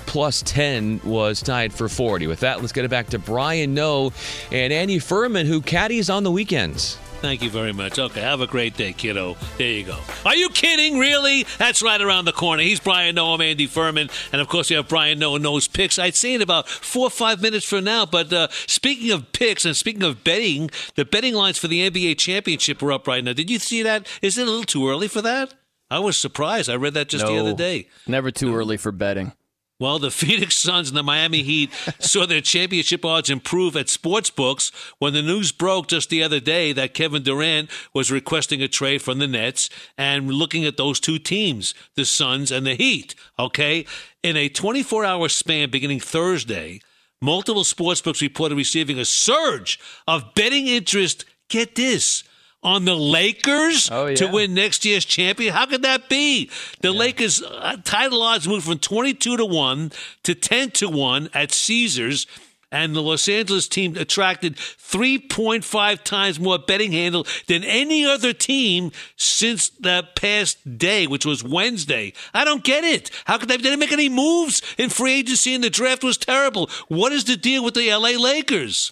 plus 10 was tied for 40. With that, let's get it back to Brian Noe and Andy Furman, who caddies on the weekends. Thank you very much. Okay, have a great day, kiddo. There you go. Are you kidding? Really? That's right around the corner. He's Brian Noe, I'm Andy Furman, and of course you have Brian Noe Noe's picks. I'd say in about four or five minutes from now. But uh, speaking of picks and speaking of betting, the betting lines for the NBA championship are up right now. Did you see that? Is it a little too early for that? I was surprised. I read that just no, the other day. Never too early for betting. Well, the Phoenix Suns and the Miami Heat saw their championship odds improve at sports books when the news broke just the other day that Kevin Durant was requesting a trade from the Nets and looking at those two teams, the Suns and the Heat. Okay. In a 24 hour span beginning Thursday, multiple sportsbooks reported receiving a surge of betting interest. Get this on the Lakers oh, yeah. to win next year's champion? How could that be? The yeah. Lakers uh, title odds moved from 22 to 1 to 10 to 1 at Caesars. And the Los Angeles team attracted 3.5 times more betting handle than any other team since the past day, which was Wednesday. I don't get it. How could they, they didn't make any moves in free agency and the draft was terrible? What is the deal with the LA Lakers?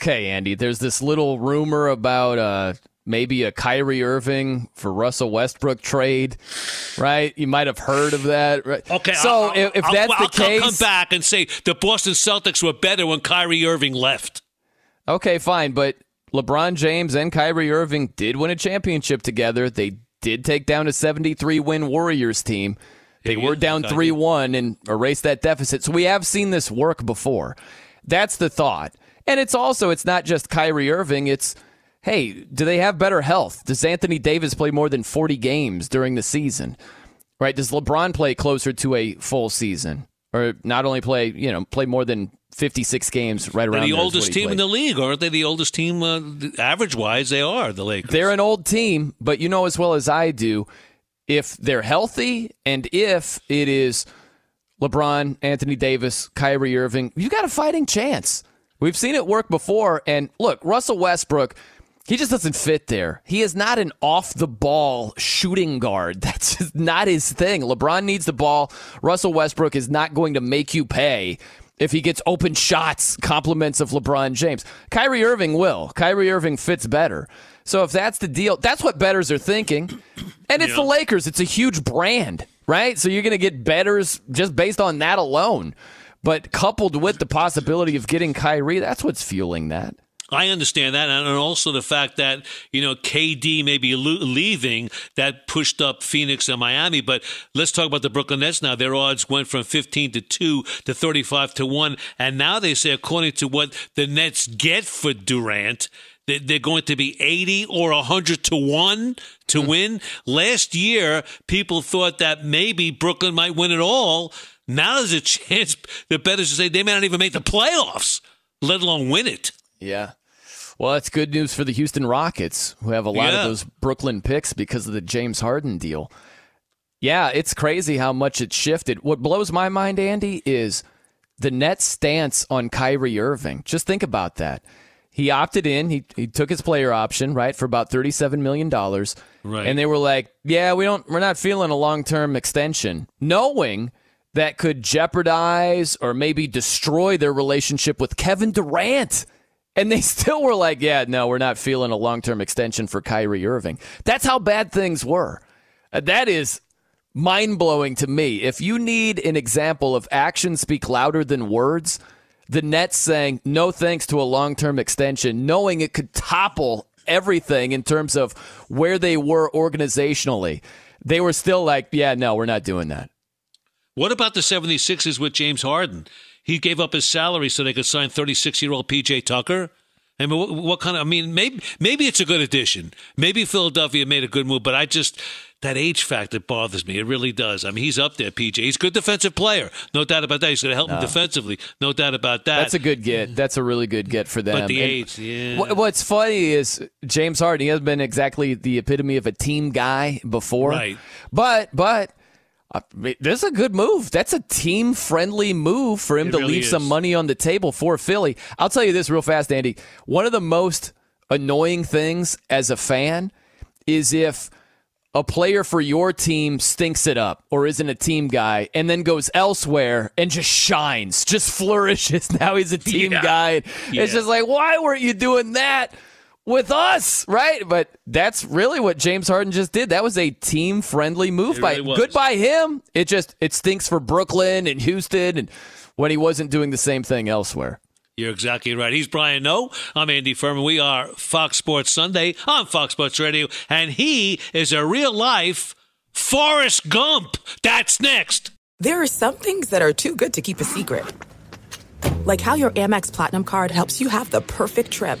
Okay, Andy, there's this little rumor about uh, maybe a Kyrie Irving for Russell Westbrook trade, right? You might have heard of that, right? Okay, so I'll, if, if I'll, that's I'll, the case, I'll come back and say the Boston Celtics were better when Kyrie Irving left. Okay, fine, but LeBron James and Kyrie Irving did win a championship together. They did take down a 73 win Warriors team. They were down 3 1 and erased that deficit. So we have seen this work before. That's the thought. And it's also, it's not just Kyrie Irving. It's, hey, do they have better health? Does Anthony Davis play more than 40 games during the season? Right? Does LeBron play closer to a full season? Or not only play, you know, play more than 56 games right around They're the oldest team played. in the league, aren't they? The oldest team, uh, average wise, they are, the Lakers. They're an old team, but you know as well as I do, if they're healthy and if it is LeBron, Anthony Davis, Kyrie Irving, you've got a fighting chance. We've seen it work before. And look, Russell Westbrook, he just doesn't fit there. He is not an off the ball shooting guard. That's just not his thing. LeBron needs the ball. Russell Westbrook is not going to make you pay if he gets open shots, compliments of LeBron James. Kyrie Irving will. Kyrie Irving fits better. So if that's the deal, that's what bettors are thinking. And it's yeah. the Lakers. It's a huge brand, right? So you're going to get bettors just based on that alone. But coupled with the possibility of getting Kyrie, that's what's fueling that. I understand that, and also the fact that you know KD may be leaving that pushed up Phoenix and Miami. But let's talk about the Brooklyn Nets now. Their odds went from fifteen to two to thirty-five to one, and now they say, according to what the Nets get for Durant, they're going to be 80 or 100 to 1 to mm-hmm. win. Last year, people thought that maybe Brooklyn might win it all. Now there's a chance the bettors say they may not even make the playoffs, let alone win it. Yeah. Well, that's good news for the Houston Rockets, who have a lot yeah. of those Brooklyn picks because of the James Harden deal. Yeah, it's crazy how much it's shifted. What blows my mind, Andy, is the Nets' stance on Kyrie Irving. Just think about that. He opted in. He, he took his player option, right, for about $37 million. Right. And they were like, yeah, we don't, we're not feeling a long term extension, knowing – that could jeopardize or maybe destroy their relationship with Kevin Durant. And they still were like, yeah, no, we're not feeling a long term extension for Kyrie Irving. That's how bad things were. Uh, that is mind blowing to me. If you need an example of actions speak louder than words, the Nets saying no thanks to a long term extension, knowing it could topple everything in terms of where they were organizationally, they were still like, yeah, no, we're not doing that. What about the 76ers with James Harden? He gave up his salary so they could sign 36 year old PJ Tucker. I mean, what, what, kind of? I mean, maybe maybe it's a good addition. Maybe Philadelphia made a good move, but I just that age factor bothers me. It really does. I mean, he's up there, PJ. He's a good defensive player, no doubt about that. He's going to help No. him defensively, no doubt about that. That's a good get. That's a really good get for them. But the And age, yeah. What's funny is James Harden. He hasn't been exactly the epitome of a team guy before, Right. But but. This is a good move. That's a team friendly move for him It to really leave some money on the table for Philly. I'll tell you this real fast, Andy. One of the most annoying things as a fan is if a player for your team stinks it up or isn't a team guy and then goes elsewhere and just shines, just flourishes. Now he's a team Yeah. guy. Yeah. It's just like, why weren't you doing that with us? Right? But that's really what James Harden just did. That was a team friendly move It by really good by him. It just it stinks for Brooklyn and Houston and when he wasn't doing the same thing elsewhere. You're exactly right. He's Brian Noe. I'm Andy Furman. We are Fox Sports Sunday on Fox Sports Radio, and he is a real life Forrest Gump. That's next. There are some things that are too good to keep a secret. Like how your Amex Platinum card helps you have the perfect trip.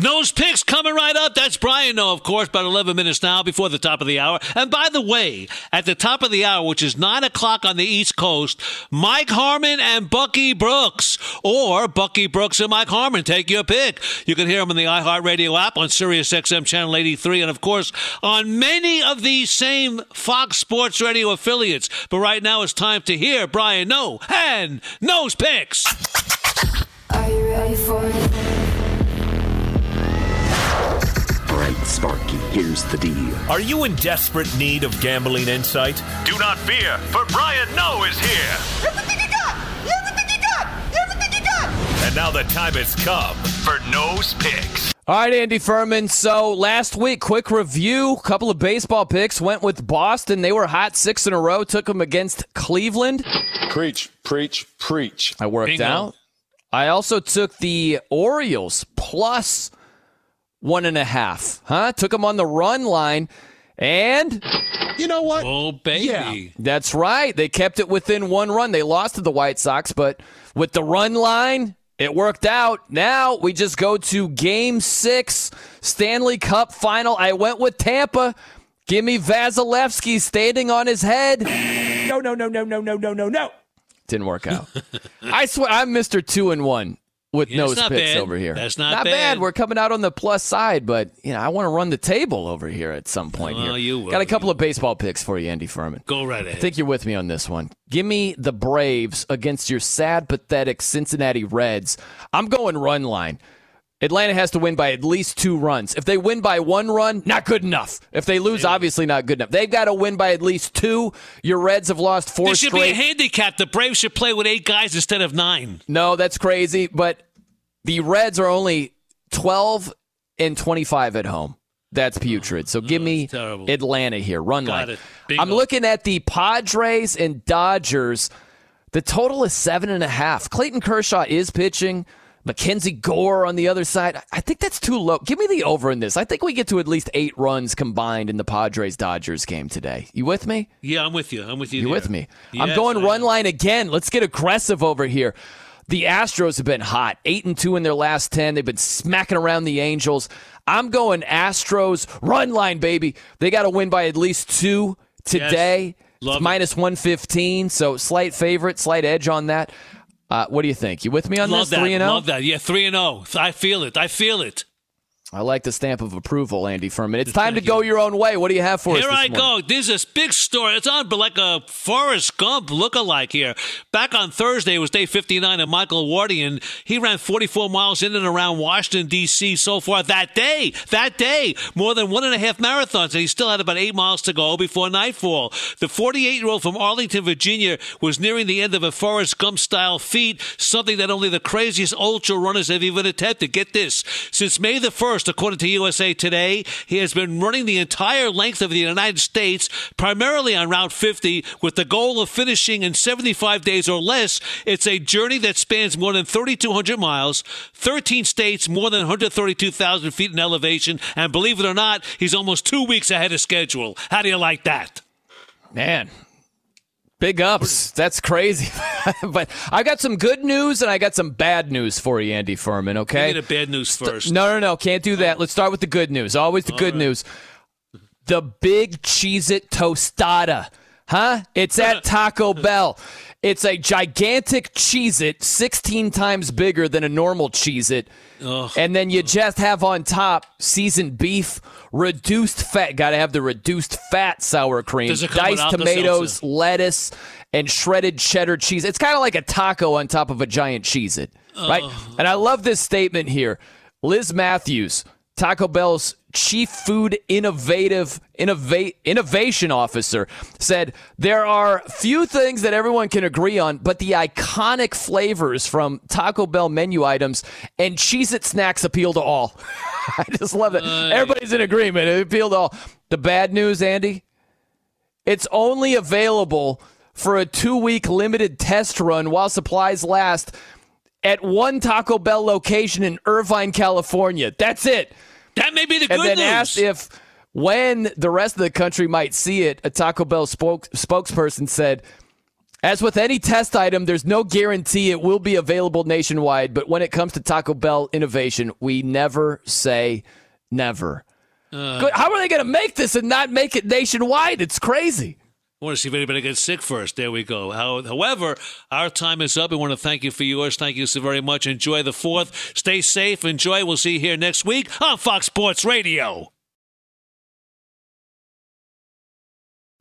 Noe's picks coming right up. That's Brian, Noe, of course, about 11 minutes now before the top of the hour. And by the way, at the top of the hour, which is 9 o'clock on the East Coast, Mike Harmon and Bucky Brooks, or Bucky Brooks and Mike Harmon. Take your pick. You can hear them on the iHeartRadio app on Sirius XM Channel 83, and of course, on many of these same Fox Sports Radio affiliates. But right now, it's time to hear Brian Noe and Noe's Picks. Are you ready for it? All right, Sparky, here's the deal. Are you in desperate need of gambling insight? Do not fear, for Brian Noe is here. And now the time has come for Noe's Picks. All right, Andy Furman. So last week, quick review. Couple of baseball picks went with Boston. They were hot six in a row. Took them against Cleveland. Preach, preach, preach. I worked Bingo. out. I also took the Orioles plus one and a half. Huh? Took them on the run line. And you know what? Oh, baby. That's right. They kept it within one run. They lost to the White Sox, but with the run line, it worked out. Now we just go to game six, Stanley Cup final. I went with Tampa. Give me Vasilevskiy standing on his head. No, no, no, no, no, no, no, no, no. Didn't work out. I swear, I'm Mr. Two and One with Yeah, Noe's it's not picks bad. over here. That's not not bad. We're coming out on the plus side, but you know, I want to run the table over here at some point. Well, here. you will. Got a couple of baseball picks for you, Andy Furman. Go right ahead. I ahead. think you're with me on this one. Give me the Braves against your sad, pathetic Cincinnati Reds. I'm going run line. Atlanta has to win by at least two runs. If they win by one run, not good enough. If they lose, obviously not good enough. They've got to win by at least two. Your Reds have lost four There should be a handicap. The Braves should play with eight guys instead of nine. No, that's crazy. But the Reds are only 12 and 25 at home. That's putrid. So give oh, me terrible. Atlanta here. Run Got line. I'm looking at the Padres and Dodgers. The total is seven and a half. Clayton Kershaw is pitching. Mackenzie Gore on the other side. I think that's too low. Give me the over in this. I think we get to at least eight runs combined in the Padres Dodgers game today. You with me? Yeah, I'm with you. I'm with you. You with me? I'm going run line again. Let's get aggressive over here. The Astros have been hot, eight and two in their last ten. They've been smacking around the Angels. I'm going Astros run line, baby. They got to win by at least two today. It. minus one fifteen, so slight favorite, slight edge on that. Uh, what do you think? You with me on Love this? that. Three and oh? zero. Love that. Yeah, three and zero. I feel it. I feel it. I like the stamp of approval, Andy Furman. It's time to go your own way. What do you have for us? Here I morning? go. This is a big story. It's on but like a Forrest Gump look-alike here. Back on Thursday it was day 59 of Michael Wardian. He ran 44 miles in and around Washington, D.C. so far that day. That day. More than one and a half marathons, and he still had about eight miles to go before nightfall. The 48-year-old from Arlington, Virginia was nearing the end of a Forrest Gump-style feat, something that only the craziest ultra runners have even attempted. Get this. Since May the 1st, according to USA Today, he has been running the entire length of the United States, primarily on Route 50, with the goal of finishing in 75 days or less. It's a journey that spans more than 3,200 miles, 13 states, more than 132,000 feet in elevation, and believe it or not, he's almost two weeks ahead of schedule. How do you like that? Man, big ups. That's crazy. but I got some good news and I got some bad news for you, Andy Furman, okay? Give me the bad news first. No, no, no. Can't do that. Let's start with the good news. Always the good news. The big Cheez It Tostada. Huh? It's at Taco Bell. It's a gigantic Cheez It, 16 times bigger than a normal Cheez It. And then you just have on top seasoned beef, reduced fat. Got to have the reduced fat sour cream, Does it come diced tomatoes, lettuce, and shredded cheddar cheese. It's kind of like a taco on top of a giant Cheez It, right? And I love this statement here. Liz Matthews, Taco Bell's chief food innovative innovate, innovation officer, said there are few things that everyone can agree on, but the iconic flavors from Taco Bell menu items and Cheez It snacks appeal to all. I just love it. Everybody's in agreement. It appealed to all. The bad news, Andy, it's only available for a two week limited test run while supplies last at one Taco Bell location in Irvine, California. That's it. That may be the good and then news. asked if when the rest of the country might see it, a Taco Bell spoke, spokesperson said, as with any test item, there's no guarantee it will be available nationwide, but when it comes to Taco Bell innovation, we never say never. Uh, How are they going to make this and not make it nationwide? It's crazy. I want to see if anybody gets sick first. There we go. However, our time is up. We want to thank you for yours. Thank you so very much. Enjoy the fourth. Stay safe. Enjoy. We'll see you here next week on Fox Sports Radio.